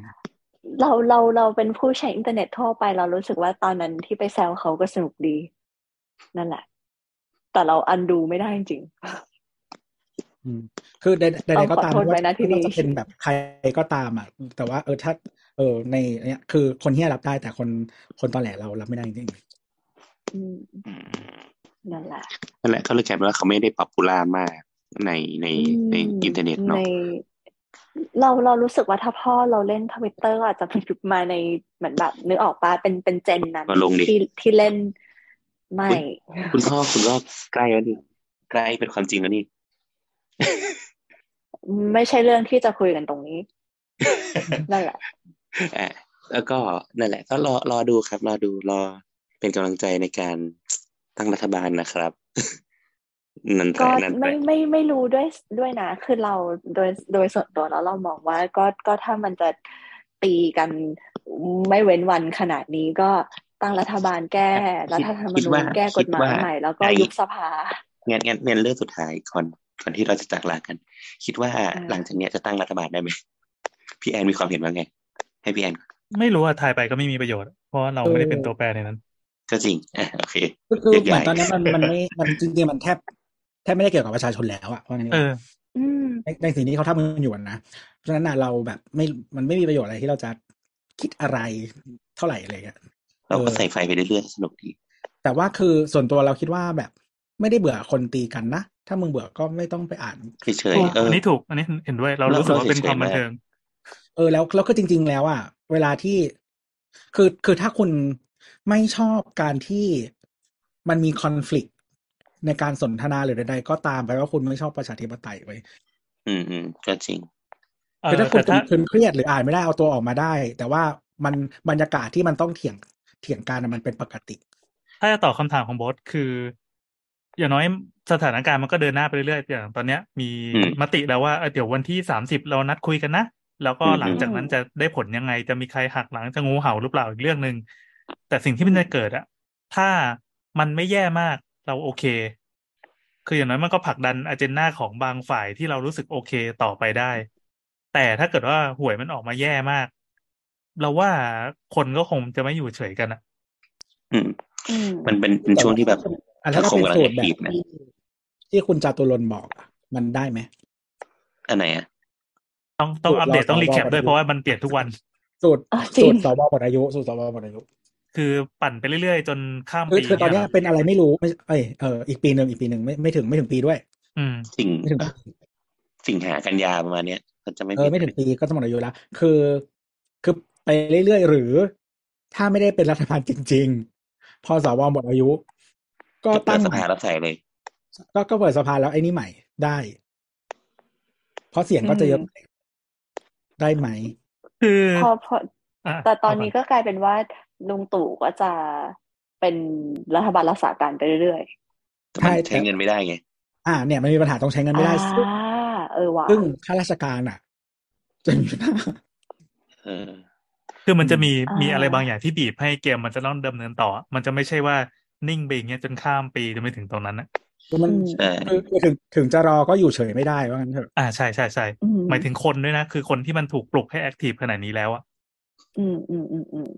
S4: เราเราเราเป็นผู้ใช้อินเทอร์เน็ตทั่วไป เรารู้สึกว่าตอนนั้นที่ไปแซวเขาก็สนุกดี นั่นแหละ แต่เราอันดูไม่ได้จริง
S2: อืมคือใดใด
S4: ต้อง
S2: ๆก็ตาม
S4: ขอโทษ
S2: ไม่ว่า
S4: ไว้นะที่
S2: ไม่ว่า
S4: นี้
S2: จะเป็นแบบใครก็ตามอะ แต่ว่าเออถ้า เออในเนี้ยคือคนเหี้ยรับได้แต่คนคนตอแหลเรารับไม่ได้จริง
S4: อืมนั่นแหละ
S3: นั่นแหละก็เลยกลายเป็นว่าเขาไม่ได้ popular มากในในในอินเทอร์เน็ต
S4: ใน
S3: เนาะ
S4: เราเรารู้สึกว่าถ้าพ่อเราเล่นทวิตเตอร์อาจจะเป็นมาในเหมือนแบบนึกออกปะเป็นเป็น gen นั้น
S3: มาลงดิ
S4: ที่ที่เล่นไม่
S3: คุณพ่อคุณก็ใกล้แล้วนี่ใกล้เป็นความจริงแล้วนี่
S4: ไม่ใช่เรื่องที่จะคุยกันตรงนี้นั่นแหละ
S3: อะแล้วก็นั่นแหละ ก็รอรอดูครับ รอดูรอเป็นกำลังใจในการตั้งรัฐบาลนะครับ นั่นแห
S4: ก็
S3: ละนั่นแห
S4: ไม่
S3: ละ
S4: ไม่ไม่รู้ด้วยด้วยนะ คือเราโดยโดยส่วนตัวแล้วเรามองว่าก็ก็ถ้ามันจะตีกันไม่เว้นวันขนาดนี้ก็ตั้งรัฐบาลแก้รัฐธรรม
S3: คิด
S4: นู
S3: ว่า
S4: ญแก้กฎหมาย
S3: คิดว่า
S4: ใหม่แล้วก็
S3: ไอ้
S4: ยุบสภา
S3: งั้นงั้นงั้นเรื่องสุดท้ายก่อนก่อนที่เราจะจากลากัน คิดว่า
S4: อ่า
S3: หลังจากเนี้ยจะตั้งรัฐบาลได้ไหมพี่แอนมีความเห็นว่าไง ให้พี่แอนก่อน
S5: ไม่รู้ว่าทายไปก็ไม่มีประโยชน์ เพราะว่าเราไม่ได้เป็นตัวแปรในนั้น
S3: ก็จริงอะโอเค
S2: ๆก็คือ
S3: แยก
S2: เหมือน
S3: ย้าย
S2: ตอนนี้มันมันไม่มันจริงๆมันแทบ แทบไม่ได้เกี่ยวกับประชาชนแล้วอะเพราะงั้น
S5: เออ
S4: อืม
S2: ในในสิ่งที่เขาทำกันอยู่อะนะเพราะฉะนั้นน่ะเราแบบไม่มันไม่มีประโยชน์อะไรที่เราจะคิดอะไรเท่าไหร่อะไรเงี้ย
S3: เราก็
S2: เออ
S3: ใส่ไฟไปเรื่อยๆสนุกดี
S2: แต่ว่าคือส่วนตัวเราคิดว่าแบบไม่ได้เบื่อคนตีกันนะ ถ้ามึงเบื่อก็ไม่ต้องไปอ่าน
S1: เฉยๆเออ
S5: อันนี้ถูก อันนี้เห็นด้วย เรารู้สึกว่าเป็นความบันเทิง
S2: เออแล้วแล้วก็จริง ๆ แล้วอะเวลาที่คือคือถ้าคุณไม่ชอบการที่มันมีคอน FLICT ในการสนทนาหรือใดๆก็ตามไปว่าคุณไม่ชอบประชาธิปไตยไว้ย
S1: อืมอืมก็จริง
S5: เอ
S2: คือ
S5: อ
S2: ถ้าคุณ
S5: แต่ถ้า
S2: คุณเครียดหรืออ่านไม่ได้เอาตัวออกมาได้ แต่ว่ามันบรรยากาศที่มันต้องเถียงเถียงกันอะมันเป็นปกติ
S5: ถ้าจะตอบคำถามของโบสคือ อย่างน้อยสถานการณ์มันก็เดินหน้าไปเรื่อยๆอย่างตอนเนี้ย มี
S1: อืม
S5: มติแล้วว่าเออเดี๋ยววันที่สามสิบเรานัดคุยกันนะแล้วก็
S1: อืม
S5: หลังจากนั้นจะได้ผลยังไง จะมีใครหักหลังจะงูเห่าหรือเปล่าอีกเรื่องหนึ่งแต่สิ่งที่มันจะเกิดอะถ้ามันไม่แย่มาก เราโอเค คืออย่างน้อยมันก็ผลักดันอเจนดาของบางฝ่ายที่เรารู้สึกโอเคต่อไปได้ แต่ถ้าเกิดว่าหวยมันออกมาแย่มาก เราว่าคนก็คงจะไม่อยู่เฉยกันอะ
S1: อืม
S4: อืม
S1: มันเป็นเป็นช่วงที่แบบ
S2: อันถ้า
S1: สังคม
S2: เป็น
S1: กำลัง
S2: สูตรแบ
S1: แอคทีฟ
S2: บ
S1: นะ
S2: ที่ที่คุณจาตุรนต์บอกอะมันได้ไหม
S1: อันไหนอะ
S5: ต้องต้อง
S2: สูตร
S5: อัปเดต
S2: รอ
S5: ต้อง
S2: สว
S5: รีแคปด้วย
S2: ประยุทธ์
S5: เพราะว่ามันเปลี่ยนทุกวัน
S2: สูตร
S4: อะจริ
S2: สู
S4: ง
S2: ตรสวหมดอายุ สูตรสวหมดอายุ
S5: คือปั่นไปเรื่อยๆ จนข้าม
S2: คือ
S5: ปี
S2: คือตอนเนี้ย
S5: เย
S2: เป็นอะไรไม่รู้ไม่เอ้ยเอออีกปีหนึ่งอีกปีหนึ่งไม่ไม่ถึงไม่ถึงปีด้วย
S5: อืม
S1: สิ่ง
S2: ไม่ถึงปี
S1: สิ่งหากันยาประมาณเนี้ยก็จะไม่
S2: เออไม่ถึงปีก็จะหมดอายุแล้วคือคือไปเรื่อยๆ หรือ ถ้าไม่ได้เป็นรัฐบาลจริงๆ พอสวหมดอายุ ก็
S1: ก็เปิ
S2: ตั้
S1: ด
S2: ง
S1: ส
S2: ใหม่
S1: ภารับใส่เลย
S2: ก็ก็เปิดสภาแล้วไอ้นี่ใหม่ได้ เพราะเสียงก็จะเยอะได้ไหม
S5: คือ
S4: พอพอ
S5: อะ
S4: แต่ตอน
S5: เาก่
S4: นี้ก็กลายเป็นว่า ลุงตู่ก็จะเป็นรัฐบาลรักษาการไปเรื่อย
S1: แต่มัน
S2: ใช่
S1: ใช้เงินไม่ได้ไง
S2: อ่า เนี่ยมันมีปัญหาต้องใช้เงิน
S4: ๆ
S2: ไม่ได้
S4: อ่า
S2: ซึ่ง
S4: เออว่ะ
S2: ซึ่งข้าราชการอะ จะมีปัญหา
S1: เออ
S5: คือมันจะมี
S4: อ่ามี
S5: มีอะไรบางอย่างที่บีบให้เกมมันจะต้องดำเนินต่อ มันจะไม่ใช่ว่านิ่งไปอย่างเงี้ยจนข้ามปีจะไม่ถึงตรงนั้นนะ
S2: คือมัน
S1: ใช่
S2: คือคือถึงถึงจะรอก็อยู่เฉยไม่ได้ว่างั้นเถอะ
S5: อ่าใช่ใช่ใช่
S4: อืม
S5: หมายถึงคนด้วยนะ คือคนที่มันถูกปลุกให้แอคทีฟขนาดนี้แล้วอะ
S4: อืมอืมอืมอืม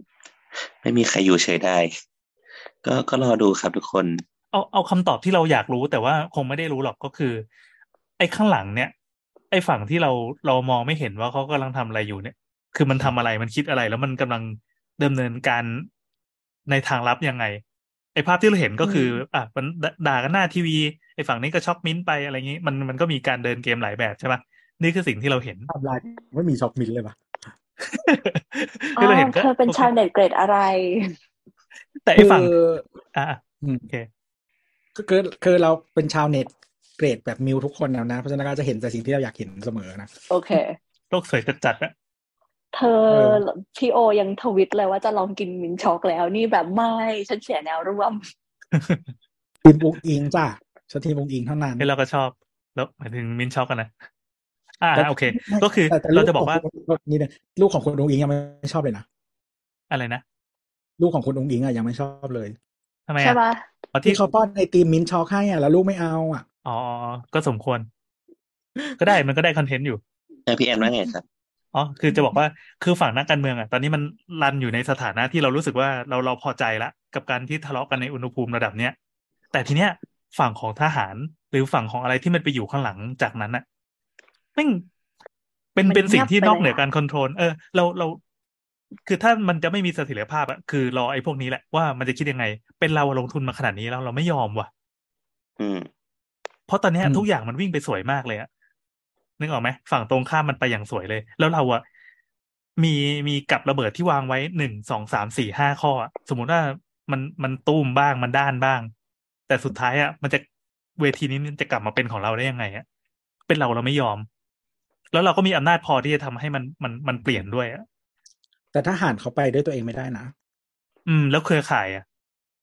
S1: ไม่มีใครอยู่เฉยได้ ก็ก็รอดูครับทุกคน
S5: เอาเอาคำตอบที่เราอยากรู้แต่ว่าคงไม่ได้รู้หรอกก็คือ ไอ้ข้างหลังเนี่ย ไอ้ฝั่งที่เราเรามองไม่เห็นว่าเขากำลังทำอะไรอยู่เนี่ย คือมันทำอะไรมันคิดอะไร แล้วมันกำลังดำเนินการในทางลับยังไง ไอ้ภาพที่เราเห็นก็คืออะมันด่าด่ากันหน้าทีวีไอ้ฝั่งนี้ก็ choc mint ไปอะไรอย่างงี้ มันมันก็มีการเดินเกมหลายแบบใช่ปะนี่คือสิ่งที่เราเห็น
S2: ทำลายไม่มี choc mint เลยปะ
S4: อ๋
S5: คือเรา
S4: อ
S5: เห็นก็
S4: เธอเป็น
S5: โอเค
S4: ชาวเน็ตเกรดอะไร
S5: แต่ไอ้ฝั่ง
S2: คือ
S5: อะอะ
S2: อืม
S5: โอเค
S2: คือคือคือเราเป็นชาวเน็ตเกรดแบบมิวทุกคนนะนะ เพราะฉะนั้นก็จะเห็นแต่สิ่งที่เราอยากเห็นเสมอนะ
S4: โอเค
S5: โลกสวยจัดๆอะ
S4: เธอ
S2: เออ
S4: พี่โอยังทวิตเลยว่าจะลองกิน mint choc แล้ว นี่แบบไม่ฉันเสียแนวร่วม
S2: ทีมอุงอิงจ้ะฉันทีมอุงอิงเท่านั้น
S5: เฮ้ยเราก็ชอบ แล้วหมายถึง mint choc กันนะ อ่า
S2: แต่
S5: โอเค
S2: ไม่
S5: ก็คือ
S2: แต่แต่
S5: เรา
S2: ลู
S5: จะบอกว่า
S2: ของคุณนี่นะลูกของคุณอุงอิงยังไม่ชอบเลยนะ
S5: อะไรนะ
S2: ลูกของคุณอุงอิงอะยังไม่ชอบเลย
S5: ทำไม
S4: ใช่
S5: อะ
S4: ปะ
S5: อ๋อ
S2: ที่
S5: ที่
S2: เขาป้อนไอติม mint choc ให้อะแล้วลูกไม่เอาอะ
S5: อ๋อก็สมควร ก็ได้มันก็ได้ content อยู่
S1: เออพี่แอนว่าไงครับ
S5: อ๋อคือจะบอกว่าคือฝั่งนักการเมืองอะ ตอนนี้มัน run อยู่ในสถานะที่เรารู้สึกว่าเราเราพอใจละกับการที่ทะเลาะกันในอุณหภูมิระดับเนี้ยแต่ทีเนี้ยฝั่งของทหารหรือฝั่งของอะไรที่มันไปอยู่ข้างหลังจากนั้นน่ะ แม่งเป็น
S4: มัน
S5: เป็นสิ่งที่
S4: เงียบไป
S5: นอกเหนือ
S4: เลยอะ
S5: การ control เออเราเราคือถ้ามันจะไม่มีเสถียรภาพอะคือรอไอ้พวกนี้แหละว่ามันจะคิดยังไง เป็นเราลงทุนมาขนาดนี้แล้วเราไม่ยอมว่ะ
S1: อืม
S5: เพราะตอนเนี้ย
S2: อืม
S5: ทุกอย่างมันวิ่งไปสวยมากเลยอะนึกออกไหมฝั่งตรงข้ามมันไปอย่างสวยเลย แล้วเราอะมีมีกับระเบิดที่วางไว้หนึ่งสองสามสี่ห้าข้ออะสมมุติว่ามันมันตูมบ้างมันด้านบ้าง แต่สุดท้ายอะมันจะเวทีนี้มันจะกลับมาเป็นของเราได้ยังไงอะเป็นเราเราไม่ยอม แล้วเราก็มีอำนาจพอที่จะทำให้มันมันมันเปลี่ยนด้วยอะ
S2: แต่ทหารเขาไปด้วยตัวเองไม่ได้นะ
S5: อืม แล้วเครือข่ายอะ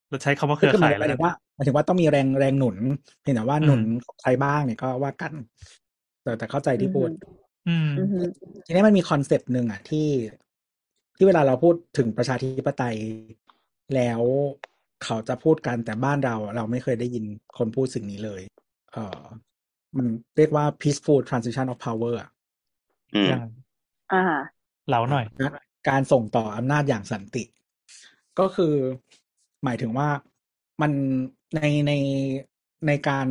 S5: เราใช้คำว่าเครือ
S2: คือหมา
S5: ข่ายย
S2: ห
S5: แล้
S2: มายวถึ
S5: กัน
S2: งว่าหมายถึงว่าต้องมีแรงแรงหนุนเพียงแต่ว่า
S5: อืม
S2: หนุนของใครบ้างเนี่ยก็ว่ากัน แต่แต่เข้าใจที่พูด
S5: อืม
S4: อือฮึ
S2: ทีนี้มันมี concept หนึ่งอะที่ที่เวลาเราพูดถึงประชาธิปไตย แล้วเขาจะพูดกันแต่บ้านเราอะเราไม่เคยได้ยินคนพูดสิ่งนี้เลย เออ มันเรียกว่า peaceful transition of power อะ
S1: อืม
S4: อ่า
S5: เราหน่อย
S2: การการส่งต่ออำนาจอย่างสันติ ก็คือหมายถึงว่ามันในในในการ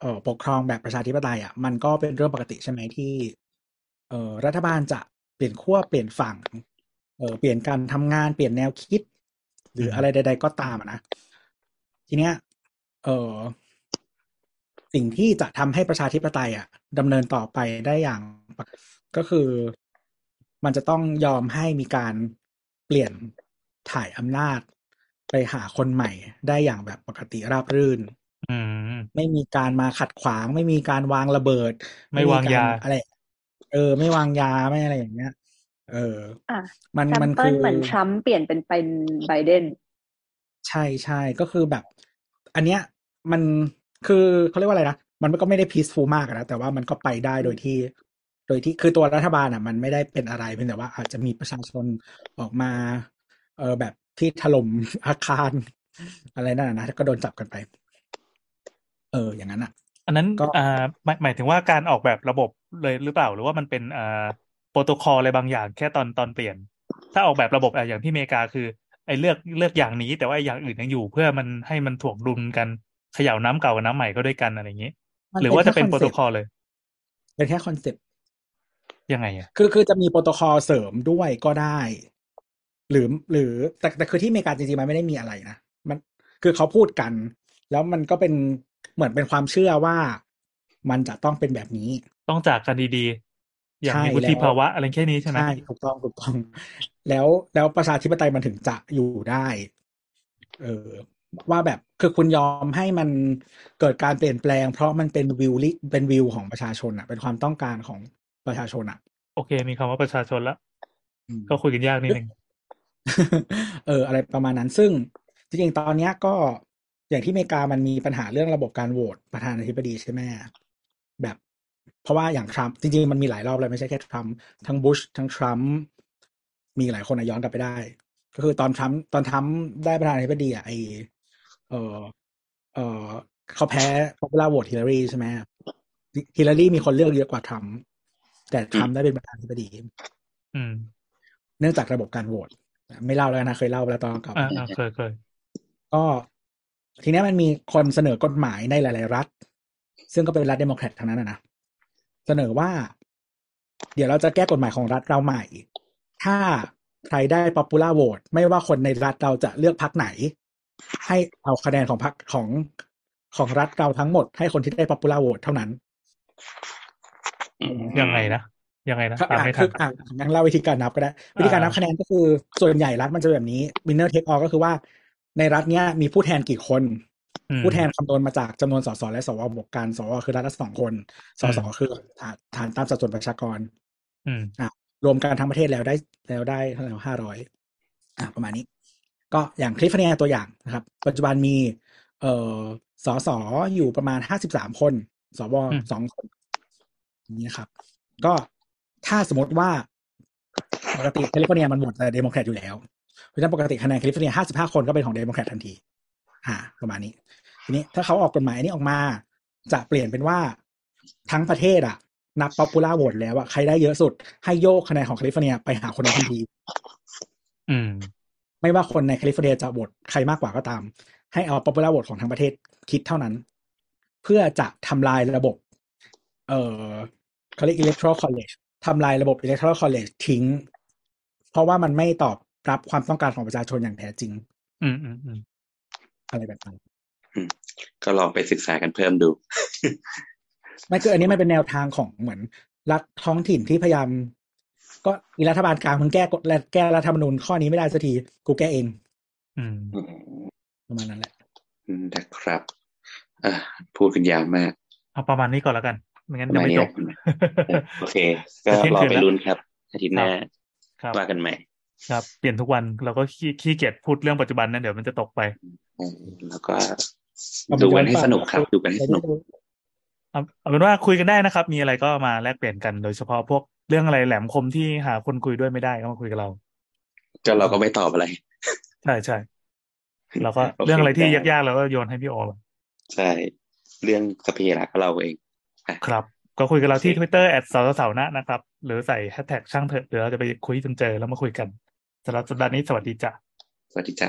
S2: เอ่อปกครองแบบประชาธิปไตยอะมันก็เป็นเรื่องปกติใช่ไหมที่ เอ่อรัฐบาลจะเปลี่ยนขั้วเปลี่ยนฝั่งเอ่อเปลี่ยนการทำงานเปลี่ยนแนวคิด หรืออะไรใด ๆ ก็ตามอะนะทีเนี้ย เออ สิ่งที่จะทำให้ประชาธิปไตยอะดำเนินต่อไปได้อย่างก็คือ มันจะต้องยอมให้มีการเปลี่ยนถ่ายอำนาจ ไปหาคนใหม่ได้อย่างแบบปกติราบรื่น
S5: อืม
S2: ไม่มีการมาขัดขวาง ไม่มีการวางระเบิด
S5: ไม่วางยา
S2: กรอะไร เออ ไม่วางยาไม่อะไรอย่างเงี้ย เออ
S4: อะ
S2: มัน
S4: แซม
S2: มัน
S4: เปิ
S2: คื
S4: ล
S2: อ
S4: เหมือนทรัมป์เปลี่ยนเป็นเป็นไบเดน
S2: ใช่ใช่ก็คือแบบ อันเนี้ยมัน คือเขาเรียกว่าอะไรนะ มันก็ไม่ได้ peaceful มากอะนะ แต่ว่ามันก็ไปได้โดยที่ โดยที่คือตัวรัฐบาลอะ มันไม่ได้เป็นอะไร เพียงแต่ว่าอาจจะมีประชาชนออกมา เออแบบที่ถล่มอาคาร อะไรนั่นนะนะก็โดนจับกันไป เออ อย่างนั้นอะ
S5: อันนั้น
S2: ก็
S5: อ่าหมายหมายถึงว่าการออกแบบระบบเลยหรือเปล่า หรือว่ามันเป็นอ่าโปรโตคอลอะไรบางอย่างแค่ตอนตอนเปลี่ยน ถ้าออกแบบระบบอะอย่างที่อเมริกาคือไอ้เลือกเลือกอย่างนี้ แต่ว่าไอ้อย่างอื่นยังอยู่ เพื่อมันให้มันถ่วงดุลกัน เขย่าน้ำเก่ากับน้ำใหม่ก็ด้วยกันอะไรอย่างนี้
S2: มัน
S5: หรือว่าจะเป็น
S2: แค่
S5: โปรโต
S2: concept
S5: คอลเลย
S2: เป็นแค่ concept
S5: ยังไงอะ
S2: คือคือจะมีโปรโตคอลเสริมด้วยก็ได้ หรือหรือแต่แต่คือที่อเมริกาจริงๆมันไม่ได้มีอะไรนะมันคือเขาพูดกัน แล้วมันก็เป็นเหมือนเป็นความเชื่อว่ามันจะต้องเป็นแบบนี้
S5: ต้องจากกันดีๆ อย่าง
S2: ใช่
S5: มีวุฒิ
S2: แล้ว
S5: ภาวะอะไรแค่นี้ใช่ไหม
S2: ใช่ถูกต้องถูกต้อง แล้วแล้วประชาธิปไตยมันถึงจะอยู่ได้ เออ ว่าแบบคือคุณยอมให้มันเกิดการเปลี่ยนแปลง เพราะมันเป็นวิวลิเป็นวิวของประชาชนอะเป็นความต้องการของประชาชนอะ
S5: โอเค มีคำว่าประชาชนแล้ว
S2: อืม
S5: ก็คุยกันยากนิดนึง
S2: เออ อะไรประมาณนั้นซึ่งจริงๆตอนเนี้ยก็อย่างที่อเมริกามันมีปัญหาเรื่องระบบการโหวตประธานาธิบดีใช่ไหมแบบเพราะว่าอย่างทรัมป์จริงๆ มันมีหลายรอบเลยไม่ใช่แค่ทรัมป์ทั้งบุชทั้งทรัมป์มีหลายคนอะย้อนกลับไปได้ ก็คือตอนทรัมป์ตอนทรัมป์ได้ประธานาธิบดีอะไอ เออเออเขาแพ้ popular vote ฮิลลารีใช่ไหมฮิลลารีมีคนเลือกเยอะกว่าทรัมป์แต่ทรัมป์ได้เป็นประธานาธิบดี
S5: อืม
S2: เนื่องจากระบบการโหวตไม่เล่าแล้วนะเคยเล่าไปแล้วตอนเก่า
S5: อ่าอ่าเคยเคย
S2: ก็ทีเนี้ยมันมีคนเสนอกฎหมายในหลาย ๆ รัฐ ซึ่งก็เป็นรัฐเดโมแครตทั้งนั้นนะนะเสนอว่า เดี๋ยวเราจะแก้กฎหมายของรัฐเราใหม่ ถ้าใครได้ popular vote ไม่ว่าคนในรัฐเราจะเลือกพรรคไหน ให้เอาคะแนนของพรรคของของรัฐเราทั้งหมดให้คนที่ได้ popular vote เท่านั้น
S5: ยังไงนะยังไงนะ
S2: ครับ
S5: ตาม
S2: อะ
S5: ไม่ทั
S2: คื
S5: น
S2: ออะงั้นเล่าวิธีการนับก็ได้ วิธีการนับคะแนนก็คือส่วนใหญ่รัฐมันจะแบบนี้ winner take all ก็คือว่า ในรัฐเนี้ยมีผู้แทนกี่คน
S5: อืม
S2: ผู้แทนคำนวณมาจากจำนวนสสและสวบวกกันสวคือรัฐละสองคนสส
S5: อืม
S2: คือฐานฐานตามสัดส่วนประชากร
S5: อืม
S2: อะรวมกันทั้งประเทศแล้วได้แล้วได้เท่าไหร่ห้าร้อยอะประมาณนี้ ก็อย่างแคลิฟอร์เนียตัวอย่างนะครับ ปัจจุบันมี เอ่อสสอยู่ประมาณห้าสิบสามคนสว
S5: อืม
S2: สองคนอย่างนี้นะครับ ก็ถ้าสมมติว่าปกติแคลิฟอร์เนียมันหมดแต่เดโมแครตอยู่แล้ว เพราะฉะนั้นปกติคะแนนแคลิฟอร์เนียห้าสิบห้าคนก็เป็นของเดโมแครตทันที อ่า ประมาณนี้ ทีนี้ถ้าเขาออกกฎหมายอันนี้ออกมา จะเปลี่ยนเป็นว่าทั้งประเทศอะนับ popular vote แล้วอะใครได้เยอะสุด ให้โยกคะแนนของแคลิฟอร์เนียไปหาคนนั้นทันที
S5: อืม
S2: ไม่ว่าคนในแคลิฟอร์เนียจะโหวตใครมากกว่าก็ตาม ให้เอา popular vote ของทั้งประเทศคิดเท่านั้น เพื่อจะทำลายระบบ เอ่อเขาเรียก electoral college ทำลายระบบ electoral college ทิ้ง เพราะว่ามันไม่ตอบรับความต้องการของประชาชนอย่างแท้จริง
S5: อืมอืมอืม
S2: อะไรแบบนั้น
S1: ก็ลองไปศึกษากันเพิ่มดู
S2: ไม่คืออันนี้มันเป็นแนวทางของเหมือนรัฐท้องถิ่นที่พยายาม ก็มีรัฐบาลกลางมึงแก้กฎและแก้รัฐธรรมนูญข้อนี้ไม่ได้สักทีกูแก้เอง
S5: อืม
S1: อืม
S2: ประมาณนั้นแหละ
S1: อืมนะครับอะพูดกันยาวมาก
S5: เอาประมาณนี้ก่อนแล้วกันไม่งั้น
S1: ประ
S5: ยัง
S1: มาณ
S5: ไม่
S1: นี้
S5: จ
S1: แห
S5: บ
S1: ละโอเค ก็
S5: จะเที่ยง
S1: รอ
S5: คืน
S1: ไป
S5: แล้ว
S1: ลุ้นครับอาทิตย์หน้า
S5: ครับ
S1: ว่ากันใหม่
S5: ครับ เปลี่ยนทุกวันเราก็ขี้ขี้เกียจพูดเรื่องปัจจุบันนั่นเดี๋ยวมันจะตกไป
S1: อืมแล้วก็ดูกันให้สนุกครับดูกันให้สนุก
S5: เอาเอาเป็นว่าคุยกันได้นะครับ มีอะไรก็มาแลกเปลี่ยนกันโดยเฉพาะพวก เรื่องอะไรแหลมคมที่หาคนคุยด้วยไม่ได้ก็มาคุยกับเรา
S1: ก็เราก็ไม่ตอบอะไร
S5: ใช่ใช่เราก็
S1: โอเค
S5: เรื่องอะไรที่
S1: ได้
S5: ยากๆเราก็โยนให้พี่โอเลย
S1: ใช่ เรื่องสพเพระก็เราเองอะ
S5: ครับ ก็คุยกับเราที่
S1: โอเค
S5: Twitter แอดสาวสาวนะนะครับ หรือใส่แฮชแท็กช่างเถอะเดี๋ยวเราจะไปคุยจนเจอแล้วมาคุยกันสำหรับสัปดาห์นี้สวัสดีจ้ะ
S1: สวัสดีจ้า